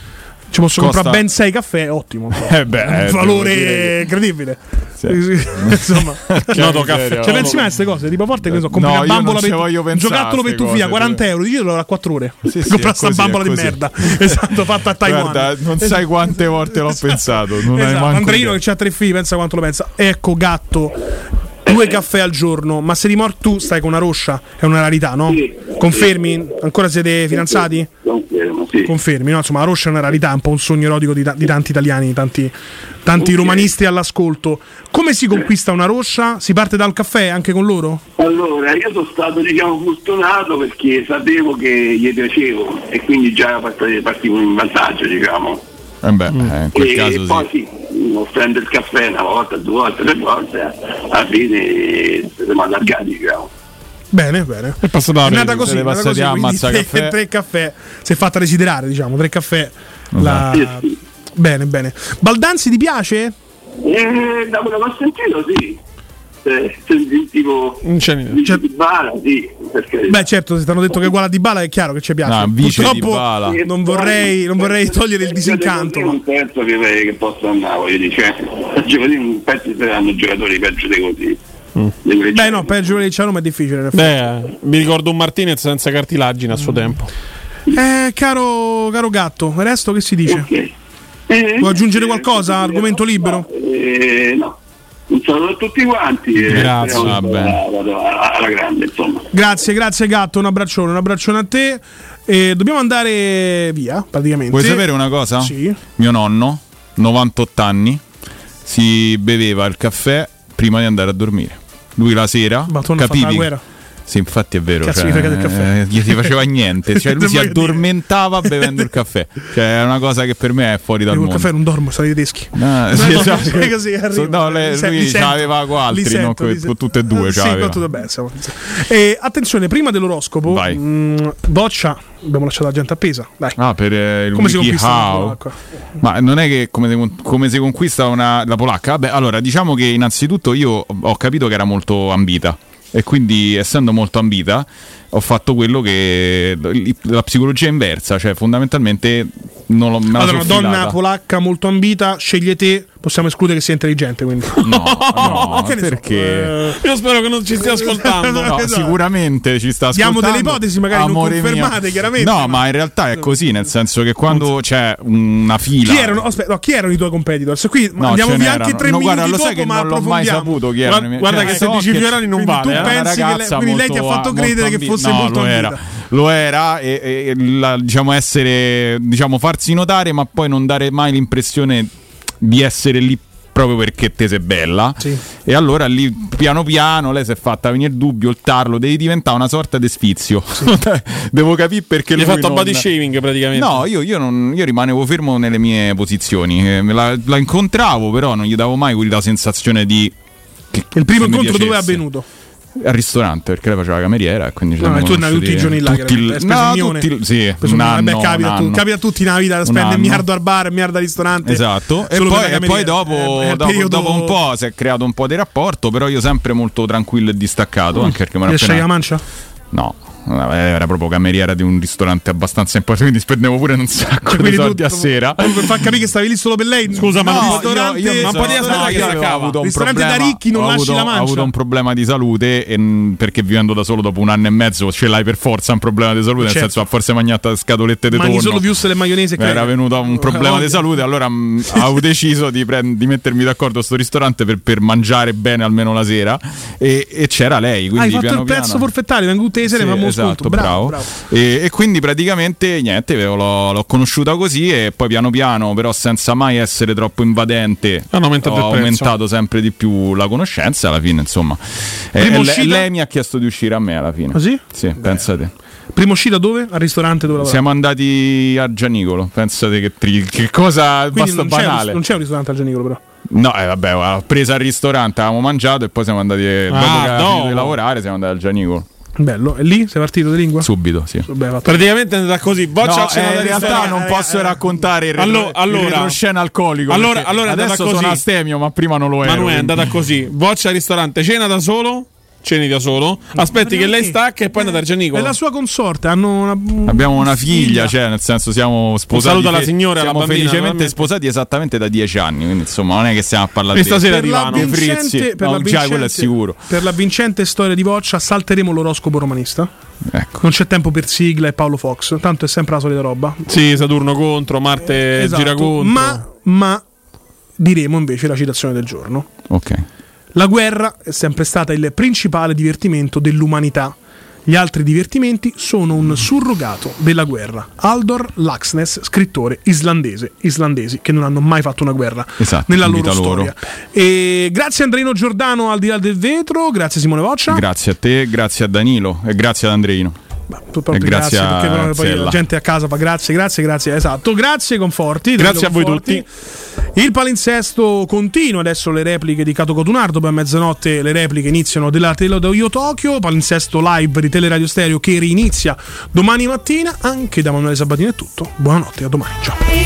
Ci posso Costa- comprare ben 6 caffè, ottimo. [LAUGHS] Eh beh, un devo valore dire incredibile. Sì. [LAUGHS] Insomma, [LAUGHS] Noto caffè. Ci pensi mai a queste cose? Tipo a volte che so, compri No, una bambola per un giocattolo per figlio, cose, 40 euro, dici io a 4 ore. Sì, sì, Compra sta bambola di merda. Esatto, fatta a Taiwan. Guarda, non sai Esatto. quante volte l'ho pensato. Non Esatto, Andreino che ha tre figli, pensa quanto lo pensa. Ecco, gatto. Due caffè al giorno, ma se di morto tu stai con una roscia, è una rarità, no? Confermi? Ancora siete fidanzati? Confermo, sì. Confermi, no? Insomma, la roscia è una rarità, è un po' un sogno erotico di, ta- di tanti italiani, tanti, tanti romanisti all'ascolto. Come si conquista una roscia? Si parte dal caffè anche con loro? Allora, io sono stato diciamo fortunato perché sapevo che gli piacevo e quindi già part- partivo in vantaggio, diciamo. Eh beh, eh, in quel e caso poi sì. sì, offrendo il caffè una volta, due volte, tre volte, alla fine siamo allargati, diciamo. Bene, bene. È passata È nata così, nata così, ammazza tre, caffè. tre caffè. Si è fatta desiderare, diciamo, tre caffè. La... Esatto. Bene, bene. Baldanzi ti piace? E da quello che ho sentito, sì. Eh, se- tipo di, di Bala, sì, perché Beh, certo, se ti hanno detto che è uguale a Dybala è chiaro che ci piace. No, vice Purtroppo non vorrei, non vorrei togliere il disincanto. Non penso che, che possa andare, voglio dire, cioè, giocatori in pezzi saranno giocatori peggio di così. Beh, no, peggio di Roma è difficile. Beh, mi ricordo un Martinez senza cartilagine a suo tempo. Eh, caro, caro gatto, il resto che si dice? Eh, Vuoi aggiungere qualcosa? Argomento libero? Eh, no. Un saluto a tutti quanti. e Grazie. Vabbè. vada alla, alla grande, insomma. Grazie, grazie gatto, un abbraccione, un abbraccione a te. E dobbiamo andare via, praticamente. Vuoi sapere una cosa? Sì. Mio nonno, 98 anni, si beveva il caffè prima di andare a dormire. Lui la sera Ma tu non hai fatto la capivi guerra? Sì, infatti è vero. Cazzo cioè, mi frega del caffè? eh, gli si faceva niente. Cioè, lui [LAUGHS] si addormentava bevendo il [LAUGHS] caffè. Cioè, è una cosa che per me è fuori dal Io mondo. caffè non dormo, sono i tedeschi. Ah, sì, No, esatto. così, arrivo. No, le- lui li sento. l'aveva con altri, no? sento. tutte e due Eh, ce Sì, tutto bene, siamo- E attenzione, prima dell'oroscopo, mh, Boccia, abbiamo lasciato la gente appesa. Dai. Ah, per eh, il Come si conquista? Ma non è che come si, con- come si conquista una, la polacca? Vabbè, allora diciamo che innanzitutto io ho capito che era molto ambita e quindi essendo molto ambita ho fatto quello che la psicologia inversa, cioè fondamentalmente non l'ho la Allora, una donna polacca molto ambita, sceglie te, possiamo escludere che sia intelligente. Quindi. No, no, [LAUGHS] che ne so, perché? eh, Io spero che non ci stia [LAUGHS] ascoltando. No, Esatto. sicuramente ci sta Diamo ascoltando. delle ipotesi magari non Amore mio. confermate, chiaramente, No, ma- in realtà è così, nel senso che quando c'è una fila Chi erano, aspetta, no, chi erano i tuoi competitors? Qui No, andiamo via anche tre No, minuti guarda, lo sai dopo, che ma non l'ho mai saputo chi erano. Guarda, guarda Cioè, che se dici Fiorani non vale. tu eh. Pensi che lei- quindi lei ti ha fatto credere che ambi- fosse no, molto lo era. Lo era e, e la- diciamo essere diciamo farsi notare ma poi non dare mai l'impressione di essere lì proprio perché te sei bella e allora lì piano piano lei si è fatta venire il dubbio il tarlo devi diventare una sorta di sfizio [LAUGHS] devo capire perché Gli hai lui fatto non- body shaming praticamente. No, io, io non- io rimanevo fermo nelle mie posizioni. Eh, me la, la incontravo, però non gli davo mai quella sensazione di. che- Il primo incontro dove è avvenuto? Al ristorante, perché lei faceva la cameriera e quindi ci No, siamo e tu andavi tutti i giorni là, tutti il- no, milione. tutti sì, un anno, Beh, capita, un tu- capita a tutti nella vita, spende miliardo al bar, miliardo al ristorante. Esatto, e poi, la e poi dopo, Eh, dopo- periodo- dopo un po' si è creato un po' di rapporto, però io sempre molto tranquillo e distaccato. Mm. Anche perché l'ha Riesci appena- a mancia? No, era proprio cameriera di un ristorante abbastanza importante, quindi spendevo pure un sacco di Quindi tu- soldi a sera. Per far capire che stavi lì solo per lei. Scusa, ma no, non- ristorante, io, io ma un sono- po' di no, aspetta io che la avuto un Ristorante problema, da ricchi non ho lasci avuto, la Ho mancia. avuto un problema di salute e, perché vivendo da solo dopo un anno e mezzo ce l'hai per forza un problema di salute, nel Certo. senso a forse mangiata scatolette di Mangi tonno. solo wurstel e maionese e Mi era venuto un [LAUGHS] problema di salute, allora mh, avevo deciso di, prend- di mettermi d'accordo a sto ristorante per, per mangiare bene almeno la sera e, e c'era lei. Quindi Hai fatto piano il prezzo forfettario, vengo tutte le sere, sì, fammo esatto, bravo. bravo. E, e quindi praticamente niente, l'ho, l'ho conosciuta così e poi piano piano, però senza mai essere troppo invadente, Hanno aumentato ho aumentato sempre di più la conoscenza. Alla fine, insomma, Eh, Prima e uscita? lei, lei mi ha chiesto di uscire a me alla fine. Ah, sì? Sì, pensate. Prima uscita dove? Al ristorante dove lavora? Siamo andati a Gianicolo. Pensate che, tri- che cosa Quindi basta non c'è, banale. non c'è un ristorante al Gianicolo però. No, eh, vabbè, ho preso al ristorante, avevamo mangiato e poi siamo andati. dopo che avevamo dopo. finito di lavorare, siamo andati al Gianicolo. Bello. E lì sei partito di lingua? Subito, sì. Beh. Praticamente è andata così. Boccia No, eh, in realtà ristorante. non posso raccontare il, retro, Allora- allora- il retroscena alcolico. Allora- allora è andata adesso così. sono astemio, ma prima non lo ero. Ma non è quindi- andata così. Boccia al ristorante, cena da solo. Ceni da solo, aspetti che lei stacca e poi andate a È Gianicolo. la sua consorte, hanno una. Abbiamo una figlia, cioè nel senso siamo sposati. saluto alla fe- signora Siamo bambina, felicemente naturalmente. sposati esattamente da dieci anni, quindi insomma non è che stiamo a parlare E di stasera per la, di frizzi. vincente, per, No, la già vincente, quello è sicuro. per la vincente storia di Boccia salteremo l'oroscopo romanista. Ecco. Non c'è tempo per sigla e Paolo Fox, tanto è sempre la solita roba. Sì, Saturno contro, Marte Esatto, gira contro. Ma, ma diremo invece la citazione del giorno. Ok. La guerra è sempre stata il principale divertimento dell'umanità. Gli altri divertimenti sono un surrogato della guerra. Aldor Laxness, scrittore islandese, islandesi che non hanno mai fatto una guerra Esatto, nella loro loro. storia. E grazie Andreino Giordano al di là del vetro, grazie Simone Voccia. Grazie a te, grazie a Danilo e grazie ad Andreino. Proprio e grazie, perché a proprio poi Zella. la gente a casa fa grazie, grazie, grazie. Esatto, grazie Conforti. Grazie a voi Conforti. Il palinsesto continua, adesso le repliche di Cato Cotunardo, poi a mezzanotte le repliche iniziano della Telo da Io Tokyo, palinsesto live di Teleradio Stereo che rinizia domani mattina, anche da Manuele Sabatino è tutto. Buonanotte, a domani, ciao.